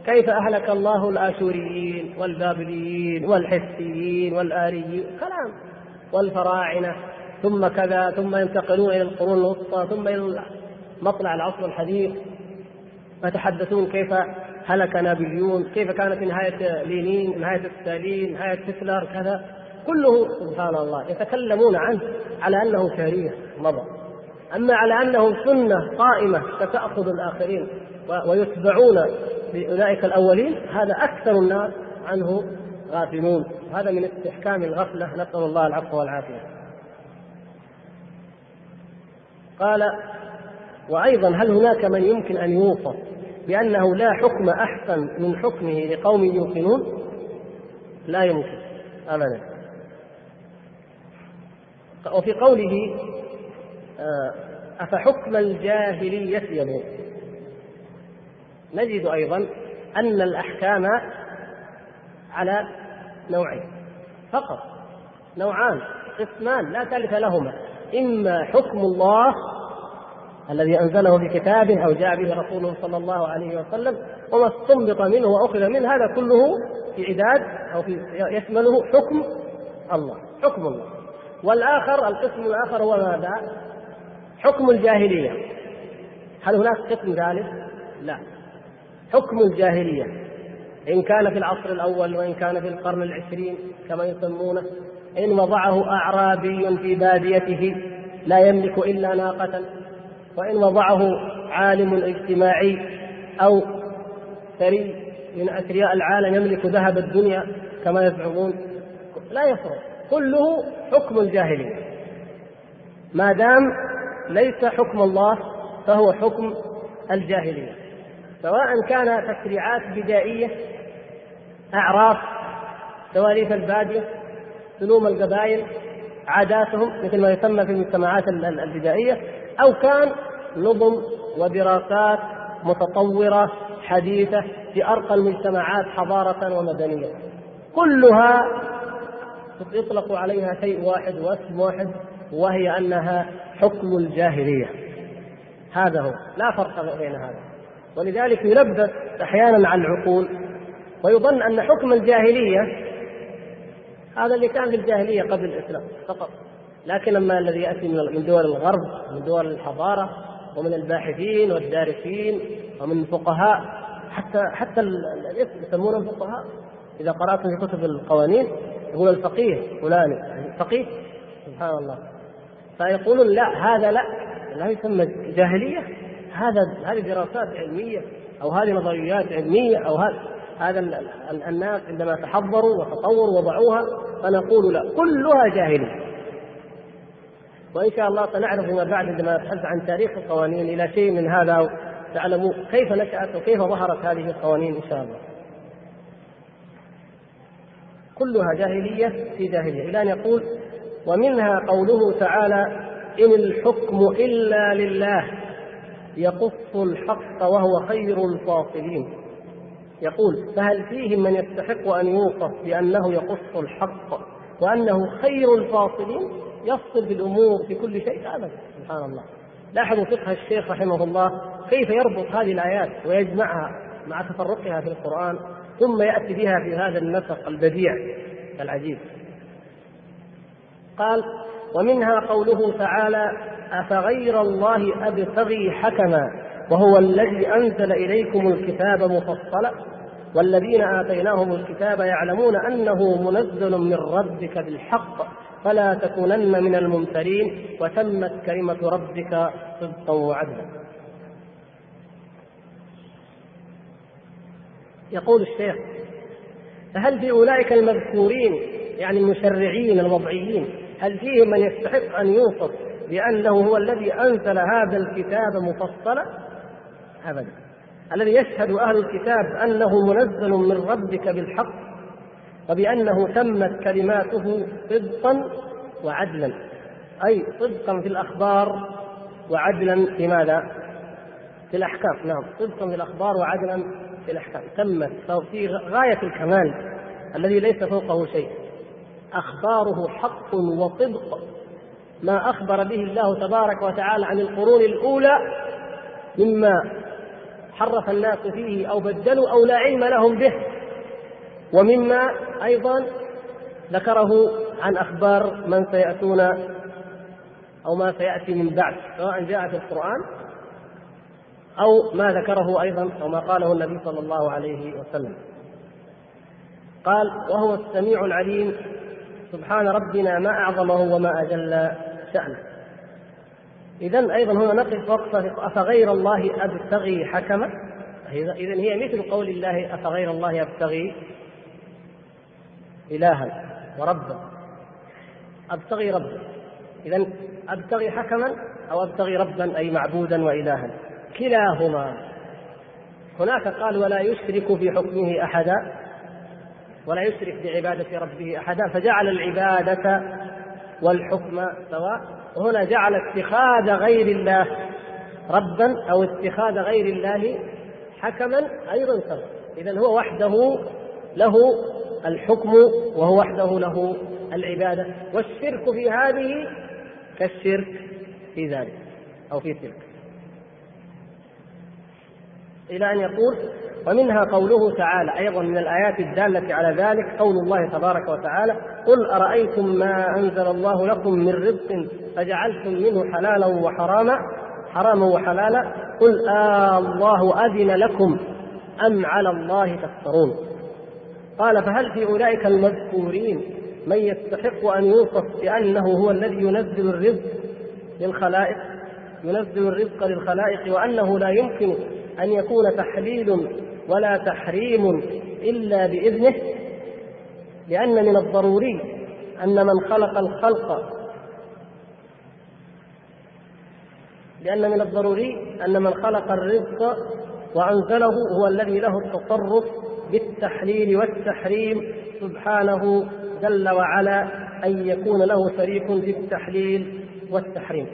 كيف أهلك الله الآشوريين والبابليين والحسيين والآريين كلام والفراعنة ثم كذا ثم ينتقلون إلى القرون الوسطى ثم إلى مطلع العصر الحديث ويتحدثون كيف هلك نابليون كيف كانت نهاية لينين نهاية ستالين نهاية هتلر كذا. كله سبحان الله يتكلمون عنه على أنه تاريخ مضى. أما على أنه سنة قائمة ستأخذ الآخرين ويتبعون بأولئك الأولين هذا أكثر الناس عنه غافلون. هذا من استحكام الغفلة نسأل الله العفو والعافية. قال وأيضا هل هناك من يمكن أن يوصف بأنه لا حكم أحسن من حكمه لقوم يوقنون؟ لا يمكن أبدا. وفي قوله آه، أفحكم الجاهلية يبغون نجد أيضا أن الأحكام على نوعين. فقط نوعان قسمان لا ثالث لهما. إما حكم الله الذي أنزله في كتابه أو جاء به رسوله صلى الله عليه وسلم وما استنبط منه وأخذ منه هذا كله في عداد أو في يشمله حكم الله حكم الله والآخر القسم الآخر هو ماذا؟ حكم الجاهلية هل هناك قسم ثالث؟ لا حكم الجاهلية إن كان في العصر الأول وإن كان في القرن العشرين كما يسمونه إن وضعه أعرابي في باديته لا يملك إلا ناقة وإن وضعه عالم اجتماعي أو ثري من أثرياء العالم يملك ذهب الدنيا كما يزعمون لا يفرق. كله حكم الجاهلية. ما دام ليس حكم الله فهو حكم الجاهلية. سواء كان تشريعات بدائية أعراف تواريخ البادية سلوم القبائل عاداتهم مثل ما يسمى في المجتمعات البدائية أو كان نظم ودراسات متطورة حديثة في أرقى المجتمعات حضارة ومدنية. كلها يطلق عليها شيء واحد واسم واحد وهي أنها حكم الجاهلية. هذا هو. لا فرق بين هذا. ولذلك يلبس أحيانا على العقول ويظن أن حكم الجاهلية هذا اللي كان في الجاهلية قبل الإسلام فقط. لكن أما الذي يأتي من دول الغرب من دول الحضارة ومن الباحثين والدارسين ومن الفقهاء حتى حتى يسمونهم فقهاء. إذا قرات في كتب القوانين يقول الفقيه فلان فقيه سبحان الله. فيقولون لا هذا لا. لا يسمى جاهلية. هذا هذه دراسات علمية أو هذه نظريات علمية أو هذا هذا الناس عندما تحضروا وتطوروا وضعوها فنقول لا كلها جاهلية. وإن شاء الله سنعرف فيما بعد عندما نتحدث عن تاريخ القوانين إلى شيء من هذا تعلموا كيف نشأت وكيف ظهرت هذه القوانين إن شاء الله. كلها جاهلية في جاهلية. إلى أن يقول ومنها قوله تعالى إن الحكم إلا لله يقص الحق وهو خير الفاصلين. يقول فهل فيهم من يستحق أن يوصف بأنه يقص الحق وأنه خير الفاصلين؟ يفصل بالامور في كل شيء ابدا سبحان الله. لاحظوا فقه الشيخ رحمه الله كيف يربط هذه الآيات ويجمعها مع تفرقها في القرآن ثم يأتي بها في هذا النسق البديع العجيب. قال ومنها قوله تعالى أفغير الله أبتغي حكما وهو الذي أنزل إليكم الكتاب مفصلا والذين آتيناهم الكتاب يعلمون أنه منزل من ربك بالحق. فلا تكونن من الممترين وتمت كلمة ربك صدقا وعدلا. يقول الشيخ فهل في أولئك المذكورين يعني المشرعين الوضعيين هل فيهم من يستحق أن يوصف بأنه هو الذي أنزل هذا الكتاب مفصلا؟ أبدا. الذي يشهد أهل الكتاب أنه منزل من ربك بالحق وبأنه تمت كلماته صدقا وعدلا. أي صدقا في الأخبار وعدلا في ماذا؟ في الأحكام. نعم صدقا في الأخبار وعدلا في الأحكام. تمت في غاية الكمال الذي ليس فوقه شيء. أخباره حق وصدق. ما أخبر به الله تبارك وتعالى عن القرون الأولى مما حرف الناس فيه أو بدلوا أو لا علم لهم به. ومما أيضا ذكره عن أخبار من سيأتون أو ما سيأتي من بعد سواء جاء في القرآن أو ما ذكره أيضا أو ما قاله النبي صلى الله عليه وسلم. قال وهو السميع العليم سبحان ربنا ما أعظمه وما أجل شأنه. إذا أيضا هنا نقف وقفة أفغير الله أبتغي حكما إذا هي مثل قول الله أفغير الله أبتغي إلها وربا. أبتغي ربا. إذا أبتغي حكما أو أبتغي ربا أي معبودا وإلها. كلاهما. هناك قال ولا يشرك في حكمه أحدا ولا يشرك بعبادة ربه أحدا. فجعل العبادة والحكم سواء. وهنا جعل اتخاذ غير الله ربا أو اتخاذ غير الله حكما أيضا سواء. إذا هو وحده له الحكم وهو وحده له العبادة. والشرك في هذه كالشرك في ذلك أو في تلك. إلى أن يقول ومنها قوله تعالى أيضا من الآيات الدالة على ذلك قول الله تبارك وتعالى قل أرأيتم ما أنزل الله لكم من رزق فجعلتم منه حلالا وحراما حراما وحلالا. قل آه الله أذن لكم أم على الله تفترون. قال فهل في أولئك المذكورين من يستحق أن يوصف بأنه هو الذي ينزل الرزق للخلائق ينزل الرزق للخلائق وأنه لا يمكن أن يكون تحليل ولا تحريم إلا بإذنه؟ لأن من الضروري أن من خلق الخلق لأن من الضروري أن من خلق الرزق وأنزله هو الذي له التصرف بالتحليل والتحريم سبحانه جل وعلا أن يكون له شريك في التحليل والتحريم.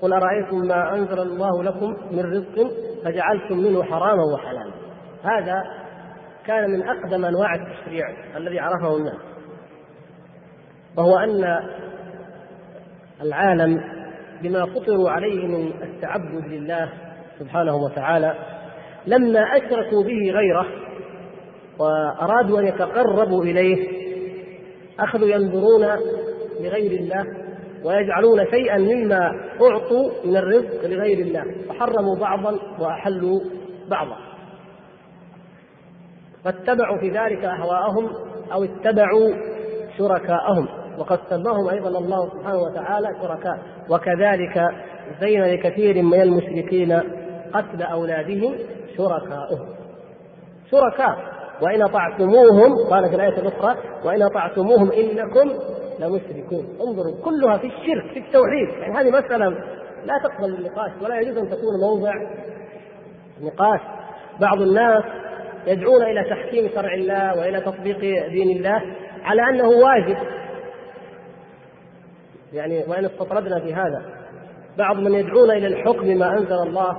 قل أرأيتم ما أنزل الله لكم من رزق فجعلتم منه حراما وحلالا. هذا كان من أقدم أنواع التشريع الذي عرفه الناس. وهو أن العالم بما فطروا عليه من التعبد لله سبحانه وتعالى لما أشركوا به غيره وأرادوا أن يتقربوا إليه أخذوا ينظرون لغير الله ويجعلون شيئا مما أعطوا من الرزق لغير الله فحرموا بعضا وأحلوا بعضا. فاتبعوا في ذلك أهواءهم أو اتبعوا شركاءهم. وقد سماهم أيضا الله سبحانه وتعالى شركاء. وكذلك زين لكثير من المشركين قتل أولادهم شركاؤهم. شركاء. وإن أطعتموهم قال في الآية الأخرى وإن أطعتموهم إنكم لمشركون. انظروا كلها في الشرك في التوحيد. يعني هذه مسألة لا تقبل النقاش ولا يجوز أن تكون موضع نقاش. بعض الناس يدعون إلى تحكيم شرع الله وإلى تطبيق دين الله على أنه واجب. يعني وإن استطردنا في هذا. بعض من يدعون إلى الحكم ما أنزل الله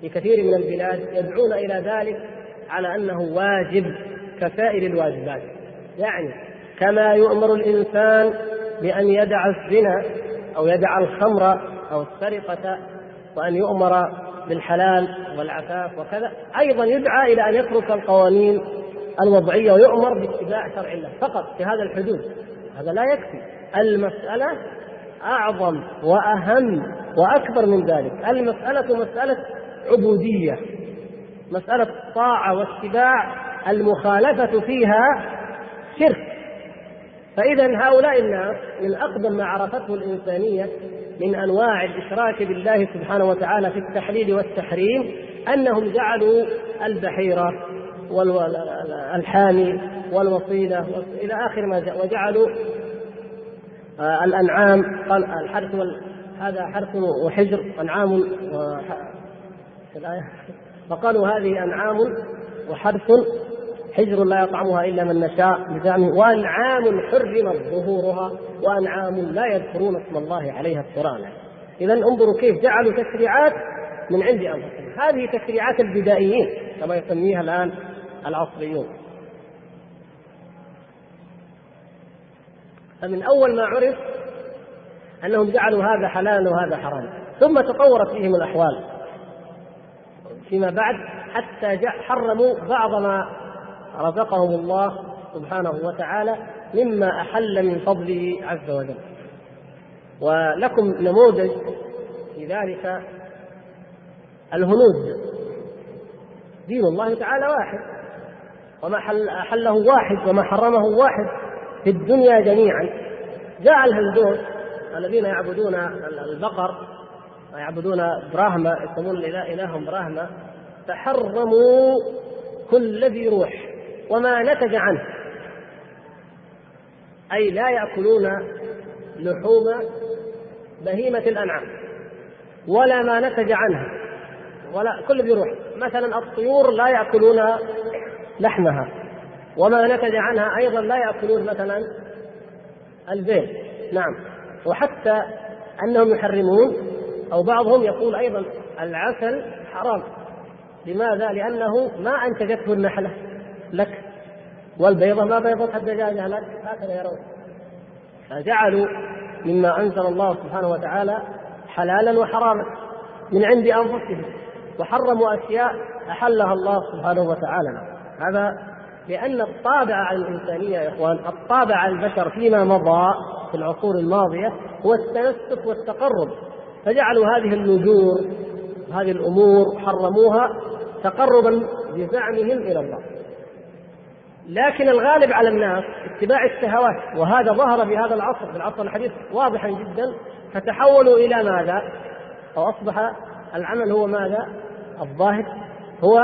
في كثير من البلاد يدعون إلى ذلك على أنه واجب كسائر الواجبات. يعني كما يؤمر الإنسان بأن يدع الزنا أو يدع الخمر أو السرقة وأن يؤمر بالحلال والعفاف وكذا أيضا يدعى إلى أن يترك القوانين الوضعية ويؤمر باتباع شرع الله فقط في هذا الحدود. هذا لا يكفي. المسألة أعظم وأهم وأكبر من ذلك. المسألة مسألة عبودية. مسألة طاعة واتباع المخالفة فيها شرك. فإذا هؤلاء الناس من أقدم ما عرفته الإنسانية من أنواع الإشراك بالله سبحانه وتعالى في التحليل والتحريم أنهم جعلوا البحيرة والحامي والوصيلة إلى آخر ما جاء وجعلوا آه، الأنعام قال الحرث هذا حرث وحجر أنعام فقالوا هذه أنعام وحرث حجر لا يطعمها إلا من نشاء بزعمه وأنعام حرمت ظهورها وأنعام لا يذكرون اسم الله عليها افترانا. اذا انظروا كيف جعلوا تشريعات من عند أنفسهم. هذه تشريعات البدائيين كما يسميها الآن العصريون. فمن أول ما عرف أنهم جعلوا هذا حلالا وهذا حراما ثم تطورت فيهم الأحوال. فيما بعد حتى حرموا بعض ما رزقهم الله سبحانه وتعالى مما أحل من فضله عز وجل. ولكم نموذج في ذلك الهنود. دين الله تعالى واحد. وما حل أحله واحد وما حرمه واحد في الدنيا جميعا. جاء الهندوس الذين يعبدون البقر ويعبدون براهما يسمون إلههم براهما فحرموا كل ذي روح وما نتج عنه. أي لا يأكلون لحوم بهيمة الأنعام ولا ما نتج عنها ولا كل بيروح مثلا الطيور لا يأكلون لحمها وما نتج عنها. أيضا لا يأكلون مثلا البيض. نعم. وحتى أنهم يحرمون أو بعضهم يقول أيضا العسل حرام. لماذا؟ لأنه ما أنتجته النحلة لك والبيضة ما بيضتها الدجاجة لك هكذا يرون. فجعلوا مما أنزل الله سبحانه وتعالى حلالا وحراما من عند أنفسهم وحرموا أشياء أحلها الله سبحانه وتعالى. هذا لأن الطابع على الإنسانية يا إخوان الطابع على البشر فيما مضى في العصور الماضية هو التنسك والتقرب. فجعلوا هذه النجور هذه الأمور حرموها تقربا بزعمهم إلى الله لكن الغالب على الناس اتباع الشهوات وهذا ظهر في هذا العصر في العصر الحديث واضحا جدا فتحولوا إلى ماذا؟ أو أصبح العمل هو ماذا؟ الظاهر هو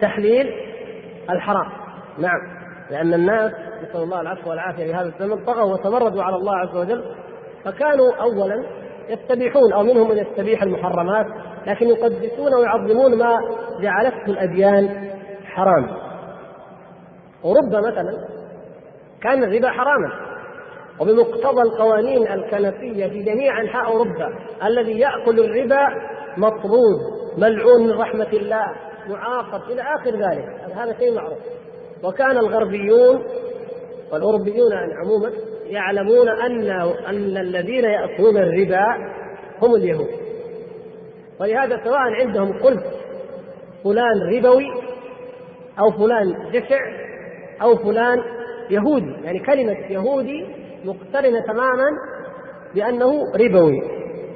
تحليل الحرام نعم لأن الناس نسأل الله العفو والعافية في هذا الزمن طغوا وتمردوا على الله عز وجل فكانوا اولا يستبيحون أو منهم من يستبيح المحرمات لكن يقدسون ويعظمون ما جعلته الأديان حرام. أوروبا مثلا كان الربا حراما وبمقتضى القوانين الكنسية في جميع أنحاء أوروبا الذي يأكل الربا مطرود ملعون من رحمة الله معاقب إلى آخر ذلك. هذا شيء معروف. وكان الغربيون والأوروبيون يعني عموما يعلمون أن أن الذين يأكلون الربا هم اليهود. ولهذا سواء عندهم قلت فلان ربوي أو فلان جشع أو فلان يهودي يعني كلمة يهودي مقترنة تماما بأنه ربوي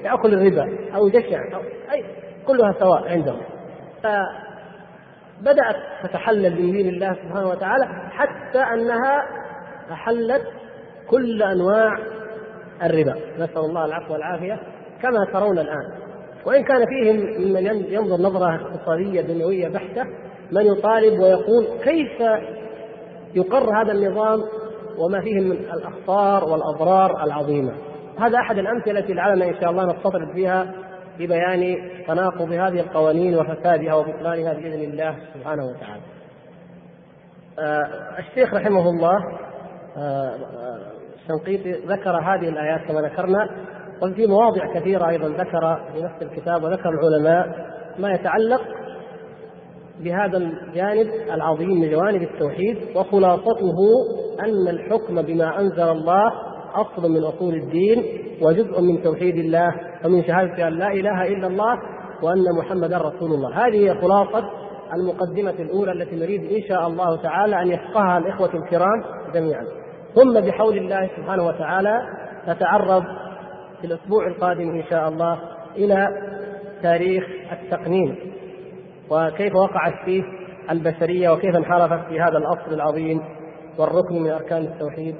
يأكل الربا أو جشع أو أي كلها سواء عندهم. فبدأت تتحلل من دين الله سبحانه وتعالى حتى أنها أحلت كل أنواع الربا نسأل الله العفو والعافية كما ترون الآن وإن كان فيهم من ينظر نظرة اقتصادية دنيوية بحتة من يطالب ويقول كيف يقر هذا النظام وما فيه من الأخطار والأضرار العظيمة. هذا أحد الأمثلة التي لعلنا إن شاء الله نستطرد فيها في بيان تناقض هذه القوانين وفسادها وبطلانها بإذن الله سبحانه وتعالى. آه الشيخ رحمه الله آه الشنقيطي ذكر هذه الآيات كما ذكرنا وفي مواضع كثيرة أيضا ذكر في نفس الكتاب وذكر العلماء ما يتعلق بهذا الجانب العظيم من جوانب التوحيد وخلاصته أن الحكم بما أنزل الله اصل من أصول الدين وجزء من توحيد الله ومن شهادة أن لا إله إلا الله وأن محمدا رسول الله. هذه هي خلاصة المقدمة الأولى التي نريد إن شاء الله تعالى أن يفقهها الإخوة الكرام جميعا. ثم بحول الله سبحانه وتعالى نتعرض في الأسبوع القادم إن شاء الله إلى تاريخ التقنين وكيف وقعت فيه البشرية وكيف انحرفت في هذا الأصل العظيم والركن من أركان التوحيد